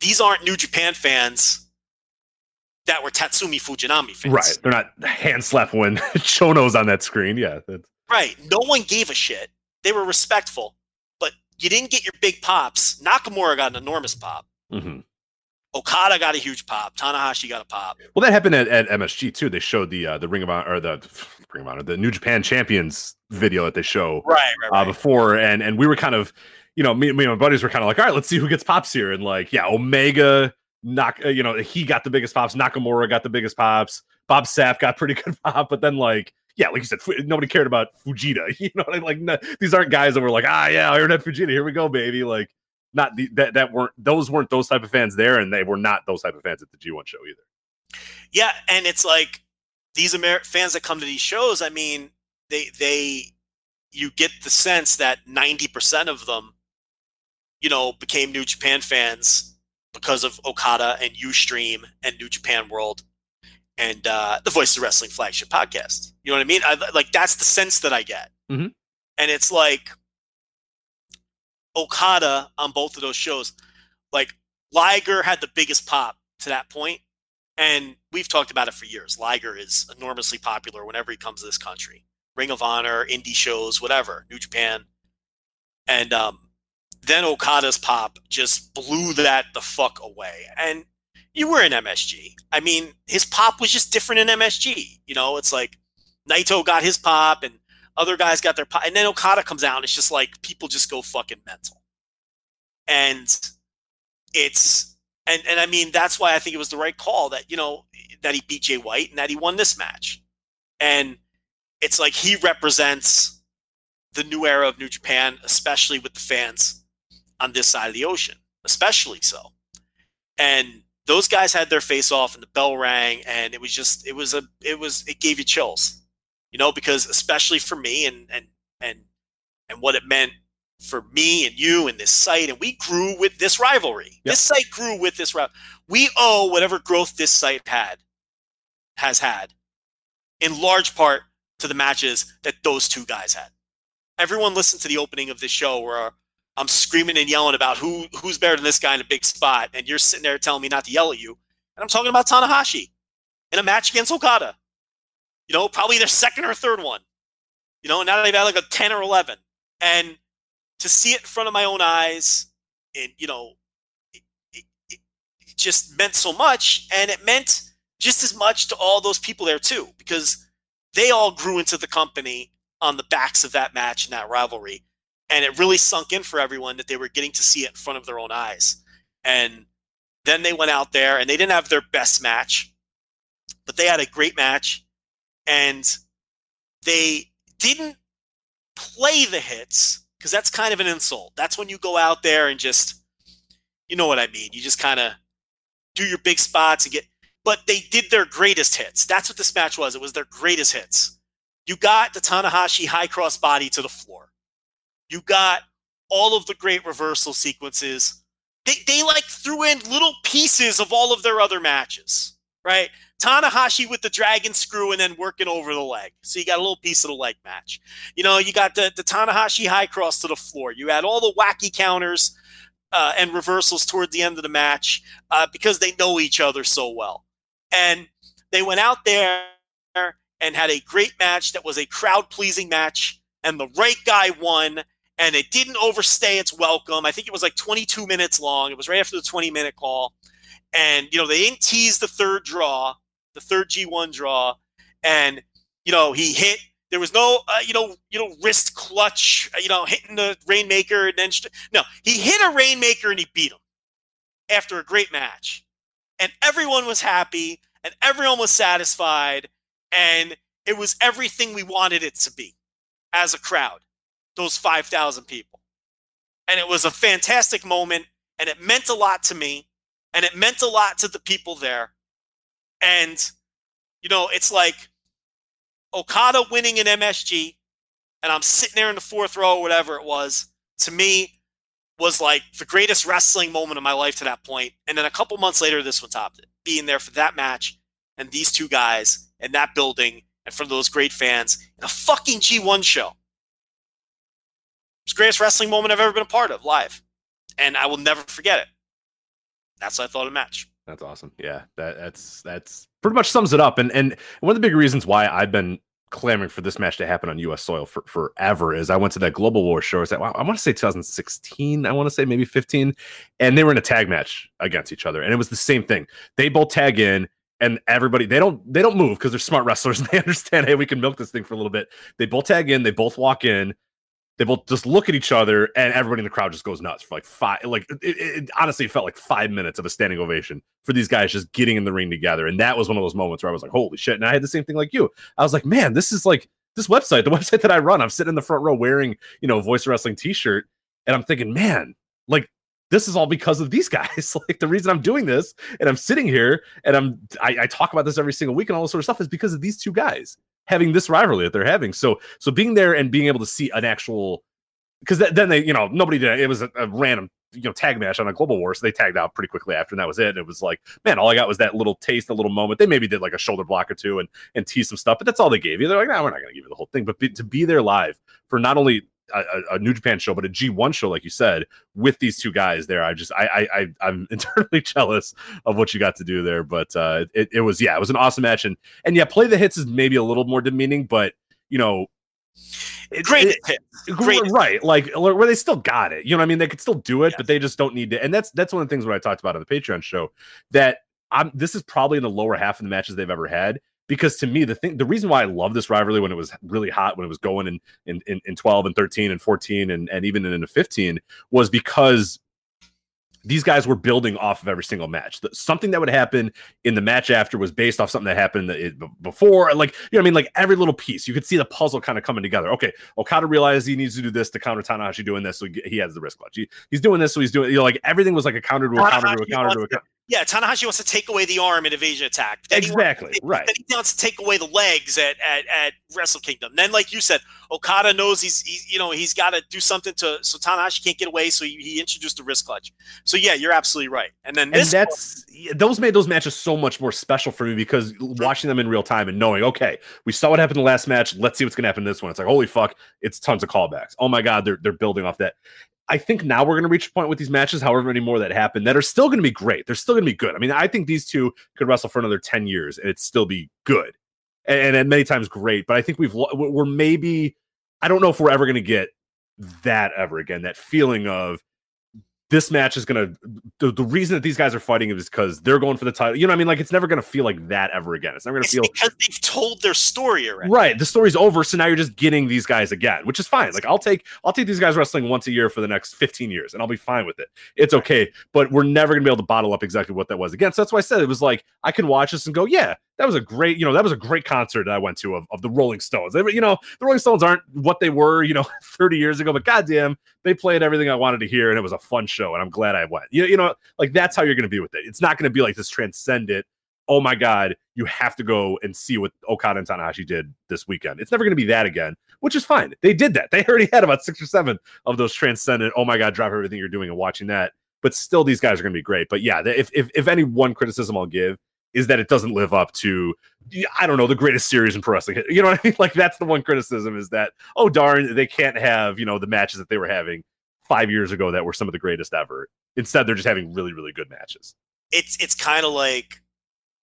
These aren't New Japan fans that were Tatsumi Fujinami fans. Right. They're not hand slap when Chono's on that screen. Yeah. that's- Right. No one gave a shit. They were respectful, but you didn't get your big pops. Nakamura got an enormous pop. mhm. Okada got a huge pop. Tanahashi got a pop. Well, that happened at, at MSG too. They showed the uh, the Ring of Honor or the Ring of Honor, the New Japan Champions video that they show Right, right, uh, before, and and we were kind of, you know, me, me and my buddies were kind of like, all right, let's see who gets pops here, and like, yeah, Omega, knock, uh, you know, he got the biggest pops, Nakamura got the biggest pops, Bob Sapp got pretty good pop, but then like, yeah, like you said, nobody cared about Fujita, you know, I mean? like no, these aren't guys that were like, ah, yeah, Ironhead Fujita, here we go, baby, like. Not the, that that weren't those weren't those type of fans there, and they were not those type of fans at the G1 show either. Yeah, and it's like these Amer- fans that come to these shows. I mean, they they you get the sense that ninety percent of them, you know, became New Japan fans because of Okada and UStream and New Japan World and uh, the Voice of Wrestling flagship podcast. You know what I mean? I, like that's the sense that I get, Mhm. and it's like Okada on both of those shows. Like Liger had the biggest pop to that point, and we've talked about it for years. Liger is enormously popular whenever he comes to this country. Ring of Honor, indie shows, whatever, New Japan. And um, then Okada's pop just blew that the fuck away. And you were in MSG. I mean, his pop was just different in MSG. You know, it's like Naito got his pop and Other guys got their pop. and then Okada comes out and it's just like people just go fucking mental. And it's and and I mean that's why I think it was the right call that you know that he beat Jay White and that he won this match. And it's like he represents the new era of New Japan, especially with the fans on this side of the ocean, especially so. And those guys had their face off and the bell rang and it was just it was a it was it gave you chills. You know, because especially for me and and and and what it meant for me and you and this site and we grew with this rivalry. Yep. This site grew with this rivalry. We owe whatever growth this site had has had in large part to the matches that those two guys had. Everyone listened to the opening of this show where I'm screaming and yelling about who who's better than this guy in a big spot, and you're sitting there telling me not to yell at you. And I'm talking about Tanahashi in a match against Okada. You know, probably their second or third one. You know, now they've had like a 10 or 11. And to see it in front of my own eyes, and you know, it, it, it just meant so much, and it meant just as much to all those people there too, because they all grew into the company on the backs of that match and that rivalry. And it really sunk in for everyone that they were getting to see it in front of their own eyes. And then they went out there and they didn't have their best match, but they had a great match. And they didn't play the hits because that's kind of an insult. That's when you go out there and just, you know what I mean? You just kind of do your big spots and get, but they did their greatest hits. That's what this match was. It was their greatest hits. You got the Tanahashi high cross body to the floor. You got all of the great reversal sequences. They, they like threw in little pieces of all of their other matches, right? Tanahashi with the dragon screw and then working over the leg. So you got a little piece of the leg match. You know, you got the, the Tanahashi high cross to the floor. You had all the wacky counters uh, and reversals toward the end of the match uh, because they know each other so well. And they went out there and had a great match that was a crowd pleasing match, and the right guy won. And it didn't overstay its welcome. I think it was like 22 minutes long. It was right after the 20 minute call. And, you know, they didn't tease the third draw, the third G1 draw. And, you know, he hit. There was no, uh, you know, you know, wrist clutch, uh, you know, hitting the Rainmaker and then no, he hit a Rainmaker and he beat him after a great match, and everyone was happy and everyone was satisfied, and it was everything we wanted it to be as a crowd, those five thousand people, and it was a fantastic moment, and it meant a lot to me, and it meant a lot to the people there, and you know, it's like Okada winning an MSG, and I'm sitting there in the fourth row, or whatever it was, to me was like the greatest wrestling moment of my life to that point. And then a couple months later, this one topped it. Being there for that match and these two guys and that building and for those great fans in a fucking G1 show. The greatest wrestling moment I've ever been a part of live. And I will never forget it. That's what I thought of the match. That's awesome. Yeah, that that's that's pretty much sums it up. And and one of the big reasons why I've been clamoring for this match to happen on U.S. soil for forever is I went to that Global War show. Is that I want to say 2016. I want to say maybe 15, and they were in a tag match against each other, and it was the same thing. They both tag in, and everybody they don't they don't move because they're smart wrestlers and they understand. Hey, we can milk this thing for a little bit. They both tag in. They both walk in. They both just look at each other, and everybody in the crowd just goes nuts for like five. Like it, it, honestly felt like five minutes of a standing ovation for these guys just getting in the ring together, and that was one of those moments where I was like, "Holy shit!" And I had the same thing like you. I was like, "Man, this is like this website, the website that I run. I'm sitting in the front row wearing you know voice wrestling T-shirt, and I'm thinking, man, like this is all because of these guys. like the reason I'm doing this and I'm sitting here and I'm I, I, talk about this every single week and all this sort of stuff is because of these two guys having this rivalry that they're having. So so being there and being able to see an actual because th- then they you know nobody did it was a, a, random you know tag match on a global war so they tagged out pretty quickly after and that was it. And it was like man all i got was that little taste a little moment. They maybe did like a shoulder block or two and and tease some stuff but that's all they gave you. They're like no we're not to give you the whole thing. But be, to be there live for not only a, a, New Japan show, but a G1 show, like you said, with these two guys there. I just, I, I, I am internally jealous of what you got to do there. But uh, it, it was, yeah, it was an awesome match, and and yeah, play the hits is maybe a little more demeaning, but you know, it, great hit, great right? Like where they still got it. You know, what I mean, they could still do it, yes. but they just don't need to. And that's that's one of the things what I talked about on the Patreon show that I'm. This is probably in the lower half of the matches they've ever had because to me the thing the reason why I love this rivalry when it was really hot when it was going in in in, in 12 and 13 and 14 and and even in 15 was because these guys were building off of every single match. The, something that would happen in the match after was based off something that happened it, before. Like, you know, I mean, like every little piece, you could see the puzzle kind of coming together. Okay, Okada realized he needs to do this to counter Tanahashi doing this, so he, he has the wrist clutch. He, he's doing this, so he's doing, you know, like everything was like a counter to a counter to a counter to a counter. Yeah, Tanahashi wants to take away the arm in evasion attack. Then exactly, he right. Then he wants to take away the legs at, at, at Wrestle Kingdom. Then, like you said, Okada knows he's, he's you know he's got to do something to so Tanahashi can't get away, so he, he introduced the wrist clutch. So yeah, you're absolutely right. And then and that's one, those made those matches so much more special for me because watching them in real time and knowing, okay, we saw what happened in the last match. Let's see what's gonna happen in this one. It's like holy fuck, it's tons of callbacks. Oh my god, they're they're building off that. I think now we're going to reach a point with these matches, however many more that happen, that are still going to be great. They're still going to be good. I mean, I think these two could wrestle for another 10 years and it'd still be good and, and many times great. But I think we've, we're maybe, I don't know if we're ever going to get that ever again, that feeling of this match is going to the, the reason that these guys are fighting is because they're going for the title. You know what I mean? Like it's never going to feel like that ever again. It's never going to feel because they've told their story already. Right. The story's over, so now you're just getting these guys again, which is fine. Like I'll take I'll take these guys wrestling once a year for the next 15 years and I'll be fine with it. It's okay, but we're never going to be able to bottle up exactly what that was again. So that's why I said it was like I can watch this and go, yeah, that was a great, you know, that was a great concert that I went to of, of the Rolling Stones. They, you know, the Rolling Stones aren't what they were, you know, 30 years ago, but goddamn, they played everything I wanted to hear, and it was a fun show, and I'm glad I went. You, you know, like that's how you're going to be with it. It's not going to be like this transcendent. Oh my God, you have to go and see what Okada and Tanahashi did this weekend. It's never going to be that again, which is fine. They did that. They already had about six or seven of those transcendent. Oh my God, drop everything you're doing and watching that. But still, these guys are going to be great. But yeah, if, if if any one criticism I'll give is that it doesn't live up to I don't know the greatest series in pro wrestling. You know what I mean? Like that's the one criticism is that oh darn they can't have you know the matches that they were having five years ago that were some of the greatest ever. Instead, they're just having really really good matches. It's it's kind of like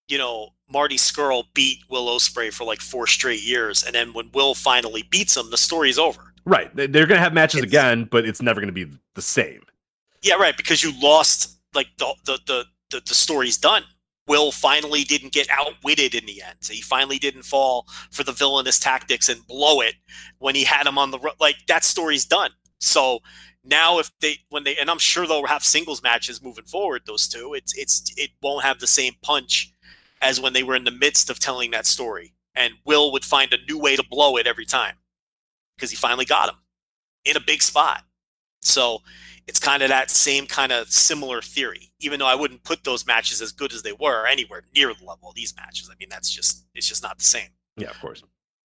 you know Marty Scurll beat Will Ospreay for like four straight years, and then when Will finally beats him, the story's over. Right, they're going to have matches it's, again, but it's never going to be the same. Yeah, right, because you lost like the the the the, the story's done Will finally didn't get outwitted in the end. He finally didn't fall for the villainous tactics and blow it when he had him on the like that story's done. So now if they when they and I'm sure they'll have singles matches moving forward those two it's it's it won't have the same punch as when they were in the midst of telling that story and Will would find a new way to blow it every time because he finally got him in a big spot. So it's kind of that same kind of similar theory, even though I wouldn't put those matches as good as they were anywhere near the level of these matches. I mean, that's just it's just not the same. Yeah, of course.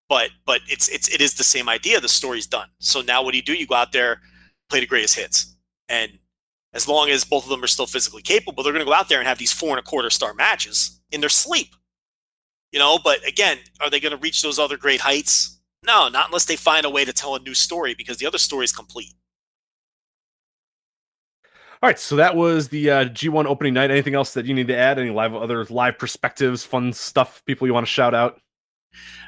But but it's it's it is the same idea. The story's done. So now what do you do? You go out there, play the greatest hits, and as long as both of them are still physically capable, they're going to go out there and have these four and a quarter star matches in their sleep. You know, but again, are they going to reach those other great heights? No, not unless they find a way to tell a new story because the other story is complete. All right, so that was the uh, G1 opening night. Anything else that you need to add? Any live other live perspectives, fun stuff, people you want to shout out?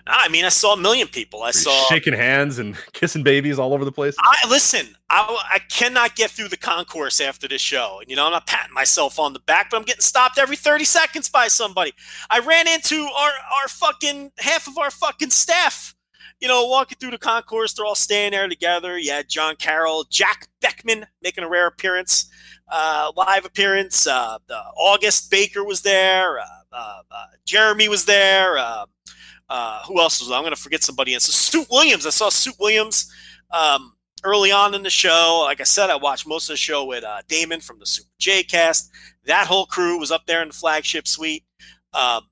I mean, I saw a million people. I saw shaking hands and kissing babies all over the place. I listen. I, I cannot get through the concourse after this show, and you know I'm not patting myself on the back, but I'm getting stopped every 30 seconds by somebody. I ran into our our fucking half of our fucking staff you know, walking through the concourse, they're all staying there together. You had John Carroll, Jack Beckman making a rare appearance, uh, live appearance. Uh, August Baker was there. Uh, uh, uh Jeremy was there. Uh, who else was? There? I'm going to forget somebody. And so Williams. I saw Suit Williams um, early on in the show. Like I said, I watched most of the show with Damon from the Super J Cast. That whole crew was up there in the flagship suite. Um,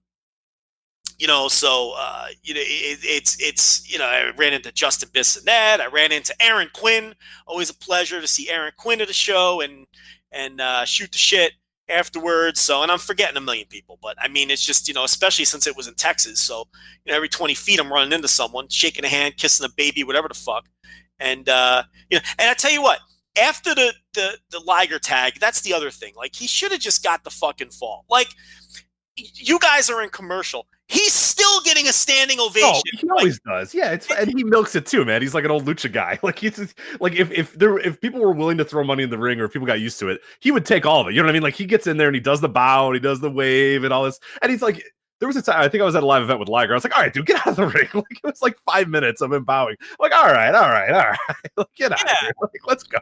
you know, so uh, you know, it, it's it's you know, I ran into Justin Bissonette, I ran into Aaron Quinn. Always a pleasure to see Aaron Quinn at the show and and uh, shoot the shit afterwards. So, and I'm forgetting a million people, but I mean, it's just you know, especially since it was in Texas. So, you know, every 20 feet, I'm running into someone, shaking a hand, kissing a baby, whatever the fuck. And uh, you know, and I tell you what, after the the the Liger tag, that's the other thing. Like, he should have just got the fucking fall. Like, you guys are in commercial he's still getting a standing ovation. Oh, he always does. Yeah, it's and he milks it too, man. He's like an old lucha guy. Like he's just, like if if there if people were willing to throw money in the ring or if people got used to it, he would take all of it. You know what I mean? Like he gets in there and he does the bow and he does the wave and all this, and he's like. there was a time I think I was at a live event with Liger. I was like, all right, dude, get out of the ring. Like it was like five minutes of him bowing. like, all right, all right, all right, like, get out Yeah. of here. Like, let's go.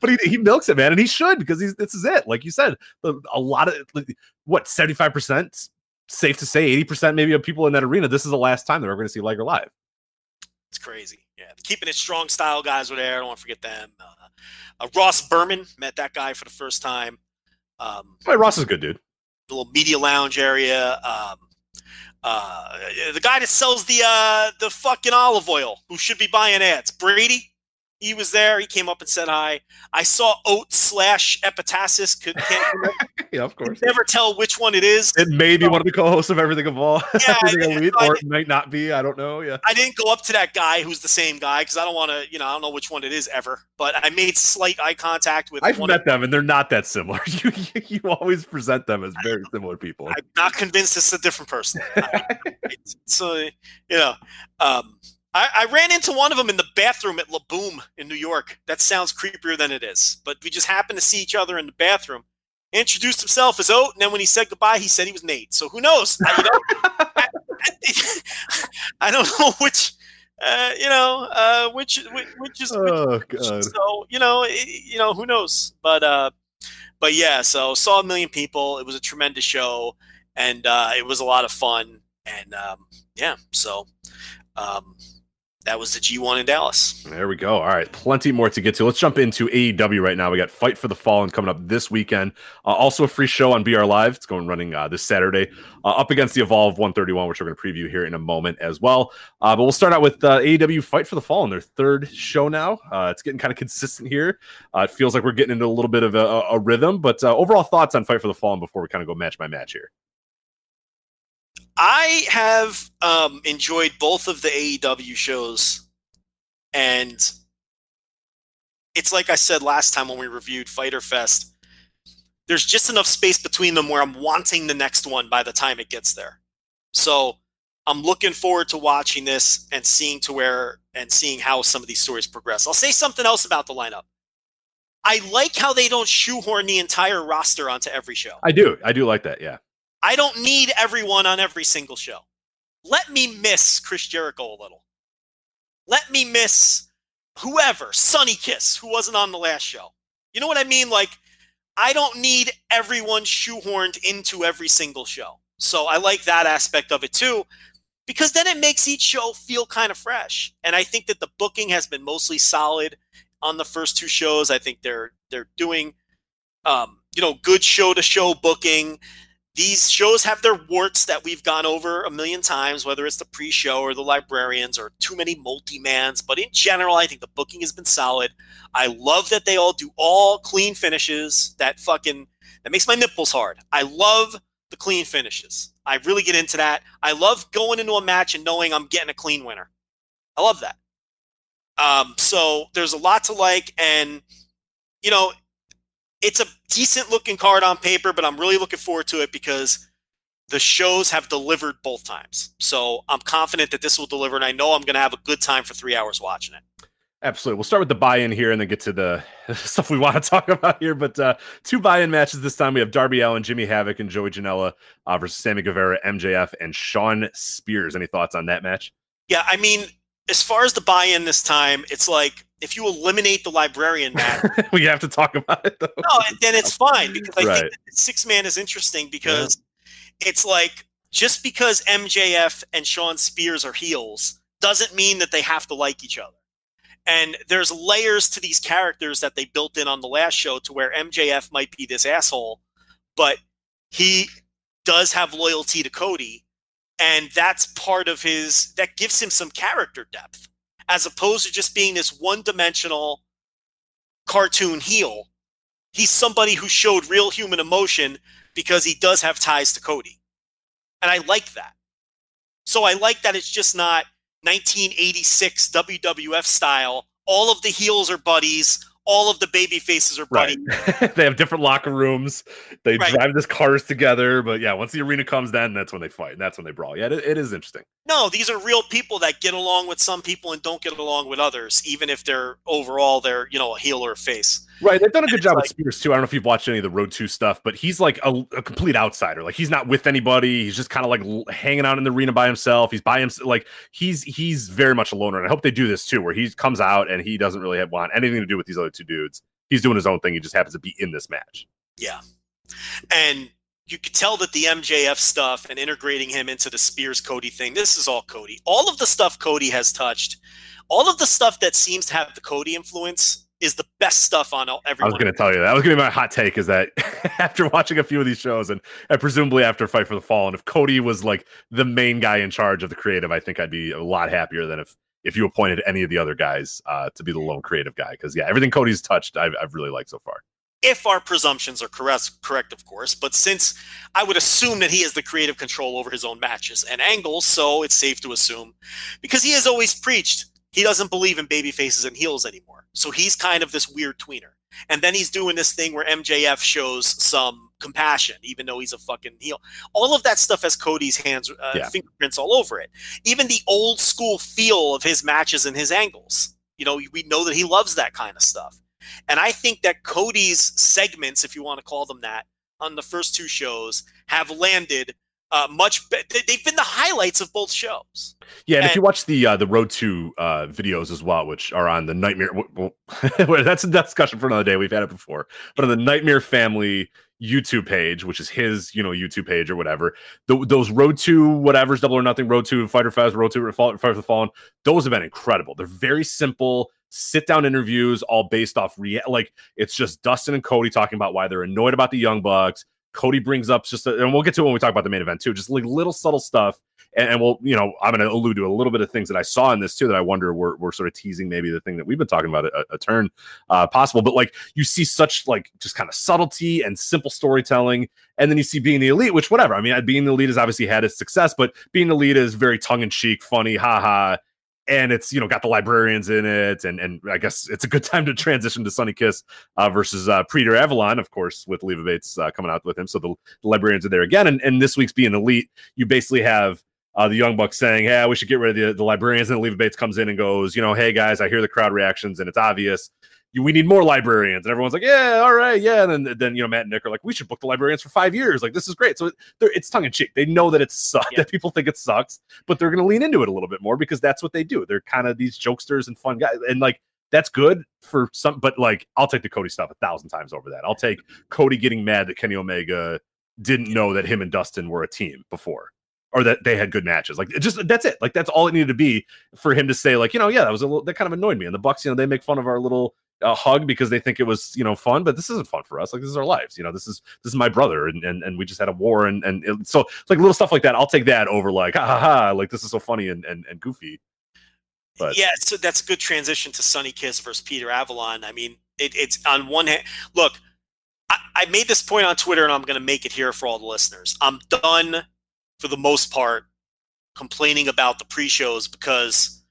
But he, he milks it, man, and he should because he's this is it. Like you said, a lot of what seventy five percent. Safe to say, eighty percent maybe of people in that arena. This is the last time they're ever going to see Liger live. It's crazy. Yeah, keeping it strong style guys were there. I don't want to forget them. Uh, uh, Ross Berman met that guy for the first time. Um, Hey, Ross is a good dude. the little media lounge area. Um, uh, the guy that sells the uh, the fucking olive oil, who should be buying ads, Brady. He was there. He came up and said hi. I saw Oat slash Epitasis. Could can't Yeah, of course. never tell which one it is. It may be one of the co-hosts of Everything Evolved, Yeah, Everything yeah, Elite, or it might not be. I don't know. Yeah. I didn't go up to that guy who's the same guy because I don't want to, you know, I don't know which one it is ever. But I made slight eye contact with I've one. met Of, them, and they're not that similar. You you always present them as very similar people. I'm not convinced it's a different person. So you know, um, I, I ran into one of them in the bathroom at La Boom in New York. That sounds creepier than it is, but we just happened to see each other in the bathroom. He introduced himself as Oat, and then when he said goodbye, he said he was Nate. So who knows? I, you know, I, I- don't know which. Uh, you know, uh, which which, which is which, oh god. so you know, i you know, who knows? But uh, but yeah, so saw a million people. It was a tremendous show, and uh, it was a lot of fun. And um, yeah, so um, that was the G1 in Dallas. There we go. All right, plenty more to get to. Let's jump into AEW right now. We got Fight for the Fallen coming up this weekend. Uh, also, a free show on BR Live. It's going running uh, this Saturday, uh, up against the Evolve 131, which we're going to preview here in a moment as well. Uh, but we'll start out with uh, AEW Fight for the Fallen, their third show now. Uh, it's getting kind of consistent here. It feels like we're getting into a little bit of a, a rhythm. But overall thoughts on Fight for the Fallen before we kind of go match by match here. I have um, enjoyed both of the AEW shows, and it's like I said last time when we reviewed Fyter Fest. There's just enough space between them where I'm wanting the next one by the time it gets there. So I'm looking forward to watching this and seeing to where and seeing how some of these stories progress. I'll say something else about the lineup. I like how they don't shoehorn the entire roster onto every show. I do. I do like that. Yeah. I don't need everyone on every single show. Let me miss Chris Jericho a little. Let me miss whoever, Sonny Kiss, who wasn't on the last show. You know what I mean? Like, I don't need everyone shoehorned into every single show. So I like that aspect of it too, because then it makes each show feel kind of fresh. And I think that the booking has been mostly solid on the first two shows. I think they're they're doing um, you know, good show to show booking these shows have their warts that we've gone over a million times, whether it's the pre-show or the librarians or too many multi-mans. But in general, I think the booking has been solid. I love that they all do all clean finishes. That fucking that makes my nipples hard. I love the clean finishes. I really get into that. I love going into a match and knowing I'm getting a clean winner. I love that. Um, so there's a lot to like, and you know, it's a decent looking card on paper, but I'm really looking forward to it because the shows have delivered both times. So I'm confident that this will deliver, and I know I'm going to have a good time for three hours watching it. Absolutely. We'll start with the buy-in here and then get to the stuff we want to talk about here. But uh, two buy-in matches this time. We have Darby Allin, Jimmy Havoc, and Joey Janela uh, versus Sammy Guevara, MJF, and Shawn Spears. Any thoughts on that match? Yeah, I mean, as far as the buy-in this time, it's like if you eliminate the librarian match, we have to talk about it though. no, and then it's fine because I Right. think six man is interesting because it's like just because MJF and Shawn Spears are heels doesn't mean that they have to like each other. And there's layers to these characters that they built in on the last show to where MJF might be this asshole, but he does have loyalty to Cody. And that's part of his, that gives him some character depth as opposed to just being this one dimensional cartoon heel. He's somebody who showed real human emotion because he does have ties to Cody. And I like that. So I like that it's just not 1986 WWF style. All of the heels are buddies. All of the baby faces are Right. buddies. they have different locker rooms. They Right. drive this cars together. But yeah, once the arena comes, then that's when they fight. And that's when they brawl. Yeah, it, it is interesting. No, these are real people that get along with some people and don't get along with others, even if they're overall they're you know a heel or a face. Right, they've done a good job like- with Spears too. I don't know if you've watched any of the Road to stuff, but he's like a, a complete outsider. Like he's not with anybody. He's just kind of like l- hanging out in the arena by himself. He's by himself. Like he's he's very much a loner. And I hope they do this too, where he comes out and he doesn't really have, want anything to do with these other two dudes. He's doing his own thing. He just happens to be in this match. Yeah. And you could tell that the MJF stuff and integrating him into the Spears Cody thing, this is all Cody. All of the stuff Cody has touched, all of the stuff that seems to have the Cody influence is the best stuff on all, I was going to tell you that. That was going to be my hot take. Is that after watching a few of these shows and, and presumably after Fight for the Fallen, if Cody was like the main guy in charge of the creative, I think I'd be a lot happier than if if you appointed any of the other guys uh, to be the lone creative guy. Because yeah, everything Cody's touched, I've, I've really liked so far. if our presumptions are correct, correct, of course. But since I would assume that he has the creative control over his own matches and angles, so it's safe to assume, because he has always preached he doesn't believe in baby faces and heels anymore. So he's kind of this weird tweener. And then he's doing this thing where MJF shows some compassion, even though he's a fucking heel. All of that stuff has Cody's hands, uh, Yeah. fingerprints all over it. Even the old school feel of his matches and his angles. You know, we know that he loves that kind of stuff. And I think that Cody's segments, if you want to call them that, on the first two shows have landed uh, much. Be- they- they've been the highlights of both shows. Yeah, and if you watch the uh, the Road to uh, videos as well, which are on the Nightmare, well, that's a discussion for another day. We've had it before, but on the Nightmare Family YouTube page, which is his, you know, YouTube page or whatever, th- those Road to whatever's Double or Nothing, Road to Fyter Fest, Road to Fall, Fight for the Fallen, those have been incredible. They're very simple. Sit down interviews, all based off rea- like it's just Dustin and Cody talking about why they're annoyed about the Young Bucks. Cody brings up just, a, and we'll get to when we talk about the main event too, just like little subtle stuff. And, and we'll you know i'm going to allude to a little bit of things that i saw in this too that i wonder we're, we're sort of teasing maybe the thing that we've been talking about a, a turn uh possible. But like you see such like just kind of subtlety and simple storytelling. And then you see being the elite which whatever. I mean being the elite has obviously had its success but being the elite is very tongue-in-cheek funny haha and it's you know got the librarians in it and and i guess it's a good time to transition to Sonny Kiss uh versus uh Peter Avalon of course with leva bates uh, coming out with him so the, the librarians are there again and, and this week's being elite you basically have uh, the Young Bucks saying, "Hey, we should get rid of the, the librarians." And Leva Bates comes in and goes, "You know, hey guys, I hear the crowd reactions, and it's obvious. We need more librarians." And everyone's like, "Yeah, all right, yeah." And then, then you know, Matt and Nick are like, "We should book the librarians for five years. Like, this is great." So it, it's tongue in cheek. They know that it sucks. Yeah. That people think it sucks, but they're going to lean into it a little bit more because that's what they do. They're kind of these jokesters and fun guys, and like that's good for some. But like, I'll take the Cody stuff a thousand times over that. I'll take Cody getting mad that Kenny Omega didn't know that him and Dustin were a team before or that they had good matches. Like just that's it. Like that's all it needed to be for him to say like, you know, yeah, that was a little that kind of annoyed me. And the Bucks, you know, they make fun of our little uh, hug because they think it was, you know, fun, but this isn't fun for us. Like this is our lives. You know, this is this is my brother and and, and we just had a war and and it, so like little stuff like that. I'll take that over like ha ha ha like this is so funny and and, and goofy. But yeah, so that's a good transition to Sonny Kiss versus Peter Avalon. I mean, it, it's on one hand. Look, I, I made this point on Twitter, and I'm going to make it here for all the listeners. I'm done, for the most part, complaining about the pre-shows because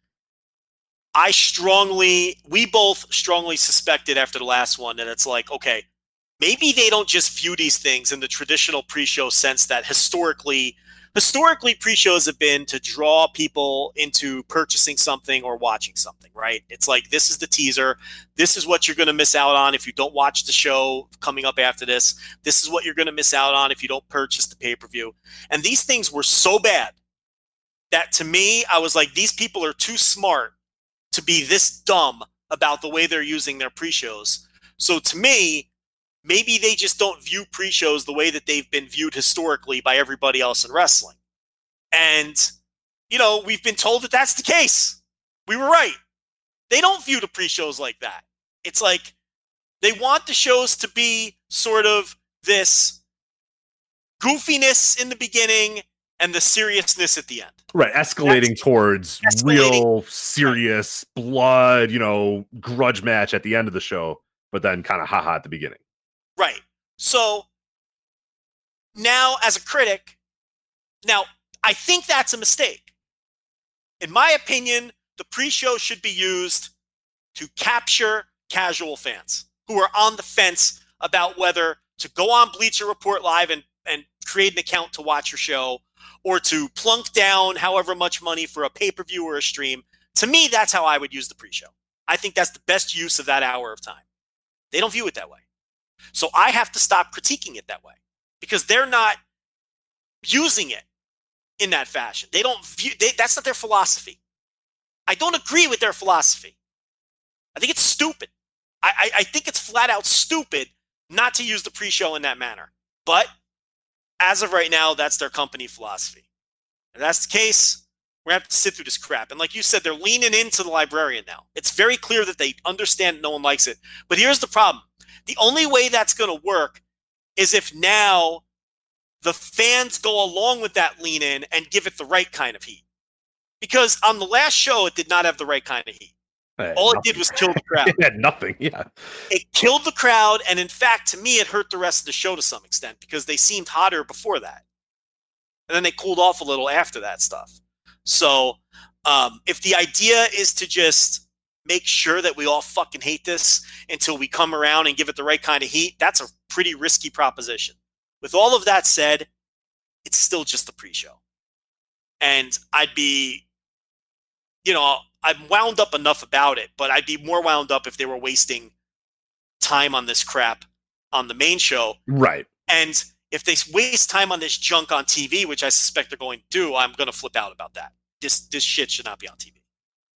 I strongly, we both strongly suspected after the last one that it's like, okay, maybe they don't just view these things in the traditional pre-show sense that historically historically pre-shows have been to draw people into purchasing something or watching something right? It's like this is the teaser. This is what you're going to miss out on if you don't watch the show coming up after this. This is what you're going to miss out on if you don't purchase the pay-per-view. And these things were so bad that to me i was like these people are too smart to be this dumb about the way they're using their pre-shows so to me maybe they just don't view pre-shows the way that they've been viewed historically by everybody else in wrestling. And you know, we've been told that that's the case. We were right. They don't view the pre-shows like that. It's like they want the shows to be sort of this goofiness in the beginning and the seriousness at the end. right, escalating towards escalating. real serious blood, you know, grudge match at the end of the show, but then kind of haha at the beginning. Right. So now, as a critic, now I think that's a mistake. In my opinion, the pre show should be used to capture casual fans who are on the fence about whether to go on Bleacher Report Live and, and create an account to watch your show or to plunk down however much money for a pay per view or a stream. To me, that's how I would use the pre show. I think that's the best use of that hour of time. They don't view it that way. So I have to stop critiquing it that way because they're not using it in that fashion. They don't view they, that's not their philosophy. I don't agree with their philosophy. I think it's stupid. I, I, I think it's flat out stupid not to use the pre-show in that manner. But as of right now, that's their company philosophy. If that's the case, we're gonna have to sit through this crap. And like you said, they're leaning into the librarian now. It's very clear that they understand no one likes it. But here's the problem: the only way that's gonna work is if now the fans go along with that lean in and give it the right kind of heat. Because on the last show, it did not have the right kind of heat. All it did was kill the crowd. it had nothing. Yeah. it killed the crowd and in fact to me it hurt the rest of the show to some extent because they seemed hotter before that and then they cooled off a little after that stuff so um, if the idea is to just make sure that we all fucking hate this until we come around and give it the right kind of heat that's a pretty risky proposition with all of that said it's still just the pre-show and i'd be you know i'm wound up enough about it but i'd be more wound up if they were wasting time on this crap on the main show. Right. And if they waste time on this junk on TV, which I suspect they're going to do, I'm going to flip out about that. This this shit should not be on TV.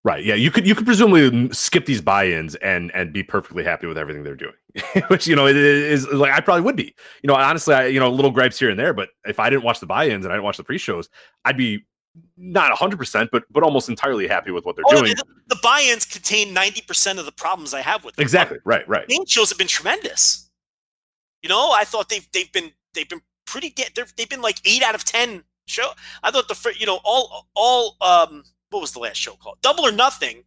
Right. Yeah. You could you could presumably skip these buy-ins and and be perfectly happy with everything they're doing, which you know it is like I probably would be. You know, honestly, I you know little gripes here and there, but if I didn't watch the buy-ins and I didn't watch the pre-shows, I'd be not hundred percent, but but almost entirely happy with what they're Oh, doing. the, the buy-ins contain 90% of the problems I have with them. Exactly. Right. Right. main shows have been tremendous. You know, I thought they've they've been they've been pretty get they've they've been like eight out of ten show. I thought the you know all all um what was the last show called Double or Nothing.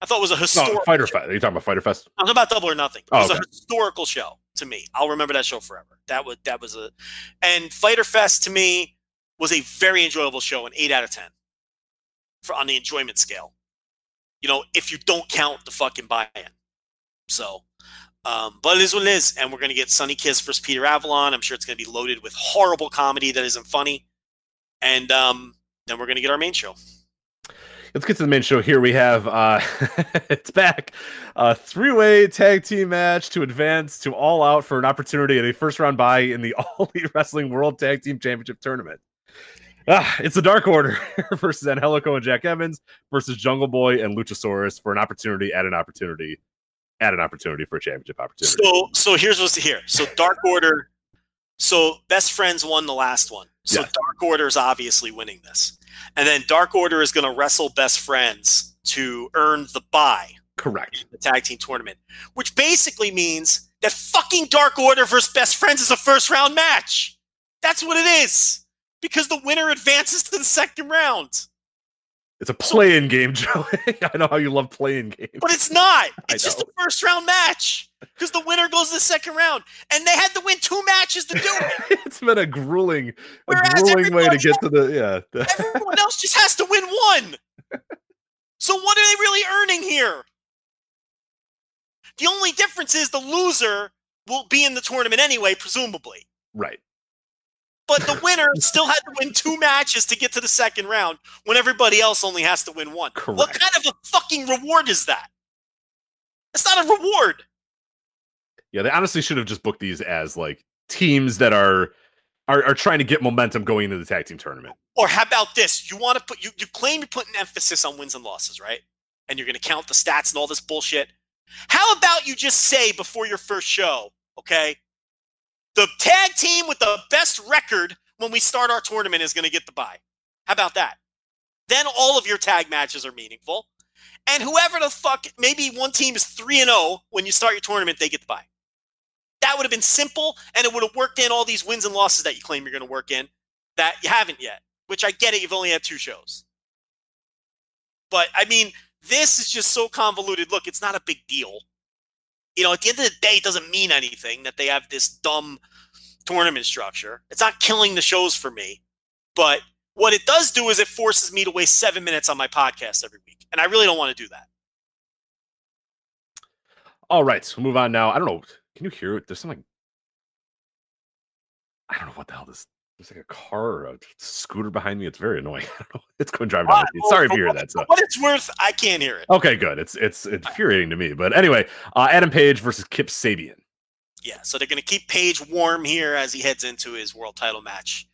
I thought it was a No, historical. Fyter Fest. Are you talking about Fyter Fest? I'm talking about Double or Nothing. It Oh, was okay. a historical show to me. I'll remember that show forever. That was that was a and Fyter Fest to me was a very enjoyable show, an eight out of ten for on the enjoyment scale. You know, if you don't count the fucking buy-in. So, um, but it is what it is, and we're gonna get Sonny Kiss versus Peter Avalon. I'm sure it's gonna be loaded with horrible comedy that isn't funny, and um, then we're gonna get our main show. Let's get to the main show here. We have uh it's back. A three-way tag team match to advance to all out for an opportunity at a first round bye in the All Elite Wrestling World Tag Team Championship Tournament. Ah, it's the Dark Order versus Angelico and Jack Evans versus Jungle Boy and Luchasaurus for an opportunity at an opportunity at an opportunity for a championship opportunity. So so here's what's here. So Dark Order. So Best Friends won the last one. So Yeah. Dark Order is obviously winning this, and then Dark Order is going to wrestle Best Friends to earn the bye, Correct. the tag team tournament, which basically means that fucking Dark Order versus Best Friends is a first round match. That's what it is. Because the winner advances to the second round. It's a play-in game, Joey. I know how you love playing games. But it's not. It's just a first round match. Because the winner goes to the second round. And they had to win two matches to do it. it's been a grueling, a grueling way to get to the yeah. the- Everyone else just has to win one. So what are they really earning here? The only difference is the loser will be in the tournament anyway, presumably. right. But the winner still had to win two matches to get to the second round when everybody else only has to win one. What kind of a fucking reward is that? It's not a reward. Yeah, they honestly should have just booked these as like teams that are are, are trying to get momentum going into the tag team tournament. Or how about this? You want to put you, you claim you're putting emphasis on wins and losses, right? And you're gonna count the stats and all this bullshit. How about you just say before your first show, okay? The tag team with the best record when we start our tournament is gonna get the bye. How about that? Then all of your tag matches are meaningful. And whoever the fuck, maybe one team is 3 and 0 when you start your tournament, they get the bye. That would have been simple and it would have worked in all these wins and losses that you claim you're going to work in that you haven't yet, which I get it. You've only had two shows. But I mean, this is just so convoluted. Look, it's not a big deal. You know, at the end of the day, it doesn't mean anything that they have this dumb tournament structure. It's not killing the shows for me. But what it does do is it forces me to waste seven minutes on my podcast every week. And I really don't want to do that. All right, so move on now. I don't know. Can you hear it? There's something. I don't know what the hell this there's like a car or a scooter behind me. It's very annoying. I don't know. It's going driving down. The street. Sorry if you hear that. So. what it's worth, I can't hear it. Okay, good. It's it's infuriating to me. But anyway, uh, Adam Page versus Kip Sabian. Yeah, so they're going to keep Page warm here as he heads into his world title match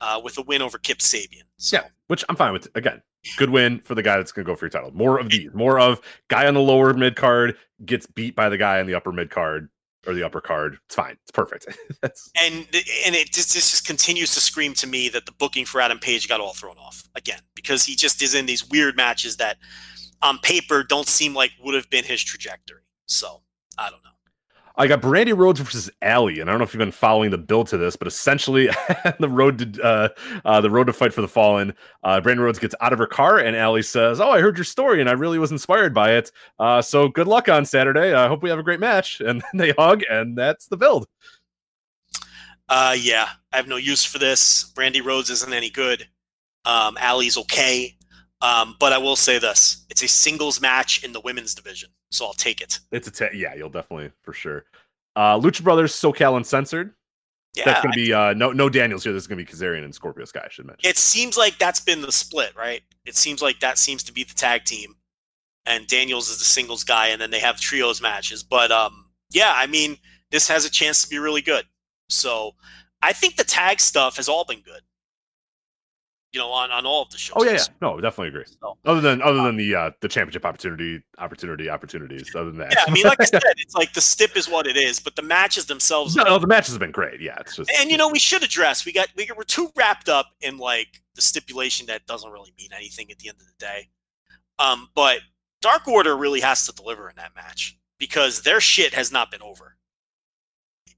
uh, with a win over Kip Sabian. So, Yeah, which I'm fine with. Again, good win for the guy that's going to go for your title. More of these. More of guy on the lower mid card gets beat by the guy on the upper mid card or the upper card. It's fine. It's perfect. and and it just this just continues to scream to me that the booking for Adam Page got all thrown off again because he just is in these weird matches that on paper don't seem like would have been his trajectory. So I don't know. I got Brandi Rhodes versus Allie, and I don't know if you've been following the build to this, but essentially, the road to uh, uh, the road to fight for the fallen. Uh, Brandi Rhodes gets out of her car, and Allie says, "Oh, I heard your story, and I really was inspired by it. Uh, so good luck on Saturday. I hope we have a great match." And they hug, and that's the build. Uh, yeah, I have no use for this. Brandi Rhodes isn't any good. Um, Allie's okay. Um, but I will say this: it's a singles match in the women's division, so I'll take it. It's a yeah, you'll definitely for sure. Uh, Lucha Brothers, SoCal Uncensored. Yeah, That's gonna be uh, no no Daniels here. This is gonna be Kazarian and Scorpio Sky. I should mention. it seems like that's been the split, right? It seems like that seems to be the tag team, and Daniels is the singles guy, and then they have trios matches. But um, yeah, I mean, this has a chance to be really good. So I think the tag stuff has all been good. You know, on, on all of the shows. Oh yeah, yeah, no, definitely agree. So, Other than other than the uh, the championship opportunity, opportunity, opportunities. Other than that, yeah, I mean, like I said, it's like the stip is what it is, but the matches themselves. no, no, the matches have been great. Yeah, it's just And you know, we should address we got we we're too wrapped up in like the stipulation that doesn't really mean anything at the end of the day. Um, but Dark Order really has to deliver in that match because their shit has not been over.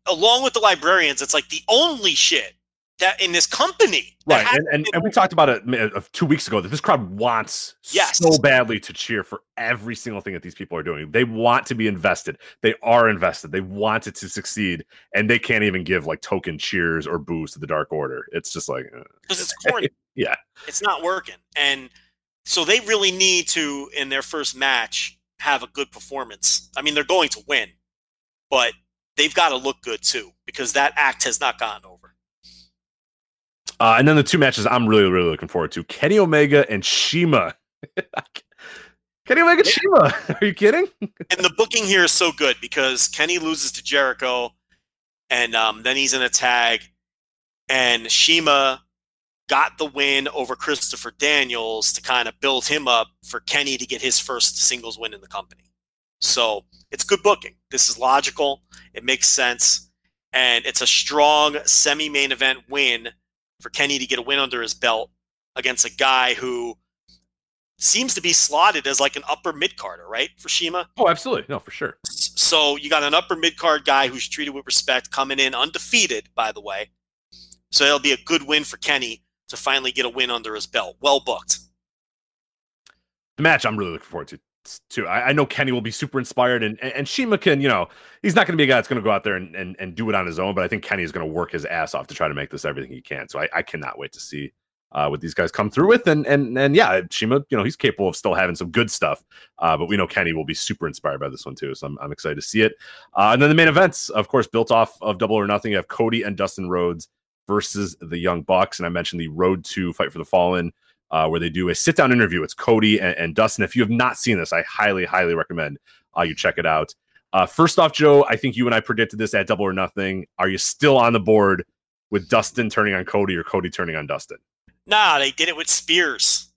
Along with the librarians, it's like the only shit that in this company. that right. And, and been and we talked about it uh, two weeks ago that this crowd wants Yes. so badly to cheer for every single thing that these people are doing. They want to be invested. They are invested. They want it to succeed, and they can't even give like token cheers or boos to the Dark Order. It's just like uh, because it's corny. Yeah. it's not working, and so they really need to in their first match have a good performance. I mean, they're going to win, but they've got to look good too because that act has not gotten over. Uh, and then the two matches I'm really, really looking forward to: Kenny Omega and CIMA. Kenny Omega, and CIMA. Are you kidding? and the booking here is so good because Kenny loses to Jericho, and um, then he's in a tag, and CIMA got the win over Christopher Daniels to kind of build him up for Kenny to get his first singles win in the company. So it's good booking. This is logical. It makes sense, and it's a strong semi-main event win for Kenny to get a win under his belt against a guy who seems to be slotted as like an upper mid carder, right? For CIMA. Oh, absolutely. No, for sure. So you got an upper mid card guy who's treated with respect, coming in undefeated, by the way. So it'll be a good win for Kenny to finally get a win under his belt. Well booked. the match I'm really looking forward to too. I, I know Kenny will be super inspired, and and, CIMA can, you know, he's not going to be a guy that's going to go out there and, and and do it on his own. But I think Kenny is going to work his ass off to try to make this everything he can. So I, I cannot wait to see uh, what these guys come through with. And and and yeah, CIMA, you know, he's capable of still having some good stuff. Uh, but we know Kenny will be super inspired by this one too. So I'm, I'm excited to see it. Uh, and then the main events, of course, built off of Double or Nothing. You have Cody and Dustin Rhodes versus the Young Bucks, and I mentioned the Road to Fight for the Fallen uh, where they do a sit down interview. It's Cody and, and, Dustin. If you have not seen this, I highly, highly recommend uh, you check it out. Uh, first off, Joe, I think you and I predicted this at Double or Nothing. Are you still on the board with Dustin turning on Cody or Cody turning on Dustin? Nah, they did it with Spears.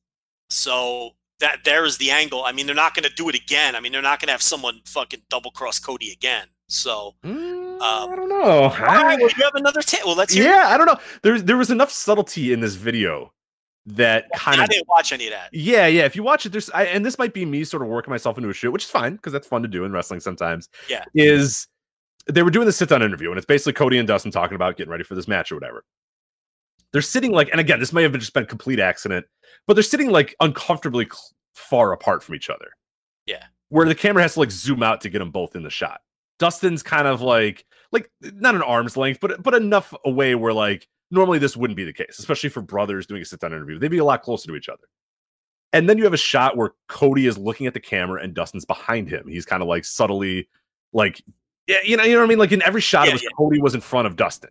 So that there is the angle. I mean, they're not going to do it again. I mean, they're not going to have someone fucking double cross Cody again. So Mm, Um, I don't know. all right, well, you have another ta- Well, let's hear. it. yeah, I don't know. There's there was enough subtlety in this video that kind I of didn't watch any of that. Yeah, yeah. If you watch it, there's I, and this might be me sort of working myself into a shoot, which is fine because that's fun to do in wrestling sometimes. Yeah. Is they were doing the sit down interview, and it's basically Cody and Dustin talking about getting ready for this match or whatever. They're sitting like, and again, this may have been just been a complete accident, but they're sitting like uncomfortably far apart from each other. Yeah. Where the camera has to like zoom out to get them both in the shot. Dustin's kind of like like not an arm's length, but but enough away where like normally this wouldn't be the case, especially for brothers doing a sit down interview. They'd be a lot closer to each other. And then you have a shot where Cody is looking at the camera and Dustin's behind him. He's kind of like subtly, like, yeah, you know, you know what I mean. Like in every shot, Yeah, it was yeah. Cody was in front of Dustin.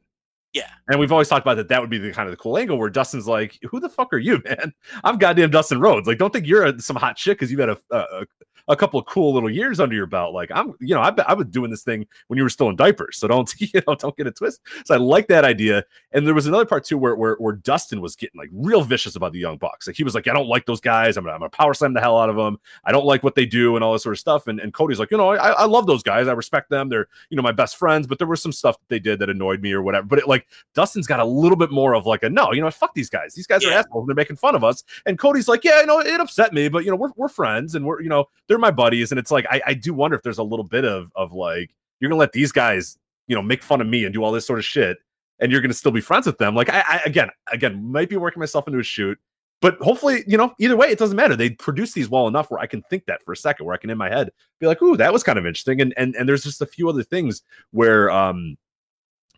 Yeah. And we've always talked about that. That would be the kind of the cool angle where Dustin's like, "Who the fuck are you, man? I'm goddamn Dustin Rhodes. Like, don't think you're a, some hot shit because you've had a, a a couple of cool little years under your belt. Like, I'm, you know, I I was doing this thing when you were still in diapers, so don't you know, don't get a twist. So I like that idea. And there was another part too where where, where Dustin was getting like real vicious about the young bucks. Like he was like, I don't like those guys. I'm gonna, I'm gonna power slam the hell out of them. I don't like what they do and all this sort of stuff. And and Cody's like, you know, I, I love those guys. I respect them. They're you know my best friends. But there was some stuff that they did that annoyed me or whatever. But it, like Dustin's got a little bit more of like a no, you know, fuck these guys. These guys are assholes. And they're making fun of us. And Cody's like, yeah, you know, it upset me, but you know, we're we're friends and we're you know they're my buddies. And it's like I, I do wonder if there's a little bit of of like you're gonna let these guys you know make fun of me and do all this sort of shit, and you're gonna still be friends with them. Like I, I again again might be working myself into a shoot. But hopefully, you know, either way, it doesn't matter. They produce these well enough where I can think that for a second, where I can in my head be like, "Ooh, that was kind of interesting." And and and there's just a few other things where um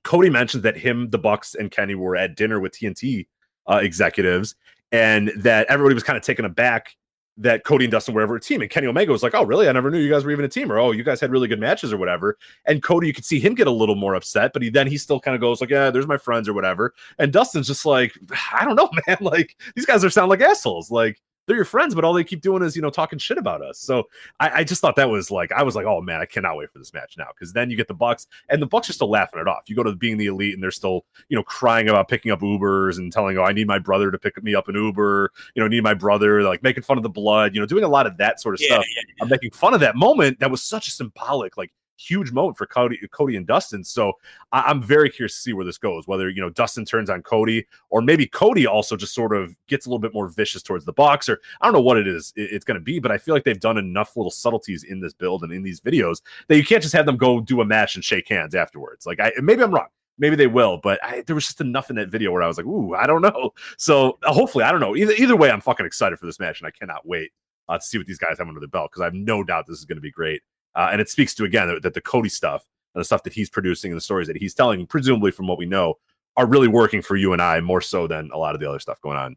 Cody mentioned that him, the Bucks, and Kenny were at dinner with TNT uh, executives, and that everybody was kind of taken aback that Cody and Dustin were ever a team. And Kenny Omega was like, "Oh, really? I never knew you guys were even a team." Or, "Oh, you guys had really good matches or whatever." And Cody, you could see him get a little more upset, but he then he still kind of goes like, "Yeah, there's my friends or whatever." And Dustin's just like, "I don't know, man. Like these guys are sound like assholes. Like." They're your friends, but all they keep doing is, you know, talking shit about us. So I, I just thought that was like, I was like, oh man, I cannot wait for this match now. Cause then you get the Bucks and the Bucks are still laughing it off. You go to being the elite and they're still, you know, crying about picking up Ubers and telling, oh, I need my brother to pick me up an Uber, you know, need my brother, like making fun of the blood, you know, doing a lot of that sort of Yeah, stuff. yeah, I'm making fun of that moment. That was such a symbolic, like huge moment for Cody, Cody and Dustin. So I, I'm very curious to see where this goes. Whether you know Dustin turns on Cody, or maybe Cody also just sort of gets a little bit more vicious towards the box, or I don't know what it is it- it's going to be. But I feel like they've done enough little subtleties in this build and in these videos that you can't just have them go do a match and shake hands afterwards. Like I maybe I'm wrong. Maybe they will, but I, there was just enough in that video where I was like, "Ooh, I don't know." So uh, hopefully, I don't know. Either either way, I'm fucking excited for this match, and I cannot wait uh, to see what these guys have under the belt because I have no doubt this is going to be great. Uh, and it speaks to again that, that the Cody stuff and the stuff that he's producing and the stories that he's telling, presumably from what we know, are really working for you and I more so than a lot of the other stuff going on.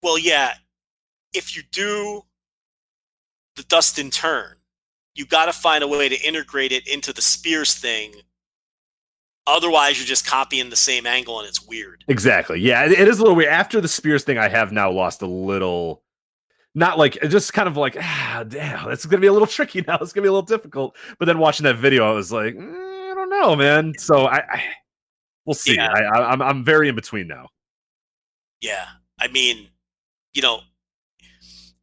Well, yeah. If you do the Dustin turn, you got to find a way to integrate it into the Spears thing. Otherwise, you're just copying the same angle and it's weird. Exactly. Yeah, it, it is a little weird. After the Spears thing, I have now lost a little. Not like just kind of like ah damn it's gonna be a little tricky now it's gonna be a little difficult but then watching that video I was like "Mm, I don't know man so I, I we'll see Yeah. I, I, I'm I'm very in between now Yeah. I mean, you know,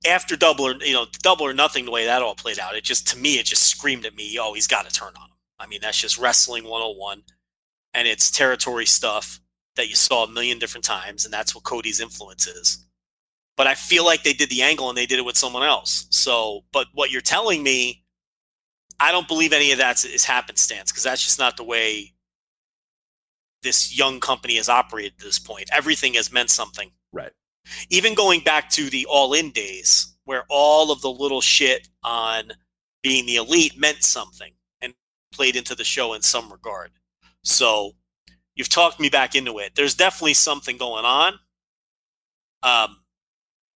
after double or you know, double or nothing, the way that all played out, it just to me, it just screamed at me, oh, he's got to turn on him. I mean, that's just wrestling 101, and it's territory stuff that you saw a million different times, and that's what Cody's influence is. But I feel like they did the angle and they did it with someone else. So, but what you're telling me, I don't believe any of that is happenstance because that's just not the way this young company has operated at this point. Everything has meant something right even going back to the all in days where all of the little shit on being the elite meant something and played into the show in some regard. So you've talked me back into it. There's definitely something going on. Um,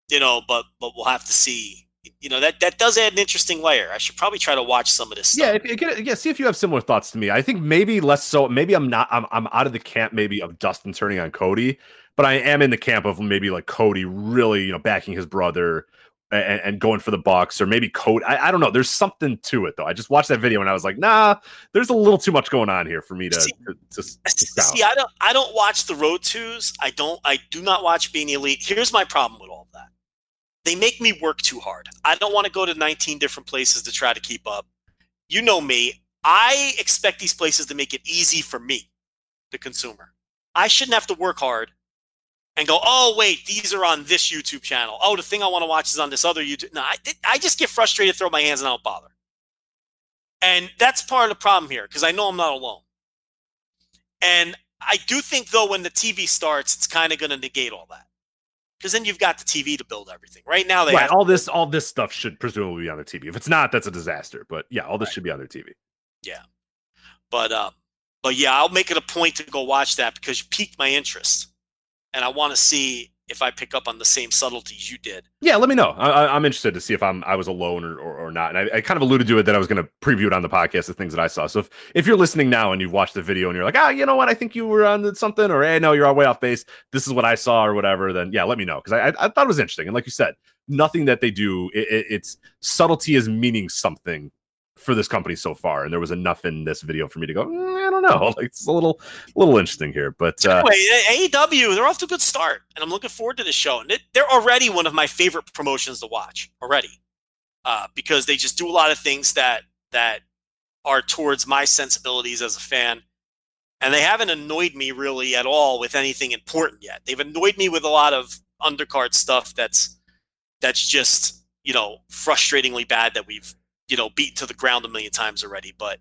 you know, but but we'll have to see. You know, that that does add an interesting layer. I should probably try to watch some of this Yeah, stuff. if, get, yeah. See if you have similar thoughts to me. I think maybe less so. Maybe I'm not. I'm I'm out of the camp maybe of Dustin turning on Cody, but I am in the camp of maybe like Cody really you know backing his brother and, and going for the Bucks, or maybe Cody. I, I don't know. There's something to it though. I just watched that video and I was like, nah, there's a little too much going on here for me to See- to, to, to. See, I don't I don't watch the road twos. I don't I do not watch being elite. Here's my problem with all of that. They make me work too hard. I don't want to go to 19 different places to try to keep up. You know me. I expect these places to make it easy for me, the consumer. I shouldn't have to work hard and go, oh, wait, these are on this YouTube channel. Oh, the thing I want to watch is on this other YouTube. No, I, I just get frustrated, throw my hands, and I don't bother. And that's part of the problem here because I know I'm not alone. And I do think, though, when the TV starts, it's kind of going to negate all that. Because then you've got the TV to build everything. Right now, they Right, have all this all this stuff should presumably be on their TV. If it's not, that's a disaster. But yeah, all this should be on their TV. Yeah, but um, but yeah, I'll make it a point to go watch that because you piqued my interest, and I want to see if I pick up on the same subtleties you did. Yeah, let me know. I, am interested to see if I'm I was alone or, or, or not. And I, I, kind of alluded to it that I was going to preview it on the podcast, the things that I saw. So if, if you're listening now and you've watched the video and you're like, ah, you know what, I think you were on something, or hey, no, you're all way off base. This is what I saw, or whatever. Then yeah, let me know because I, I, I thought it was interesting. And like you said, nothing that they do, it, it, it's subtlety is meaning something for this company so far, and there was enough in this video for me to go. Mm, I don't know, like it's a little, little interesting here. But uh, anyway, AEW they're off to a good start, and I'm looking forward to this show. And it, they're already one of my favorite promotions to watch already, uh, because they just do a lot of things that that are towards my sensibilities as a fan. And they haven't annoyed me really at all with anything important yet. They've annoyed me with a lot of undercard stuff that's that's just you know frustratingly bad that we've you know beat to the ground a million times already. But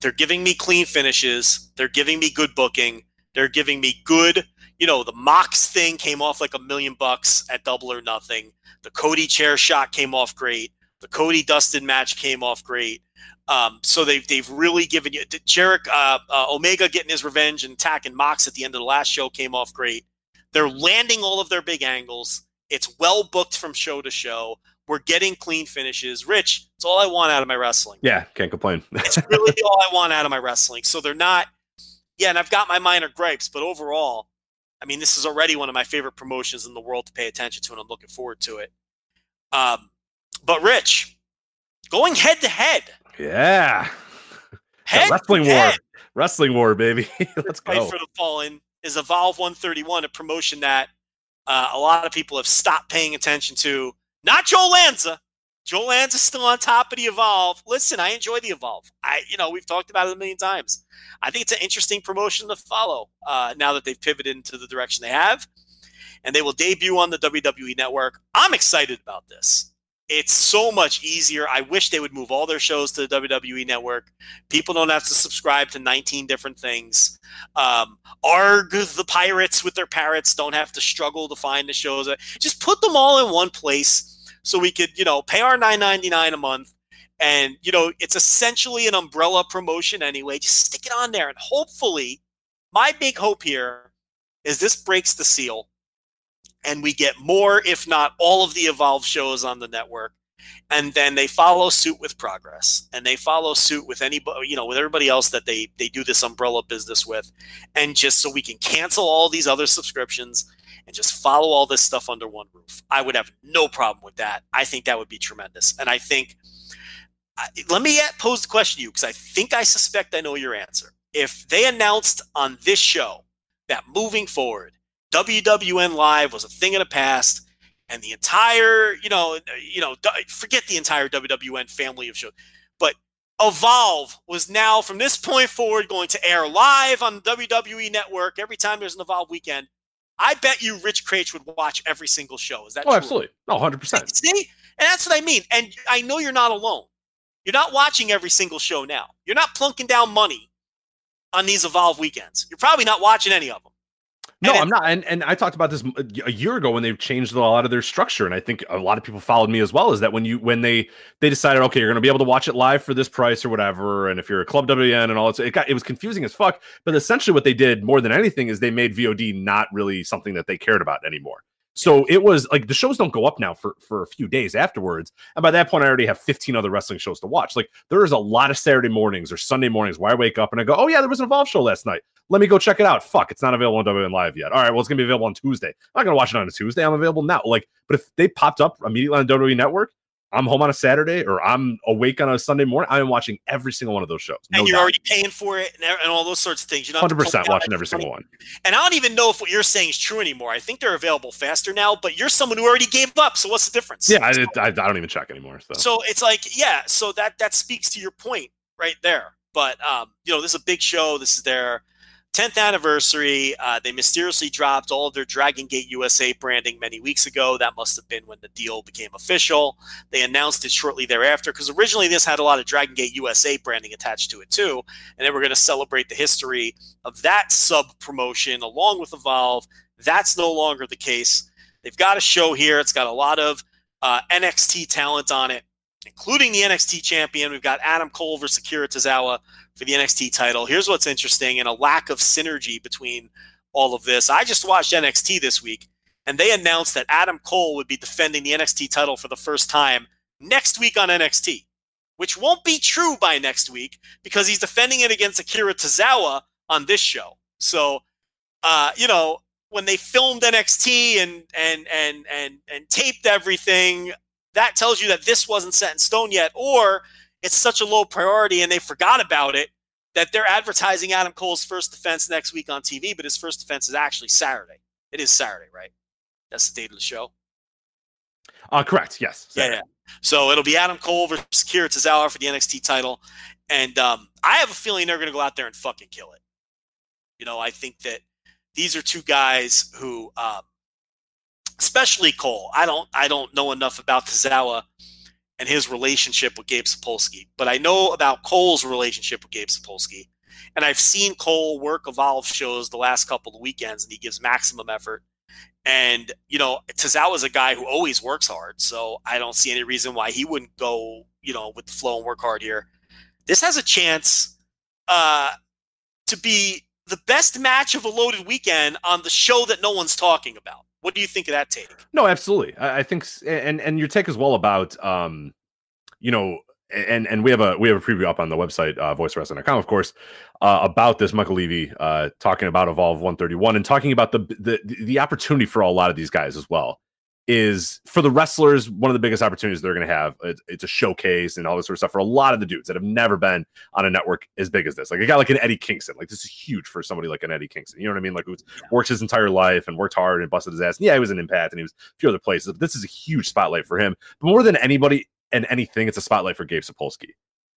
they're giving me clean finishes. They're giving me good booking. They're giving me good. You know, the Mox thing came off like a million bucks at double or nothing. The Cody chair shot came off great. The Cody Dustin match came off great. Um, so they've they've really given you Jarek uh, uh, Omega getting his revenge and attacking Mox at the end of the last show came off great. They're landing all of their big angles. It's well booked from show to show. We're getting clean finishes. Rich, it's all I want out of my wrestling. Yeah, can't complain. it's really all I want out of my wrestling. So they're not, yeah, and I've got my minor gripes, but overall, I mean, this is already one of my favorite promotions in the world to pay attention to, and I'm looking forward to it. Um, but Rich, going head to head. Yeah. Head wrestling war. Wrestling war, baby. Let's go. Fight for the Fallen is Evolve 131, a promotion that uh, a lot of people have stopped paying attention to. Not Joe Lanza. Joe Lanza's still on top of the Evolve. Listen, I enjoy the Evolve. I, you know, we've talked about it a million times. I think it's an interesting promotion to follow uh, now that they've pivoted into the direction they have, and they will debut on the WWE Network. I'm excited about this. It's so much easier. I wish they would move all their shows to the WWE Network. People don't have to subscribe to 19 different things. Um, Arg, the pirates with their parrots, don't have to struggle to find the shows. Just put them all in one place so we could, you know, pay our 9.99 a month. And, you know, it's essentially an umbrella promotion anyway. Just stick it on there. And hopefully, my big hope here is this breaks the seal and we get more, if not all, of the Evolve shows on the network. And then they follow suit with Progress, and they follow suit with anybody, you know, with everybody else that they they do this umbrella business with, and just so we can cancel all these other subscriptions and just follow all this stuff under one roof. I would have no problem with that. I think that would be tremendous, and I think. Let me pose the question to you because I think I suspect I know your answer. If they announced on this show that moving forward WWN Live was a thing of the past, and the entire, you know, you know, forget the entire WWN family of shows, but Evolve was now from this point forward going to air live on the WWE Network every time there's an Evolve weekend. I bet you Rich Kraetsch would watch every single show. Is that oh, true? absolutely. No, 100%. See? And that's what I mean. And I know you're not alone. You're not watching every single show now. You're not plunking down money on these Evolve weekends. You're probably not watching any of them. No, I'm not. And and I talked about this a year ago when they've changed a lot of their structure, and I think a lot of people followed me as well. Is that when you when they they decided, okay, you're going to be able to watch it live for this price or whatever, and if you're a Club WN and all that, it got it was confusing as fuck. But essentially, what they did more than anything is they made VOD not really something that they cared about anymore. So it was like the shows don't go up now for for a few days afterwards, and by that point, I already have 15 other wrestling shows to watch. Like there is a lot of Saturday mornings or Sunday mornings where I wake up and I go, "Oh yeah, there was an Evolve show last night. Let me go check it out." Fuck, it's not available on WN Live yet. All right, well, it's gonna be available on Tuesday. I'm not gonna watch it on a Tuesday. I'm available now. Like, but if they popped up immediately on WWE Network, I'm home on a Saturday or I'm awake on a Sunday morning, I'm watching every single one of those shows. No and you're doubt. already paying for it and, and, all those sorts of things. You're not 100% watching every single one. And I don't even know if what you're saying is true anymore. I think they're available faster now, but you're someone who already gave up. So what's the difference? Yeah, I, I, I don't even check anymore. So. so it's like, yeah, so that that speaks to your point right there. But um, you know, this is a big show. This is their 10th anniversary. Uh, they mysteriously dropped all of their Dragon Gate USA branding many weeks ago. That must have been when the deal became official. They announced it shortly thereafter because originally this had a lot of Dragon Gate USA branding attached to it too. And they were going to celebrate the history of that sub promotion along with Evolve. That's no longer the case. They've got a show here. It's got a lot of uh, NXT talent on it, including the NXT champion. We've got Adam Cole versus Akira Tozawa for the NXT title. Here's what's interesting and a lack of synergy between all of this. I just watched NXT this week, and they announced that Adam Cole would be defending the NXT title for the first time next week on NXT, which won't be true by next week because he's defending it against Akira Tozawa on this show. So, uh, you know, when they filmed NXT and and and and and taped everything, that tells you that this wasn't set in stone yet, or it's such a low priority and they forgot about it that they're advertising Adam Cole's first defense next week on TV, but his first defense is actually Saturday. It is Saturday, right? That's the date of the show. Uh, correct. Yes. Yeah, yeah. So it'll be Adam Cole versus Kira Tozawa for the NXT title, and um, I have a feeling they're going to go out there and fucking kill it. You know, I think that these are two guys who, um, especially Cole. I don't, I don't know enough about Tozawa and his relationship with Gabe Sapolsky, but I know about Cole's relationship with Gabe Sapolsky, and I've seen Cole work Evolve shows the last couple of weekends, and he gives maximum effort. And you know, Tozawa is a guy who always works hard, so I don't see any reason why he wouldn't go, you know, with the flow and work hard here. This has a chance uh, to be the best match of a loaded weekend on the show that no one's talking about. What do you think of that take? No, absolutely. I, I think, and and your take as well about, um, you know, and and we have a we have a preview up on the website, uh, voicewrestling.com, of course, uh, about this. Michael Levy uh, talking about Evolve 131 and talking about the the the opportunity for a lot of these guys as well is for the wrestlers one of the biggest opportunities they're going to have. It's, it's a showcase and all this sort of stuff for a lot of the dudes that have never been on a network as big as this. Like a guy like an Eddie Kingston, like this is huge for somebody like an Eddie Kingston. You know what I mean? Like who's worked his entire life and worked hard and busted his ass. And yeah, he was an impact and he was a few other places. But this is a huge spotlight for him. But more than anybody and anything, it's a spotlight for Gabe Sapolsky.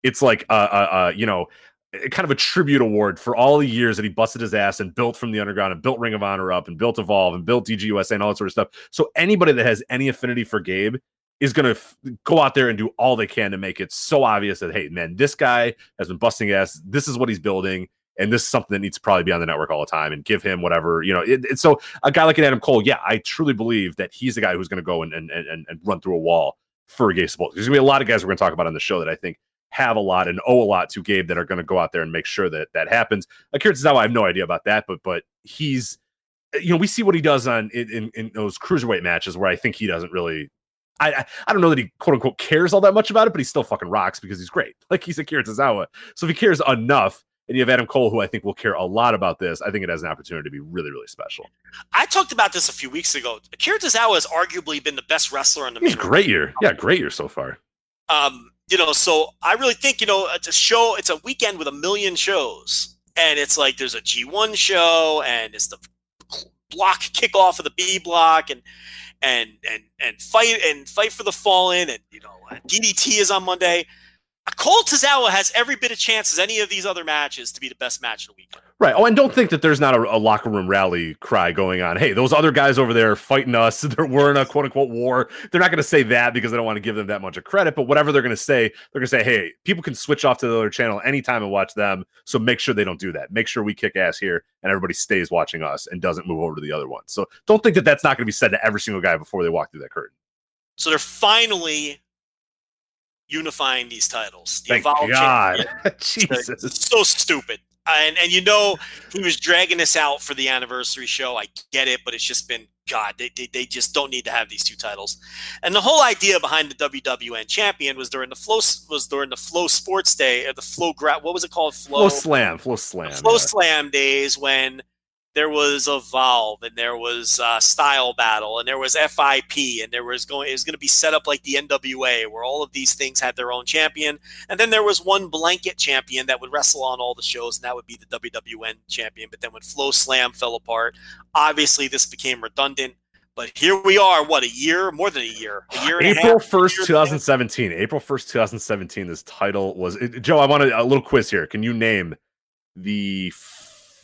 It's like uh, uh, uh you know, kind of a tribute award for all the years that he busted his ass and built from the underground and built Ring of Honor up and built Evolve and built DGUSA and all that sort of stuff. So anybody that has any affinity for Gabe is going to f- go out there and do all they can to make it so obvious that hey, man, this guy has been busting ass. This is what he's building. And this is something that needs to probably be on the network all the time and give him whatever, you know. It, it- so a guy like an Adam Cole, yeah, I truly believe that he's the guy who's going to go and, and, and, and run through a wall for Gabe Sapolsky. There's going to be a lot of guys we're going to talk about on the show that I think have a lot and owe a lot to Gabe that are going to go out there and make sure that that happens. Akira Tozawa, I have no idea about that, but but he's you know we see what he does on in, in, those cruiserweight matches where I think he doesn't really. I, I don't know that he quote unquote cares all that much about it, but he still fucking rocks because he's great. Like he's Akira Tozawa. So if he cares enough, and you have Adam Cole, who I think will care a lot about this, I think it has an opportunity to be really, really special. I talked about this a few weeks ago. Akira Tozawa has arguably been the best wrestler in the He's great year. Yeah, great year so far. um, you know, so I really think, you know, it's a show, it's a weekend with a million shows. And it's like there's a G1 show and it's the block kickoff of the B block and and and and fight and fight for the fallen and you know uh, DDT is on Monday. Cole Tozawa has every bit of chance as any of these other matches to be the best match of the weekend. Right. Oh, and don't think that there's not a, a locker room rally cry going on. Hey, those other guys over there fighting us, they're, we're in a quote unquote war. They're not going to say that because they don't want to give them that much of credit. But whatever they're going to say, they're going to say, hey, people can switch off to the other channel anytime and watch them. So make sure they don't do that. Make sure we kick ass here and everybody stays watching us and doesn't move over to the other one. So don't think that that's not going to be said to every single guy before they walk through that curtain. So they're finally unifying these titles. The Thank Evolve God. Jesus. so stupid. Uh, and and you know he was dragging this out for the anniversary show. I get it, but it's just been God. They, they, they just don't need to have these two titles. And the whole idea behind the WWN champion was during the flow was during the Flow Sports Day or the Flow Gra- What was it called? FloSlam. Flow slam. Flow yeah. Slam days when there was Evolve and there was uh, Style Battle and there was FIP and there was going it was going to be set up like the NWA where all of these things had their own champion and then there was one blanket champion that would wrestle on all the shows and that would be the WWN champion but then when FloSlam fell apart obviously this became redundant but here we are what a year more than a year a year April half, first, year two and a half. thousand seventeen. April first, two thousand seventeen. This title was it- Joe. I want a, a little quiz here. Can you name the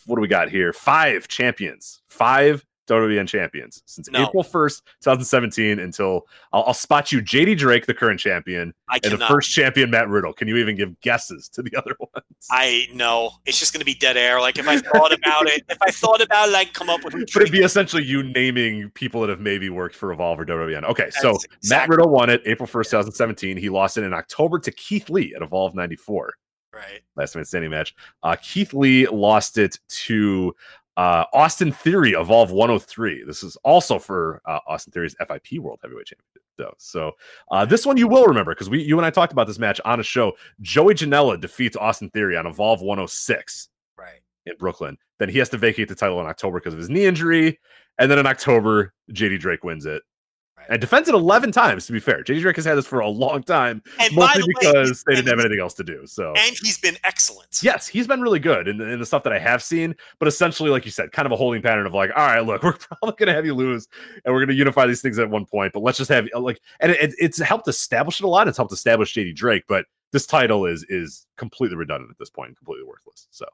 what do we got here? Five champions, five WWN champions since No. April first, two thousand seventeen. Until I'll, I'll spot you, JD Drake, the current champion, I and the first champion, Matt Riddle. Can you even give guesses to the other ones? I know it's just going to be dead air. Like if I thought about it, if I thought about it, I can come up with. But it'd be essentially you naming people that have maybe worked for Evolve or WWN. Okay, so That's Matt Riddle won it April 1st, 2017. He lost it in October to Keith Lee at Evolve 94. Right. last man standing match. Uh, Keith Lee lost it to Uh, Austin Theory Evolve 103. This is also for uh, Austin Theory's FIP World Heavyweight Championship. Though. So uh, this one you will remember because we, you and I talked about this match on a show. Joey Janela defeats Austin Theory on Evolve 106 Right. in Brooklyn. Then he has to vacate the title in October because of his knee injury. And then in October, JD Drake wins it. And defends it 11 times, to be fair. JD Drake has had this for a long time, And mostly the because he's they didn't have anything else to do. So, And he's been excellent. yes, he's been really good in, the- in the stuff that I have seen, but essentially, like you said, kind of a holding pattern of like, all right, look, we're probably going to have you lose and we're going to unify these things at one point, but let's just have uh, like, and it, it's helped establish it a lot. It's helped establish JD Drake, but this title is is completely redundant at this point, completely worthless. So,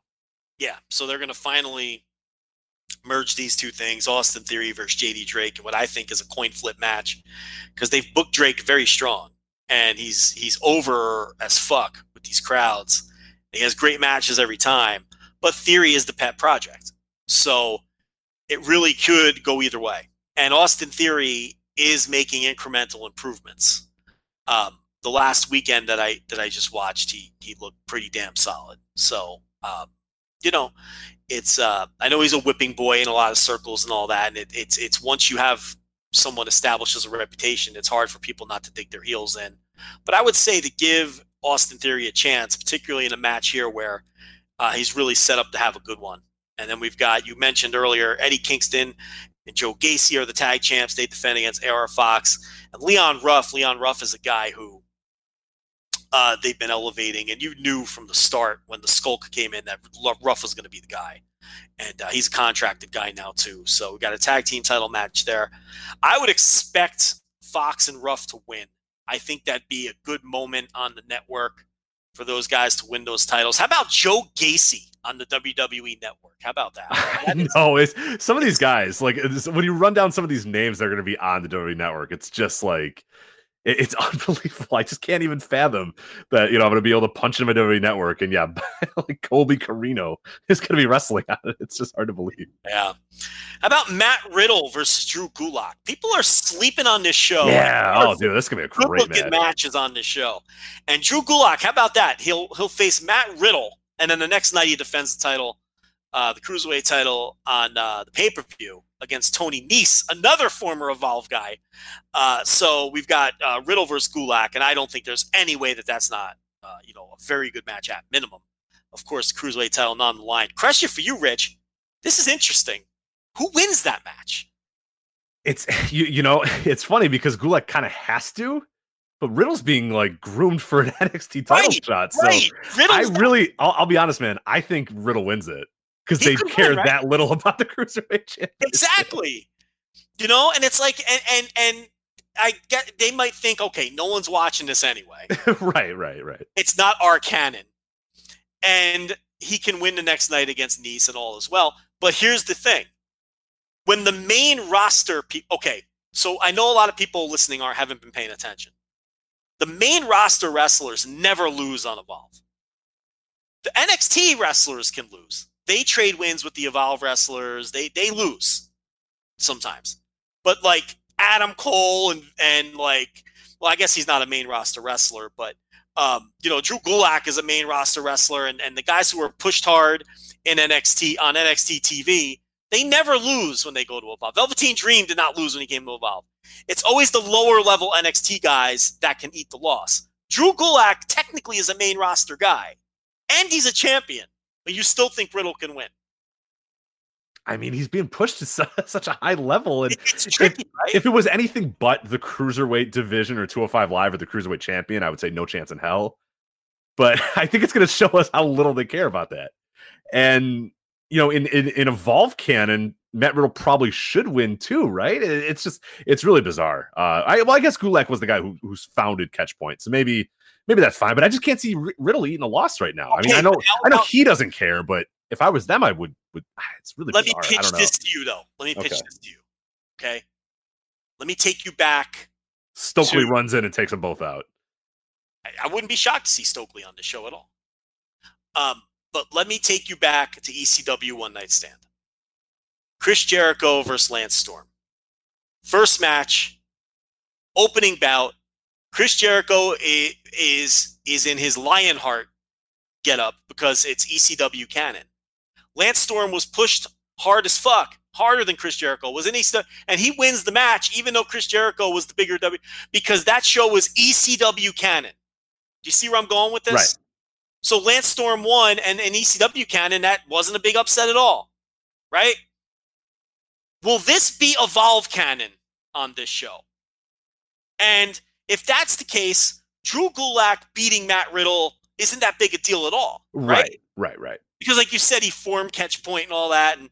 Yeah. So they're going to finally merge these two things Austin Theory versus JD Drake, and what I think is a coin flip match because they've booked Drake very strong and he's he's over as fuck with these crowds. He has great matches every time, but Theory is the pet project. So it really could go either way. And Austin Theory is making incremental improvements. Um, the last weekend that I that I just watched, he he looked pretty damn solid. So um, you know, it's uh, I know he's a whipping boy in a lot of circles and all that, and it, it's it's once you have someone establishes a reputation, it's hard for people not to dig their heels in. But I would say to give Austin Theory a chance, particularly in a match here where uh, he's really set up to have a good one. And then we've got you mentioned earlier Eddie Kingston and Joe Gacy are the tag champs. They defend against AR Fox and Leon Ruff. Leon Ruff is a guy who uh, they've been elevating, and you knew from the start when the Skulk came in that Ruff was going to be the guy. And uh, he's a contracted guy now too. So we got a tag team title match there. I would expect Fox and Ruff to win. I think that'd be a good moment on the network for those guys to win those titles. How about Joe Gacy on the WWE network? How about that? That is- no, it's some of these guys like when you run down some of these names that are going to be on the WWE network, it's just like it- it's unbelievable. I just can't even fathom that you know I'm going to be able to punch him at WWE network, and yeah, like Colby Corino is going to be wrestling on it. It's just hard to believe. Yeah. How about Matt Riddle versus Drew Gulak? People are sleeping on this show. yeah, oh dude, this is going to be a great match. matches on this show. And Drew Gulak, how about that? He'll he'll face Matt Riddle, and then the next night he defends the title, uh, the cruiserweight title on uh, the pay per view against Tony Nese, another former Evolve guy. Uh, so we've got uh, Riddle versus Gulak, and I don't think there's any way that that's not uh, you know a very good match at minimum. Of course, the cruiserweight title not on the line. Question for you, Rich. This is interesting. Who wins that match? It's you, you know, it's funny because Gulak kind of has to, but Riddle's being like groomed for an NXT title Right, shot. So right. I really, I'll, I'll be honest, man. I think Riddle wins it because they could win, care right? that little about the cruiserweight championship. exactly. You know and it's like and and and i get they might think okay no one's watching this anyway. Right, right, right. it's not our canon. And he can win the next night against nice and all as well. But here's the thing. When the main roster pe- okay so i know a lot of people listening are haven't been paying attention. The main roster wrestlers never lose on evolve. The nxt wrestlers can lose they trade wins with the evolve wrestlers they they lose sometimes. But like Adam Cole and and like well, I guess he's not a main roster wrestler, but um, you know, Drew Gulak is a main roster wrestler, and, and the guys who are pushed hard in NXT on NXT TV, they never lose when they go to Evolve. Velveteen Dream did not lose when he came to Evolve. It's always the lower level NXT guys that can eat the loss. Drew Gulak technically is a main roster guy, and he's a champion, but you still think Riddle can win. I mean, he's being pushed to such a high level, and It's tricky, right? if it was anything but the cruiserweight division or 205 live or the cruiserweight champion, I would say no chance in hell. But I think it's going to show us how little they care about that. And you know, in in, in Evolve canon, Matt Riddle probably should win too, right? It's just it's really bizarre. Uh, I well, I guess Gulak was the guy who who's founded Catchpoint, so maybe maybe that's fine. But I just can't see Riddle eating a loss right now. I mean, I know I know he doesn't care, but if I was them, I would would. ah, It's really Let me bizarre. I pitch this to you, though. Let me pitch Okay. this to you. Okay. Let me take you back. Stokely to- runs in and takes them both out. I, I wouldn't be shocked to see Stokely on the show at all. Um, but let me take you back to ECW One Night Stand. Chris Jericho versus Lance Storm. First match, opening bout. Chris Jericho is is, in his Lionheart getup because it's ECW canon. Lance Storm was pushed hard as fuck, harder than Chris Jericho was in ECW, and he wins the match even though Chris Jericho was the bigger W because that show was ECW canon. Do you see where I'm going with this? Right. So Lance Storm won, and in ECW canon, that wasn't a big upset at all, right? Will this be Evolve canon on this show? And if that's the case, Drew Gulak beating Matt Riddle isn't that big a deal at all, right? Right, right, right. Because, like you said, he formed catch point and all that, and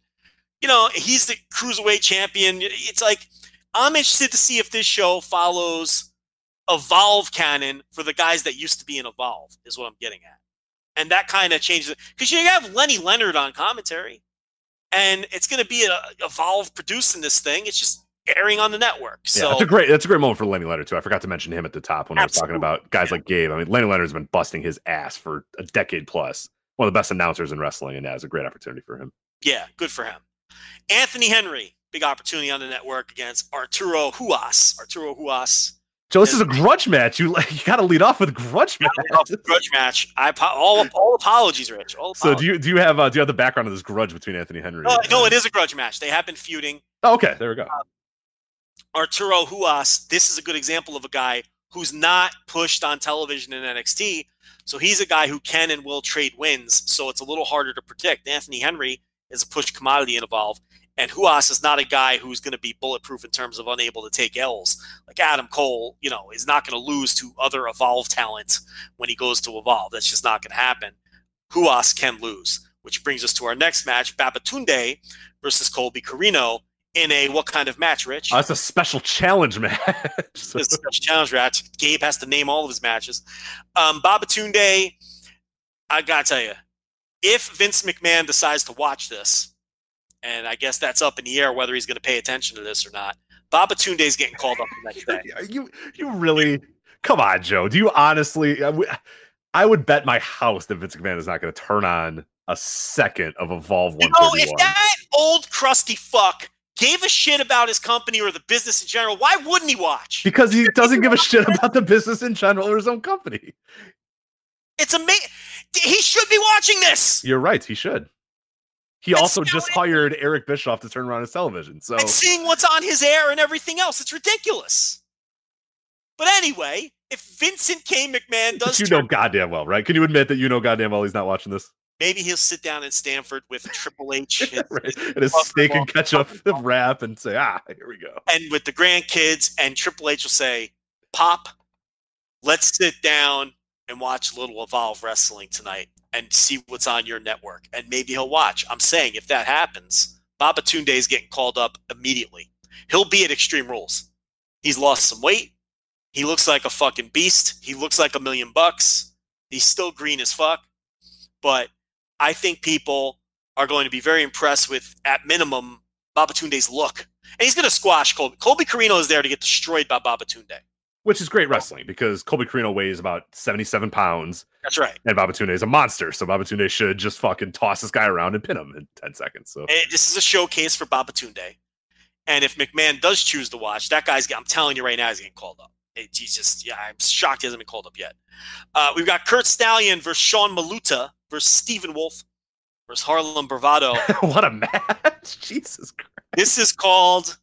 you know he's the cruiserweight champion. It's like I'm interested to see if this show follows Evolve canon for the guys that used to be in Evolve. Is what I'm getting at, and that kind of changes it because you have Lenny Leonard on commentary, and it's going to be a Evolve producing this thing. It's just airing on the network. Yeah, So that's a great that's a great moment for Lenny Leonard too. I forgot to mention him at the top when I was talking about guys like Gabe. I mean, Lenny Leonard's been busting his ass for a decade plus. One of the best announcers in wrestling, and that is a great opportunity for him. Yeah, good for him. Anthony Henry, big opportunity on the network against Arturo Ruas. Arturo Ruas, Joe, this is a grudge match. You you got to lead off with grudge match. grudge match. I all all apologies, Rich. All So do you do you have uh, do you have the background of this grudge between Anthony Henry? No, and- no, it is a grudge match. They have been feuding. Oh, okay, there we go. Arturo Ruas, this is a good example of a guy who's not pushed on television in NXT. So he's a guy who can and will trade wins. So it's a little harder to predict. Anthony Henry is a push commodity in Evolve. And Ruas is not a guy who's going to be bulletproof in terms of unable to take L's. Like Adam Cole, you know, is not going to lose to other Evolve talent when he goes to Evolve. That's just not going to happen. Ruas can lose, which brings us to our next match Babatunde versus Colby Corino in a what kind of match, Rich? Uh, it's a special challenge match. So- This is such challenge match. Gabe has to name all of his matches. Um, Babatunde, I gotta tell you, if Vince McMahon decides to watch this, and I guess that's up in the air whether he's going to pay attention to this or not, Babatunde is getting called up the next day. you you really come on, Joe. Do you honestly? I would- bet my house that Vince McMahon is not going to turn on a second of Evolve You One know, if that old crusty fuck gave a shit about his company or the business in general, why wouldn't he watch? Because he doesn't give a shit about the business in general or his own company. It's amazing. He should be watching this You're right. He should. He That's also just it. hired Eric Bischoff to turn around his television. So and seeing what's on his air and everything else. It's ridiculous. But anyway, if Vincent K. McMahon but does you turn, know goddamn well, right? Can you admit that you know goddamn well he's not watching this? Maybe he'll sit down in Stamford with Triple H his- right. And his steak and ketchup wrap and say, ah, here we go. and with the grandkids, and Triple H will say, "Pop, let's sit down and watch a little Evolve Wrestling tonight and see what's on your network." And maybe he'll watch. I'm saying if that happens, Babatunde is getting called up immediately. He'll be at Extreme Rules. He's lost some weight. He looks like a fucking beast. He looks like a million bucks. He's still green as fuck. But I think people are going to be very impressed with, at minimum, Babatunde's look. And he's going to squash Colby. Colby Corino is there to get destroyed by Babatunde. Which is great wrestling because Colby Corino weighs about 77 pounds That's right. and Babatunde is a monster. So Babatunde should just fucking toss this guy around and pin him in 10 seconds. So And this is a showcase for Babatunde. And if McMahon does choose to watch, that guy's, I'm telling you right now, he's getting called up. It, he's just, yeah, I'm shocked he hasn't been called up yet. Uh, we've got Kurt Stallion versus Sean Maluta versus Stephen Wolf versus Harlem Bravado. what a match. Jesus Christ. this is called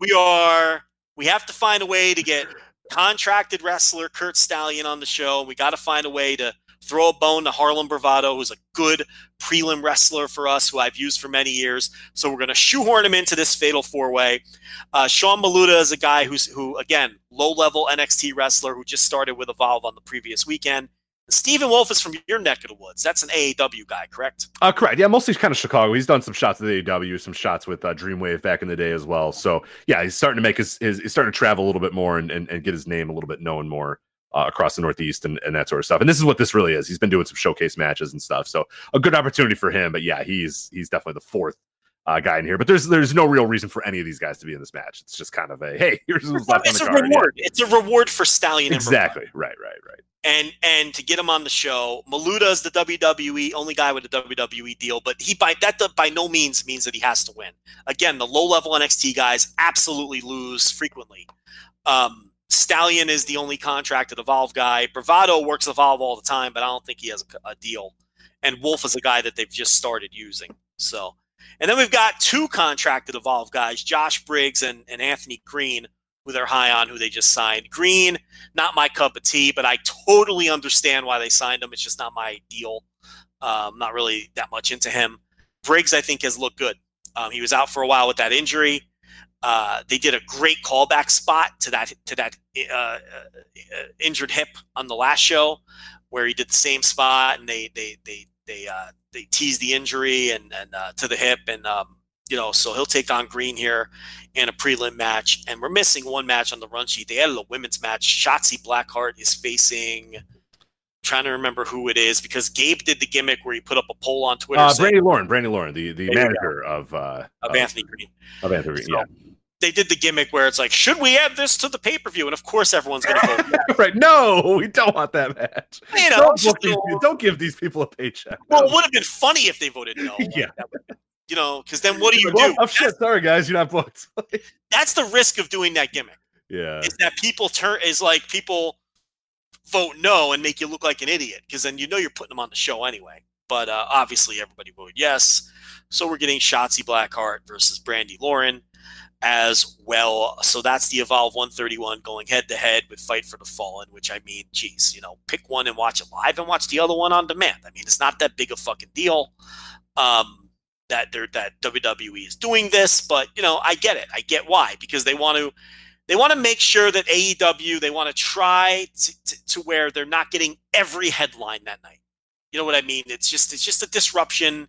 we are we have to find a way to get contracted wrestler Kurt Stallion on the show. We got to find a way to throw a bone to Harlem Bravado, who's a good prelim wrestler for us, who I've used for many years. So we're going to shoehorn him into this fatal four way. Uh, Sean Maluta is a guy who's who again low level NXT wrestler who just started with Evolve on the previous weekend. Stephen Wolf is from your neck of the woods. That's an AAW guy, correct? Uh, correct. Yeah, mostly kind of Chicago. He's done some shots with AEW, some shots with uh, Dreamwave back in the day as well. So yeah, he's starting to make his, his he's starting to travel a little bit more and, and, and get his name a little bit known more uh, across the Northeast and, and that sort of stuff. And this is what this really is. He's been doing some showcase matches and stuff. So a good opportunity for him. But yeah, he's he's definitely the fourth uh, guy in here. But there's there's no real reason for any of these guys to be in this match. It's just kind of a hey, here's who's left on It's the a card. Yeah. reward. It's a reward for Stallion. and Exactly. Right. Right. Right. and and to get him on the show, Maluta is the WWE only guy with a WWE deal, but he by that by no means means that he has to win. Again, the low level NXT guys absolutely lose frequently. Um, Stallion is the only contracted Evolve guy. Bravado works Evolve all the time, but I don't think he has a, a deal. And Wolf is a guy that they've just started using. So, and then we've got two contracted Evolve guys, Josh Briggs and, and Anthony Green, who they're high on, who they just signed. Green, not my cup of tea, but I totally understand why they signed him. It's just not my deal. Um, not really that much into him. Briggs, I think, has looked good. Um, he was out for a while with that injury. Uh, they did a great callback spot to that to that uh, uh, injured hip on the last show, where he did the same spot, and they they they they uh, they teased the injury and and uh, to the hip, and um, you know, so he'll take on Green here in a prelim match, and we're missing one match on the run sheet. They added a women's match. Shotzi Blackheart is facing trying to remember who it is because Gabe did the gimmick where he put up a poll on Twitter. Uh, Brandi Lauren, Brandi Lauren, the, the manager of uh, of Anthony Green. of Anthony. Green, So, They did the gimmick where it's like, should we add this to the pay per view? And of course, everyone's going to vote. right. No, we don't want that match. You know, don't, just book these don't give these people a paycheck. well, it would have been funny if they voted no. Like, Yeah. you know, because then what do you Well, do? Oh shit! Sorry guys, you're not booked. That's the risk of doing that gimmick. yeah. Is that people turn is like people vote no and make you look like an idiot because then you know you're putting them on the show anyway. But uh, obviously, everybody voted yes. So we're getting Shotzi Blackheart versus Brandi Lauren as well. So that's the Evolve 131 going head to head with Fight for the Fallen, which I mean, geez, you know, pick one and watch it live and watch the other one on demand. I mean, it's not that big a fucking deal. Um, that they're that WWE is doing this, but you know, I get it. I get why because they want to they want to make sure that AEW they want to try to, to, to where they're not getting every headline that night. You know what I mean? It's just it's just a disruption.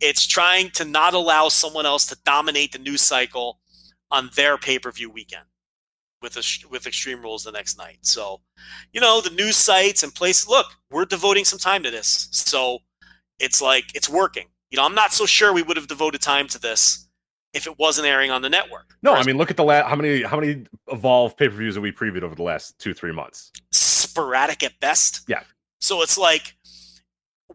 It's trying to not allow someone else to dominate the news cycle on their pay-per-view weekend with a, with Extreme Rules the next night. So, you know, the news sites and places look, we're devoting some time to this. So, it's like it's working. You know, I'm not so sure we would have devoted time to this if it wasn't airing on the network. No, I mean, look at the last how many how many evolve pay per views have we previewed over the last two three months? sporadic at best. Yeah. So it's like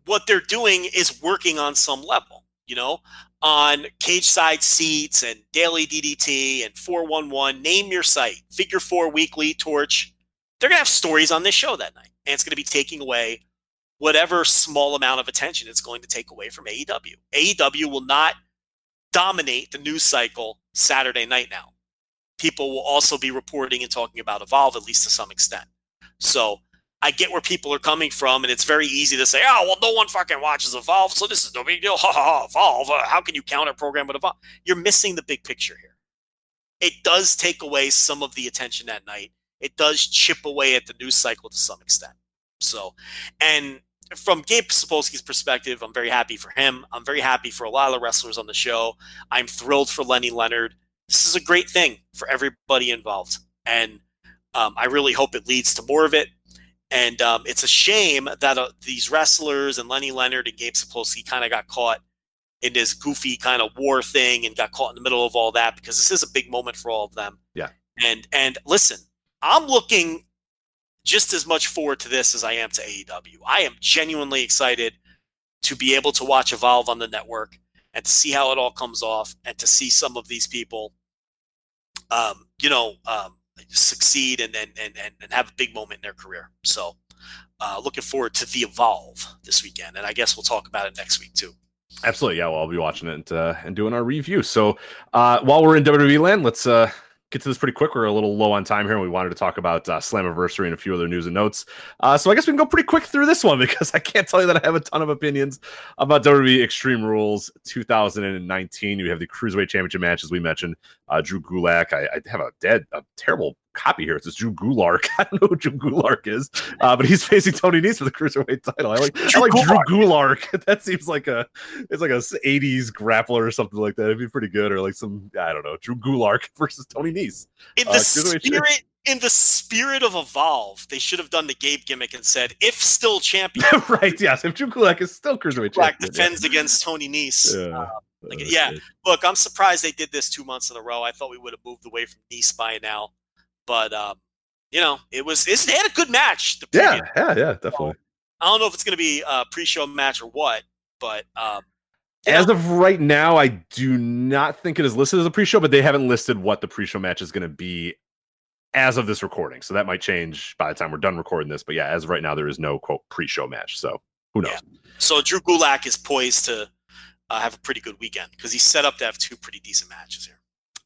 what they're doing is working on some level, you know, on cage side seats and daily DDT and 411. Name your site, Figure Four Weekly, Torch. They're going to have stories on this show that night. And it's going to be taking away whatever small amount of attention it's going to take away from AEW. AEW will not dominate the news cycle Saturday night now. People will also be reporting and talking about Evolve, at least to some extent. So I get where people are coming from, and it's very easy to say, "Oh, well, no one fucking watches Evolve, so this is no big deal." Ha ha ha! Evolve. Uh, how can you counter program with Evolve? You're missing the big picture here. It does take away some of the attention that night. It does chip away at the news cycle to some extent. So, and from Gabe Sapolsky's perspective, I'm very happy for him. I'm very happy for a lot of the wrestlers on the show. I'm thrilled for Lenny Leonard. This is a great thing for everybody involved, and um, I really hope it leads to more of it. And um, it's a shame that uh, these wrestlers and Lenny Leonard and Gabe Sapolsky kind of got caught in this goofy kind of war thing and got caught in the middle of all that because this is a big moment for all of them. Yeah. And and listen, I'm looking just as much forward to this as I am to AEW. I am genuinely excited to be able to watch Evolve on the network and to see how it all comes off and to see some of these people, um, you know, um, succeed and, and, and, and have a big moment in their career. So, uh, looking forward to the Evolve this weekend. And I guess we'll talk about it next week too. Absolutely, yeah. Well, I'll be watching it and, uh, and doing our review. So uh, while we're in WWE land, let's uh, get to this pretty quick. We're a little low on time here, and we wanted to talk about uh, Slammiversary and a few other news and notes. Uh, so I guess we can go pretty quick through this one because I can't tell you that I have a ton of opinions about WWE Extreme Rules 2019. You have the Cruiserweight Championship match, as we mentioned. Uh, Drew Gulak. I, I have a dead, a terrible copy here. It says Drew Gulark. I don't know who Drew Gulark is, uh, but he's facing Tony Nese for the Cruiserweight title. I like, I like Drew Gulark. that seems like a it's like a 80s grappler or something like that. It'd be pretty good, or like some I don't know, Drew Gulark versus Tony Nese. In Uh, the spirit, in the spirit of Evolve, they should have done the Gabe gimmick and said, "If still champion, right? Yes. If Drew Gulak is still cruiserweight Black champion, defends against Tony Nese." Yeah. like, Uh, yeah. Look, I'm surprised they did this two months in a row. I thought we would have moved away from Nese by now, but um, you know, it was it's, they had a good match. The yeah, yeah, yeah, definitely. I don't know if it's going to be a pre-show match or what, but um, As of right now, I do not think it is listed as a pre-show, but they haven't listed what the pre-show match is going to be as of this recording. So that might change by the time we're done recording this. But yeah, as of right now, there is no quote pre-show match. So who knows? so Drew Gulak is poised to uh, have a pretty good weekend because he's set up to have two pretty decent matches here.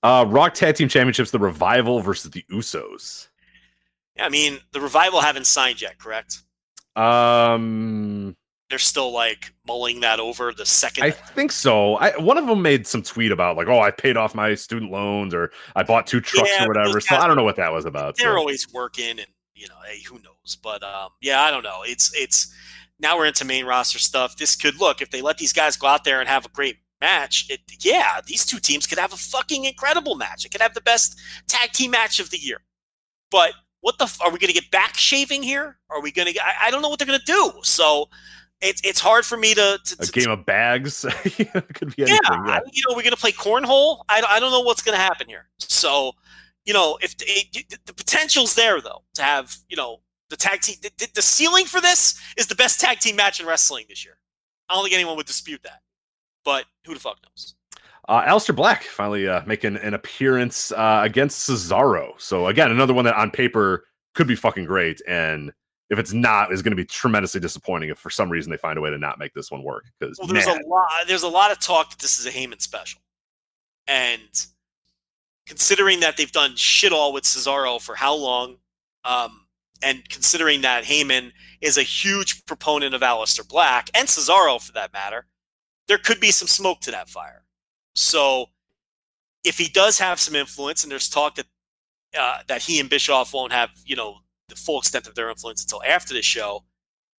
Uh, Raw Tag Team Championships: The Revival versus the Usos. Yeah, I mean, the revival haven't signed yet, correct? Um, They're still like mulling that over the second. I think so. I, one of them made some tweet about like, oh, I paid off my student loans or I bought two trucks Yeah, or whatever. So I don't know what that was about. they're so. always working and you know hey who knows but um yeah i don't know it's it's now we're into main roster stuff this could look if they let these guys go out there and have a great match it yeah these two teams could have a fucking incredible match it could have the best tag team match of the year but what the f- are we going to get back shaving here are we going to I, I don't know what they're going to do so it's it's hard for me to, to, a to- game of bags could be yeah, anything. I- you know, we're going to play cornhole. I, don't- I don't know what's going to happen here. So, you know, if eh, it, the potential's there though to have, you know, the tag team, the, the ceiling for this is the best tag team match in wrestling this year. I don't think anyone would dispute that. But who the fuck knows? Uh, Aleister Black finally uh, making an appearance uh, against Cesaro. So again, another one that on paper could be fucking great, and if it's not, is going to be tremendously disappointing if for some reason they find a way to not make this one work. Because Well, there's a lot. There's a lot of talk that this is a Heyman special, and considering that they've done shit all with Cesaro for how long, um, and considering that Heyman is a huge proponent of Aleister Black and Cesaro for that matter, there could be some smoke to that fire. So, if he does have some influence, and there's talk that uh, that he and Bischoff won't have, you know, the full extent of their influence until after the show,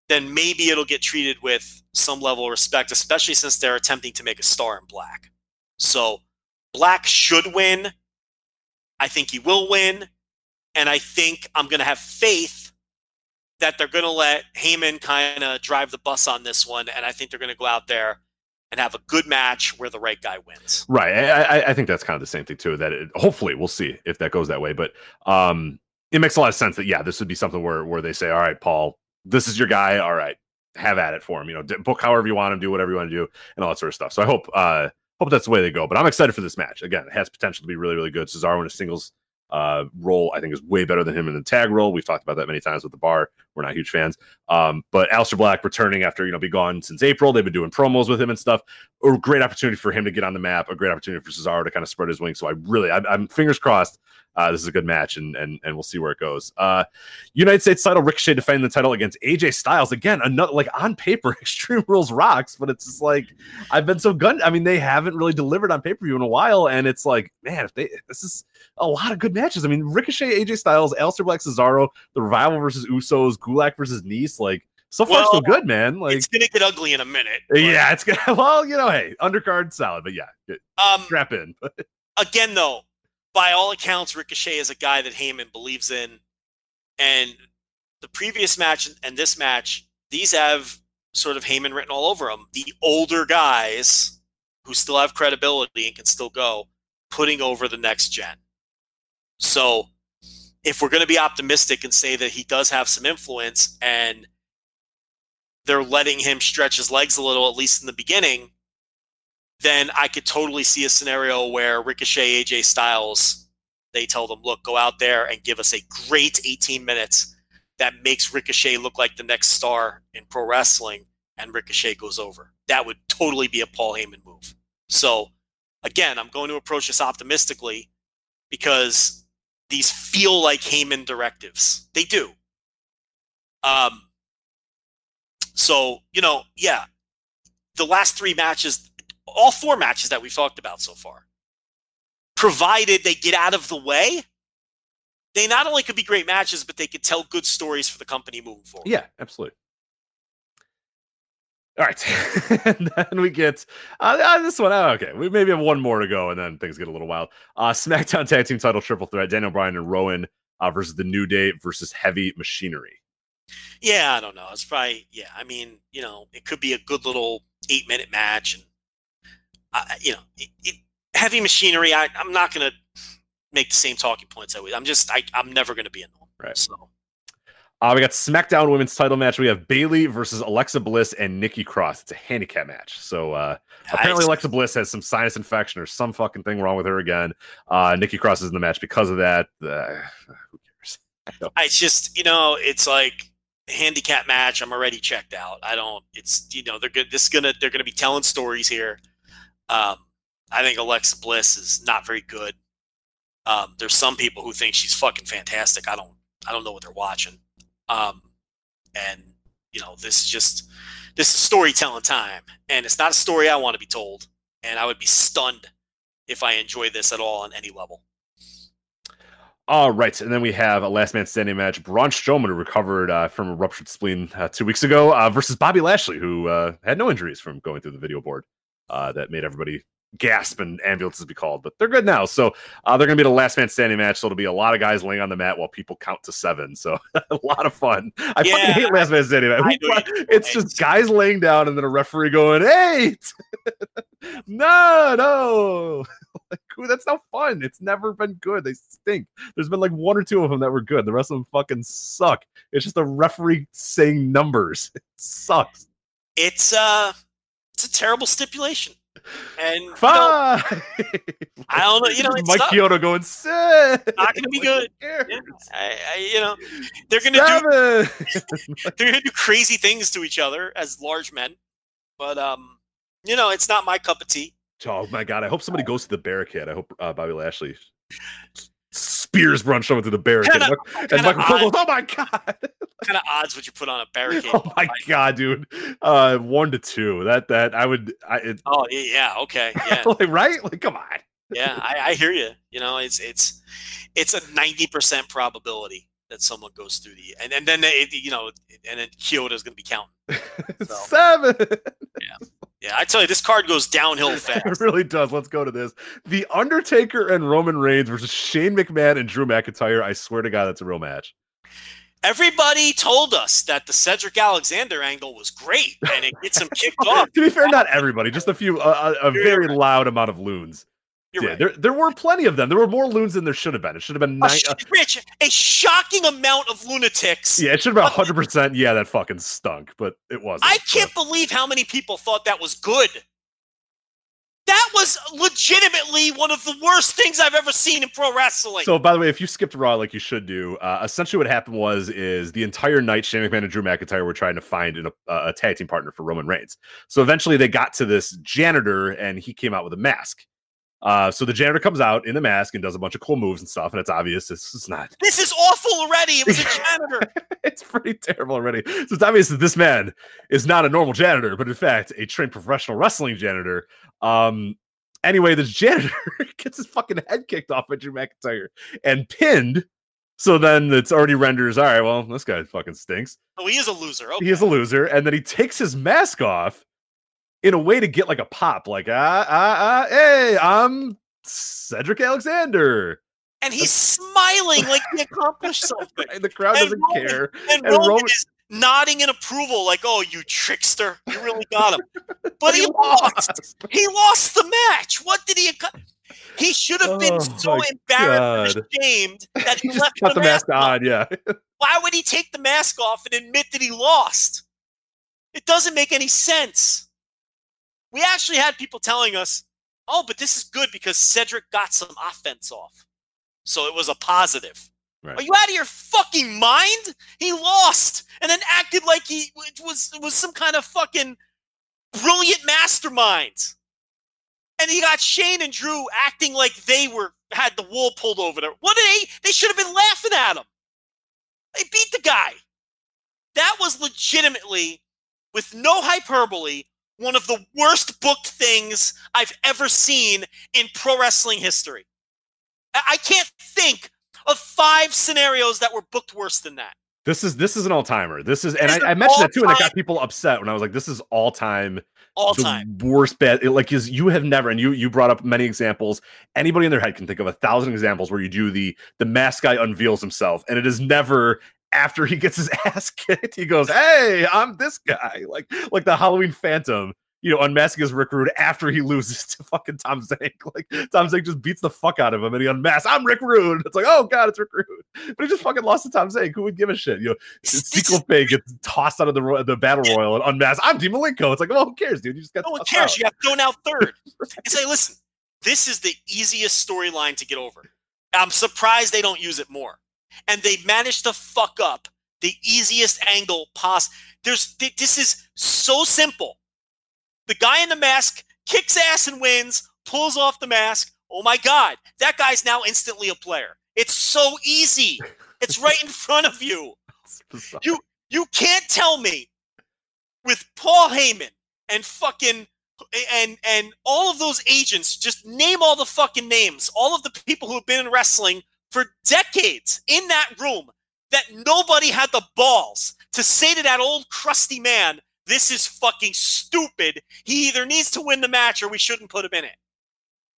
then maybe it'll get treated with some level of respect, especially since they're attempting to make a star in black. So black should win. I think he will win. And I think I'm going to have faith that they're going to let Heyman kind of drive the bus on this one. And I think they're going to go out there and have a good match where the right guy wins. Right. I, I, think that's kind of the same thing too. That it, hopefully we'll see if that goes that way. But um, it makes a lot of sense that yeah, this would be something where where they say, all right, Paul, this is your guy. All right, have at it for him. You know, book however you want him, do whatever you want to do, and all that sort of stuff. So I hope uh hope that's the way they go. But I'm excited for this match. Again, it has potential to be really really good. Cesaro in a singles uh role I think is way better than him in the tag role. We've talked about that many times with the bar. We're not huge fans. Um, but Aleister Black returning after you know be gone since April. They've been doing promos with him and stuff. A great opportunity for him to get on the map. A great opportunity for Cesaro to kind of spread his wings. So I really, I, I'm fingers crossed. Uh, this is a good match, and and and we'll see where it goes. Uh, United States title, Ricochet defending the title against AJ Styles again. Another like on paper, Extreme Rules rocks, but it's just like I've been so gun. I mean, they haven't really delivered on pay per view in a while, and it's like, man, if they this is a lot of good matches. I mean, Ricochet, AJ Styles, Aleister Black, Cesaro, the Revival versus Usos, Gulak versus Nese. Like so far, Well, so good, man. Like it's going to get ugly in a minute. but, yeah, it's gonna. Well, you know, hey, undercard solid, but yeah, Um, strap in. again, though, by all accounts, Ricochet is a guy that Heyman believes in. And the previous match and this match, these have sort of Heyman written all over them. The older guys who still have credibility and can still go, putting over the next gen. So if we're going to be optimistic and say that he does have some influence and they're letting him stretch his legs a little, at least in the beginning, then I could totally see a scenario where Ricochet, AJ Styles, they tell them, look, go out there and give us a great 18 minutes that makes Ricochet look like the next star in pro wrestling, and Ricochet goes over. That would totally be a Paul Heyman move. So, again, I'm going to approach this optimistically because these feel like Heyman directives. They do. Um, so, you know, yeah, the last three matches, all four matches that we've talked about so far, provided they get out of the way, they not only could be great matches, but they could tell good stories for the company moving forward. Yeah, absolutely. All right, and then we get uh, uh, this one. uh, okay, we maybe have one more to go, and then things get a little wild. Uh, SmackDown Tag Team Title Triple Threat: Daniel Bryan and Rowan uh, versus the New Day versus Heavy Machinery. Yeah, I don't know. It's probably yeah. I mean, you know, it could be a good little eight minute match, and I, you know, it, it, heavy machinery. I, I'm not gonna make the same talking points I was. I'm just I, I'm never gonna be in them. Right. So Uh, we got SmackDown Women's Title match. We have Bayley versus Alexa Bliss and Nikki Cross. It's a handicap match. So uh, apparently Alexa Bliss has some sinus infection or some fucking thing wrong with her again. Uh, Nikki Cross is in the match because of that. Uh, who cares? it's just you know it's like handicap match i'm already checked out i don't it's you know they're good this is gonna they're gonna be telling stories here Um, I think Alexa Bliss is not very good. Um, there's some people who think she's fucking fantastic. I don't. I don't know what they're watching. Um, and you know, this is just this is storytelling time, and it's not a story I want to be told. And I would be stunned if I enjoy this at all on any level. All right, and then we have a last man standing match. Braun Strowman, who recovered uh, from a ruptured spleen uh, two weeks ago, uh, versus Bobby Lashley, who uh, had no injuries from going through the video board. Uh, that made everybody gasp and ambulances be called, but they're good now. So uh, they're going to be the last man standing match. So it'll be a lot of guys laying on the mat while people count to seven. So a lot of fun. I Yeah, fucking hate last man standing match. It's just guys laying down and then a referee going, eight. no, no." like, ooh, that's not fun. It's never been good. They stink. There's been like one or two of them that were good. The rest of them fucking suck. It's just a referee saying numbers. It sucks. It's uh, terrible stipulation, and you know, I don't know. You know, Mike tough. Chioda going six. Not gonna be good. Yeah, I, I, you know, they're gonna do Seven. they're gonna do crazy things to each other as large men, but um, you know, it's not my cup of tea. oh my god! I hope somebody goes to the barricade. I hope uh, Bobby Lashley spears Braun Strowman through the barricade. Kinda- and kinda Michael Cole goes, "Oh my god! What kind of odds would you put on a barricade? Oh my god, dude! Uh, one to two. That that I would. I it, Oh yeah, yeah, okay, yeah, like, right? Like, come on. yeah. I, I hear you. You know, it's it's it's a ninety percent probability that someone goes through the and and then they, you know, and then Chioda's gonna be counting. So. Seven. Yeah, I tell you, this card goes downhill fast. It really does. Let's go to this. The Undertaker and Roman Reigns versus Shane McMahon and Drew McIntyre. I swear to God, that's a real match. Everybody told us that the Cedric Alexander angle was great and it gets him kicked off. to be fair, not everybody, just a few, a, a very loud amount of loons. You're Yeah, right. there, there were plenty of them. There were more loons than there should have been. It should have been A nine. uh, Rich, a shocking amount of lunatics. yeah, it should have been hundred percent. Yeah, that fucking stunk, but it wasn't. I can't believe how many people thought that was good. That was legitimately one of the worst things I've ever seen in pro wrestling. So, by the way, if you skipped Raw like you should do, uh, essentially what happened was is the entire night Shane McMahon and Drew McIntyre were trying to find an, a, a tag team partner for Roman Reigns. So eventually they got to this janitor and he came out with a mask. Uh, so the janitor comes out in the mask and does a bunch of cool moves and stuff, and it's obvious this is not. this is awful already. It was a janitor. It's pretty terrible already. So it's obvious that this man is not a normal janitor, but in fact a trained professional wrestling janitor. Um, anyway, this janitor gets his fucking head kicked off by Drew McIntyre and pinned. So then it's already renders. All right, well, this guy fucking stinks. oh, he is a loser. Okay. He is a loser, and then he takes his mask off in a way to get like a pop, like ah ah ah, hey, I'm Cedric Alexander, and he's smiling like he accomplished something. and the crowd doesn't care. And, And Roman, Roman- is nodding in approval, like, "Oh, you trickster! You really got him." But he lost. He lost the match. What did he? He should have been Oh so embarrassed, God. and ashamed that he, He just left the, the mask on. on, yeah. Why would he take the mask off and admit that he lost? It doesn't make any sense. We actually had people telling us, "Oh, but this is good because Cedric got some offense off, so it was a positive." Right. Are you out of your fucking mind? He lost and then acted like he was was some kind of fucking brilliant mastermind. And he got Shane and Drew acting like they were had the wool pulled over them. What did they? They should have been laughing at him. They beat the guy. That was legitimately, with no hyperbole, one of the worst booked things I've ever seen in pro wrestling history. I can't think of five scenarios that were booked worse than that. This is this is an all timer. This is, and This is I, I mentioned that too, and it got people upset when I was like, "This is all time, All time. worst bad." It, like, is you have never, and you you brought up many examples. Anybody in their head can think of a thousand examples where you do the the mask guy unveils himself, and it is never after he gets his ass kicked. He goes, "Hey, I'm this guy," like like the Halloween Phantom. You know, unmasking his Rick Rude after he loses to fucking Tom Zenk. Like Tom Zenk just beats the fuck out of him, and he unmasks. I'm Rick Rude. It's like, oh god, it's Rick Rude. But he just fucking lost to Tom Zenk. Who would give a shit? You know, Sequel Pig gets tossed out of the the battle royal and unmasked. I'm Dean Malenko. It's like, well, who cares, dude? You just got No one cares. out. You got thrown out third. And say, listen, this is the easiest storyline to get over. I'm surprised they don't use it more. And they managed to fuck up the easiest angle possible. There's th- this is so simple. The guy in the mask kicks ass and wins, pulls off the mask. Oh my God, that guy's now instantly a player. It's so easy. It's right in front of you. You you can't tell me with Paul Heyman and fucking and and all of those agents, just name all the fucking names, all of the people who have been in wrestling for decades in that room, that nobody had the balls to say to that old crusty man, this is fucking stupid. He either needs to win the match or we shouldn't put him in it.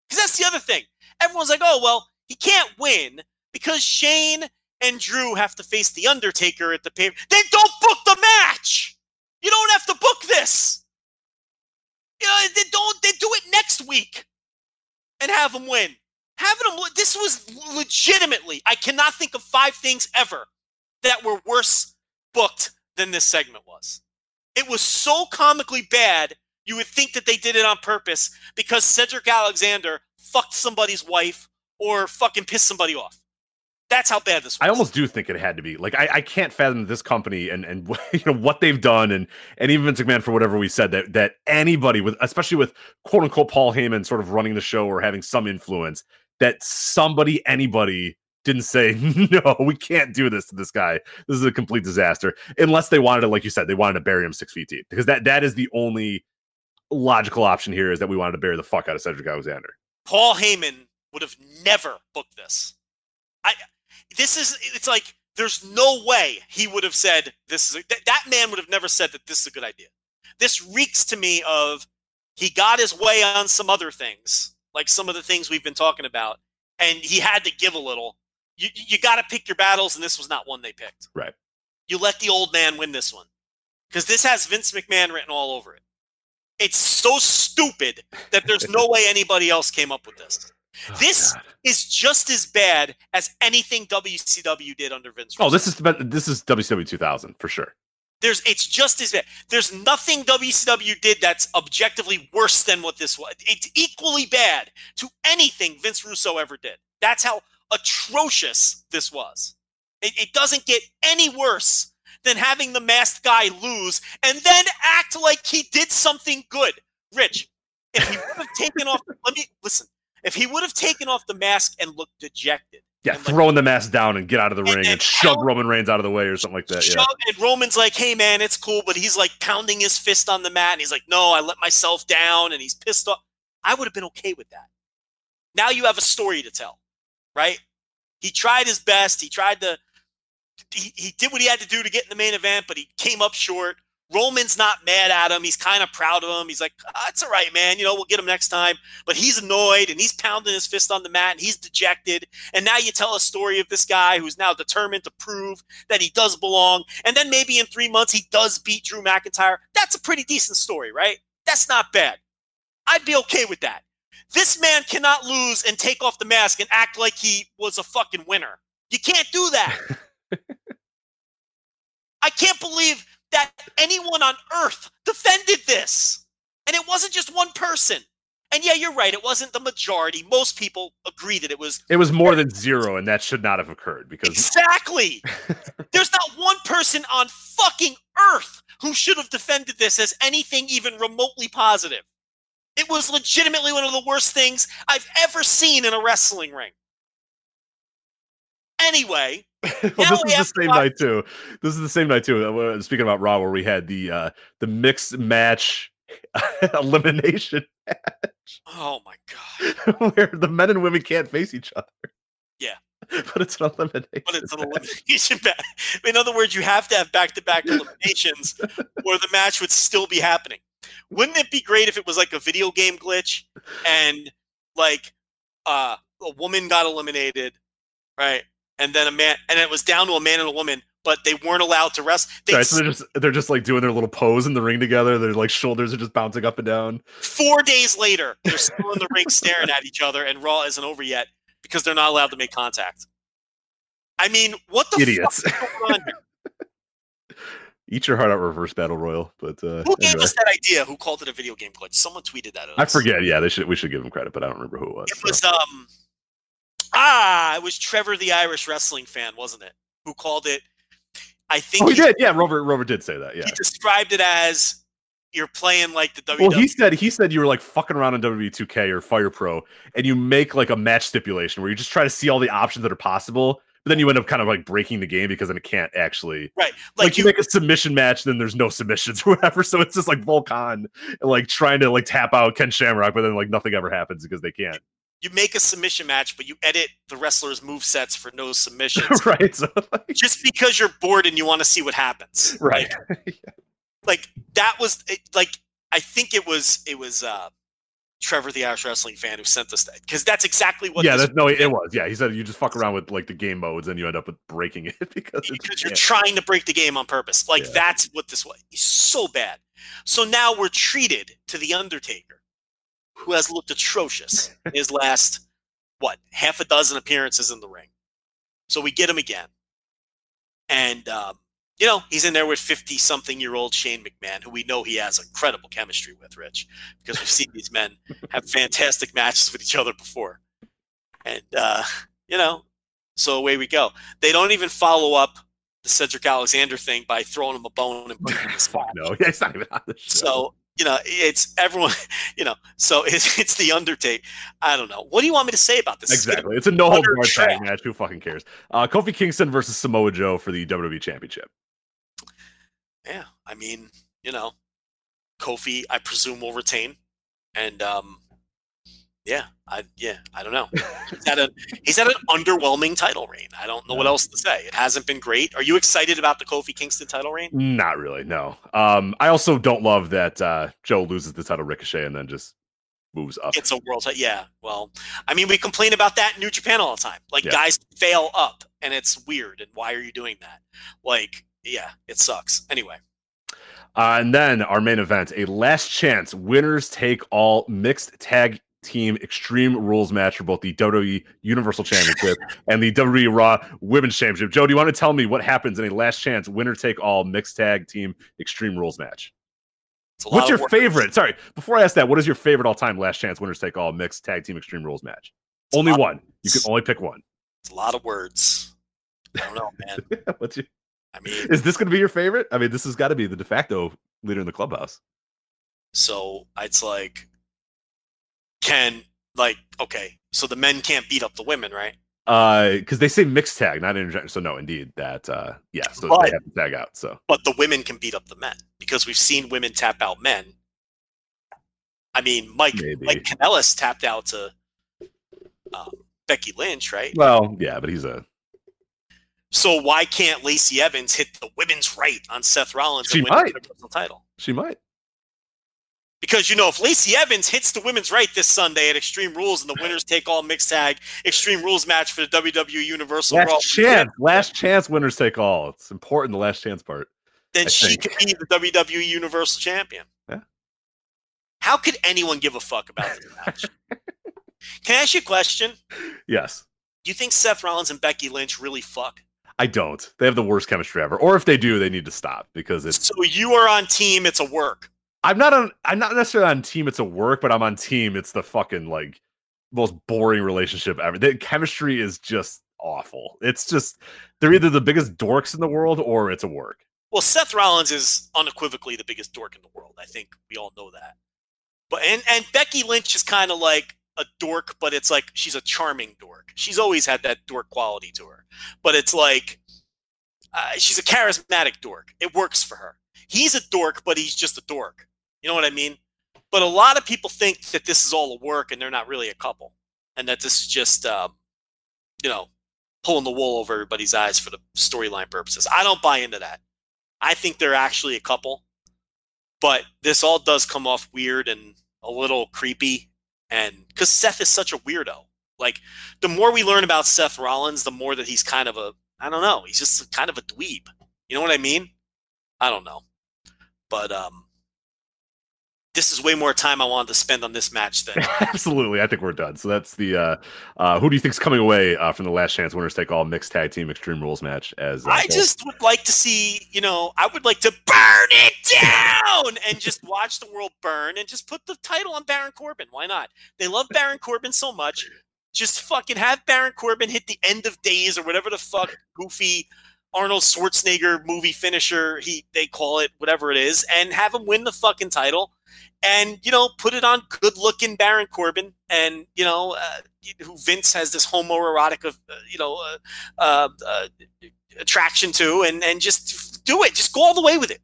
Because that's the other thing. Everyone's like, oh, well, he can't win because Shane and Drew have to face The Undertaker at the pay. Then don't book the match. You don't have to book this. You know, they don't. They do it next week and have them win. Having them. This was legitimately. I cannot think of five things ever that were worse booked than this segment was. It was so comically bad. You would think that they did it on purpose because Cedric Alexander fucked somebody's wife or fucking pissed somebody off. That's how bad this was. I almost do think it had to be like I, I can't fathom this company and and you know what they've done and and even Vince McMahon for whatever we said that that anybody with especially with quote unquote Paul Heyman sort of running the show or having some influence that somebody anybody didn't say no we can't do this to this guy this is a complete disaster unless they wanted to like you said they wanted to bury him six feet deep because that that is the only logical option here is that we wanted to bury the fuck out of Cedric Alexander Paul Heyman would have never booked this. I this is it's like there's no way he would have said this is a, that, that man would have never said that this is a good idea. This reeks to me of he got his way on some other things, like some of the things we've been talking about, and he had to give a little. You you got to pick your battles, and this was not one they picked. Right. You let the old man win this one because this has Vince McMahon written all over it. It's so stupid that there's no way anybody else came up with this. Oh, This God. is just as bad as anything WCW did under Vince. oh this is this is WCW 2000 for sure There's it's just as bad. There's nothing WCW did that's objectively worse than what this was. It's equally bad to anything Vince Russo ever did. That's how atrocious this was. It, it doesn't get any worse than having the masked guy lose and then act like he did something good. Rich, if he would have taken off, let me listen. If he would have taken off the mask and looked dejected, yeah and, like, throwing the mask down and get out of the And- ring and, shove Roman Reigns out of the way or something like that yeah and Roman's like, "Hey man, it's cool," but he's like pounding his fist on the mat, and he's like, "No, I let myself down," and he's pissed off. I would have been okay with that. Now you have a story to tell, right? He tried his best. He tried to. He, he did what he had to do to get in the main event, but he came up short. Roman's not mad at him. He's kind of proud of him. He's like, ah, "It's all right, man. You know, we'll get him next time." But he's annoyed and he's pounding his fist on the mat and he's dejected. And now you tell a story of this guy who's now determined to prove that he does belong. And then maybe in three months he does beat Drew McIntyre. That's a pretty decent story, right? That's not bad. I'd be okay with that. This man cannot lose and take off the mask and act like he was a fucking winner. You can't do that. I can't believe that anyone on earth defended this. And it wasn't just one person. And yeah, you're right. It wasn't the majority. Most people agree that it was it was more than zero and that should not have occurred because Exactly. There's not one person on fucking earth who should have defended this as anything even remotely positive. It was legitimately one of the worst things I've ever seen in a wrestling ring. Anyway, well, Now this we is the same night too. This is the same night too. Uh, Speaking about Raw, where we had the uh the mixed match elimination match. oh my god. where the men and women can't face each other. Yeah. but it's an elimination. But it's an elimination match. In other words, you have to have back-to-back eliminations, or the match would still be happening. Wouldn't it be great if it was like a video game glitch and like uh, a woman got eliminated, right? And then a man, and it was down to a man and a woman, but they weren't allowed to rest. They Right, so they're just they're just like doing their little pose in the ring together. Their like shoulders are just bouncing up and down. four days later, they're still in the ring staring at each other, and Raw isn't over yet because they're not allowed to make contact. I mean, what the Idiots. fuck is going on here? Eat your heart out, reverse battle royal. But uh, Who gave anyway. us that idea? Who called it a video game glitch? Someone tweeted that. At I forget. Yeah, they should we should give them credit, but I don't remember who it was. It so. was um ah, it was Trevor the Irish wrestling fan, wasn't it? Who called it? I think Oh, he he, did. Yeah, Rover Rover did say that. Yeah. he described it as you're playing like the WWE. Well, he said he said you were like fucking around on WWE 2K or Fire Pro, and you make like a match stipulation where you just try to see all the options that are possible, but then you end up kind of like breaking the game because then it can't actually right, like, like, you, you, make a submission match, then there's no submissions or whatever. So it's just like Volcon like trying to like tap out Ken Shamrock, but then like nothing ever happens because they can't. You make a submission match, but you edit the wrestlers' move sets for no submissions, right. So like, just because you're bored and you want to see what happens. right. Like, like, that was it, like I think it was it was uh Trevor the Irish wrestling fan who sent us that because that's exactly what yeah, that, no, it was. Yeah, he said you just fuck around with like the game modes and you end up with breaking it because because you're yeah. trying to break the game on purpose. Like Yeah. that's what this was. So bad. So now we're treated to the Undertaker, who has looked atrocious in his last what half a dozen appearances in the ring. So we get him again, and um, you know he's in there with fifty-something-year-old Shane McMahon, who we know he has incredible chemistry with, Rich, because we've seen these men have fantastic matches with each other before, and uh, you know, so away we go. They don't even follow up the Cedric Alexander thing by throwing him a bone and putting him in Fuck spot. no, it's not even on the show. So you know, it's everyone. You know, so it's it's the Undertaker. I don't know. What do you want me to say about this? Exactly. It's a no hold utter barred tag match. Who fucking cares? Uh, Kofi Kingston versus Samoa Joe for the WWE Championship. Yeah, I mean, you know, Kofi, I presume will retain, and um, yeah, I yeah, I don't know. He's had a he's had an underwhelming title reign. I don't know what else to say. It hasn't been great. Are you excited about the Kofi Kingston title reign? Not really. No. Um, I also don't love that uh, Joe loses the title Ricochet and then just moves up. It's a world title. Yeah. Well, I mean, we complain about that in New Japan all the time. Like Yeah. guys fail up, and it's weird. And why are you doing that? Like, yeah, it sucks. Anyway, Uh, and then our main event, a last chance winners take all mixed tag team extreme rules match for both the WWE Universal Championship and the WWE Raw Women's Championship. Joe, do you want to tell me what happens in a last chance winner take all mixed tag team extreme rules match? it's a lot What's your favorite? Sorry, before I ask that, what is your favorite all time last chance winners take all mixed tag team extreme rules match? It's Only one. You can only pick one. It's a lot of words. I don't know, man. What's your, I mean, is this going to be your favorite? I mean, this has got to be the de facto leader in the clubhouse. so it's like, can like okay, so the men can't beat up the women, right? Uh, because they say mixed tag, not intergender. So no, indeed, that uh, yeah. So But- they have to tag out. So But the women can beat up the men because we've seen women tap out men. I mean, Mike Maybe. Mike Kanellis tapped out to um, Becky Lynch, right? well, yeah, but he's a So why can't Lacey Evans hit the women's right on Seth Rollins She and win might. the title? she might. Because you know, if Lacey Evans hits the women's right this Sunday at Extreme Rules and the winners take all mixed tag Extreme Rules match for the WWE Universal Last Raw, chance, last chance, winners take all. It's important. The last chance part. then I she think. could be the WWE Universal Champion. Yeah. How could anyone give a fuck about this match? Can I ask you a question? Yes, Do you think Seth Rollins and Becky Lynch really fuck? I don't. They have the worst chemistry ever. Or if they do, they need to stop because it's. So you are on team, it's a work. I'm not on. I'm not necessarily on team. It's a work, but I'm on team. It's the fucking like most boring relationship ever. The chemistry is just awful. It's just they're either the biggest dorks in the world or it's a work. Well, Seth Rollins is unequivocally the biggest dork in the world. I think we all know that. But and and Becky Lynch is kind of like a dork, but it's like she's a charming dork. She's always had that dork quality to her. But it's like uh, she's a charismatic dork. It works for her. He's a dork, but he's just a dork. You know what I mean? But a lot of people think that this is all a work and they're not really a couple, and that this is just um, you know pulling the wool over everybody's eyes for the storyline purposes. I don't buy into that. I think they're actually a couple, but this all does come off weird and a little creepy. And because Seth is such a weirdo, like the more we learn about Seth Rollins, the more that he's kind of a, I don't know, he's just kind of a dweeb. You know what I mean? I don't know. But, um, this is way more time I wanted to spend on this match than Absolutely, I think we're done. So that's the uh, uh, who do you think's coming away uh, from the last chance winners take all mixed tag team extreme rules match? As uh, I just would like to see, you know, I would like to burn it down and just watch the world burn and just put the title on Baron Corbin. Why not? They love Baron Corbin so much. Just fucking have Baron Corbin hit the end of days or whatever the fuck goofy Arnold Schwarzenegger movie finisher. He they call it whatever it is, and have him win the fucking title, and you know put it on good looking Baron Corbin, and you know uh, who Vince has this homoerotic of uh, you know uh, uh, uh, attraction to, and and just do it, just go all the way with it.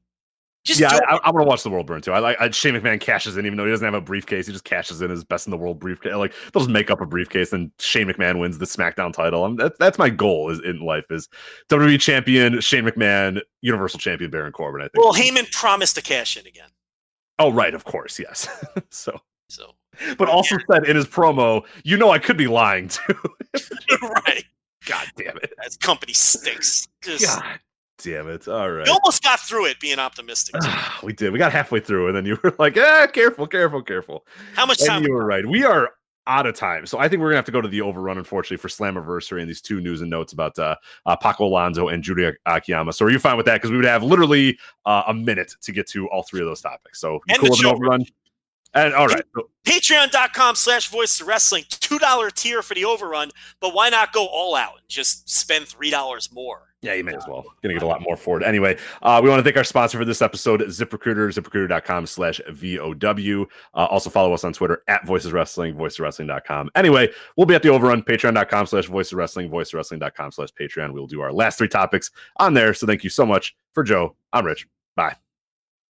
Just yeah, I. I, want to watch the world burn too. I like I, Shane McMahon cashes in, even though he doesn't have a briefcase. He just cashes in his best in the world briefcase. Like they'll just make up a briefcase, and Shane McMahon wins the SmackDown title. I'm, that's that's my goal is in life is WWE champion Shane McMahon, Universal champion Baron Corbin. I think. Well, Heyman promised to cash in again, oh right, of course, yes. so, so but also said in his promo, you know, I could be lying too. right. God damn it! That company stinks. Just, God damn it! All right. You almost got through it being optimistic. we did. We got halfway through, and then you were like, "Ah, careful, careful, careful." How much time? You were right. We are out of time, so I think we're gonna have to go to the overrun, unfortunately, for Slammiversary and these two news and notes about uh, uh, Paco Alonso and Jun Akiyama. So are you fine with that? Because we would have literally uh, a minute to get to all three of those topics. So And cool the with an overrun? And all right, so, Patreon.com slash voice wrestling. $2 tier for the overrun, but why not go all out and just spend $3 more? Yeah, you may as well. Gonna get a lot more for it. Anyway, uh, we want to thank our sponsor for this episode, ZipRecruiter, ziprecruiter.com slash VOW. Uh, also follow us on Twitter at Voices Wrestling, voiceswrestling.com. Anyway, we'll be at the overrun, patreon.com slash voices wrestling, voiceswrestling.com slash Patreon. We'll do our last three topics on there. So thank you so much for Joe. I'm Rich. Bye.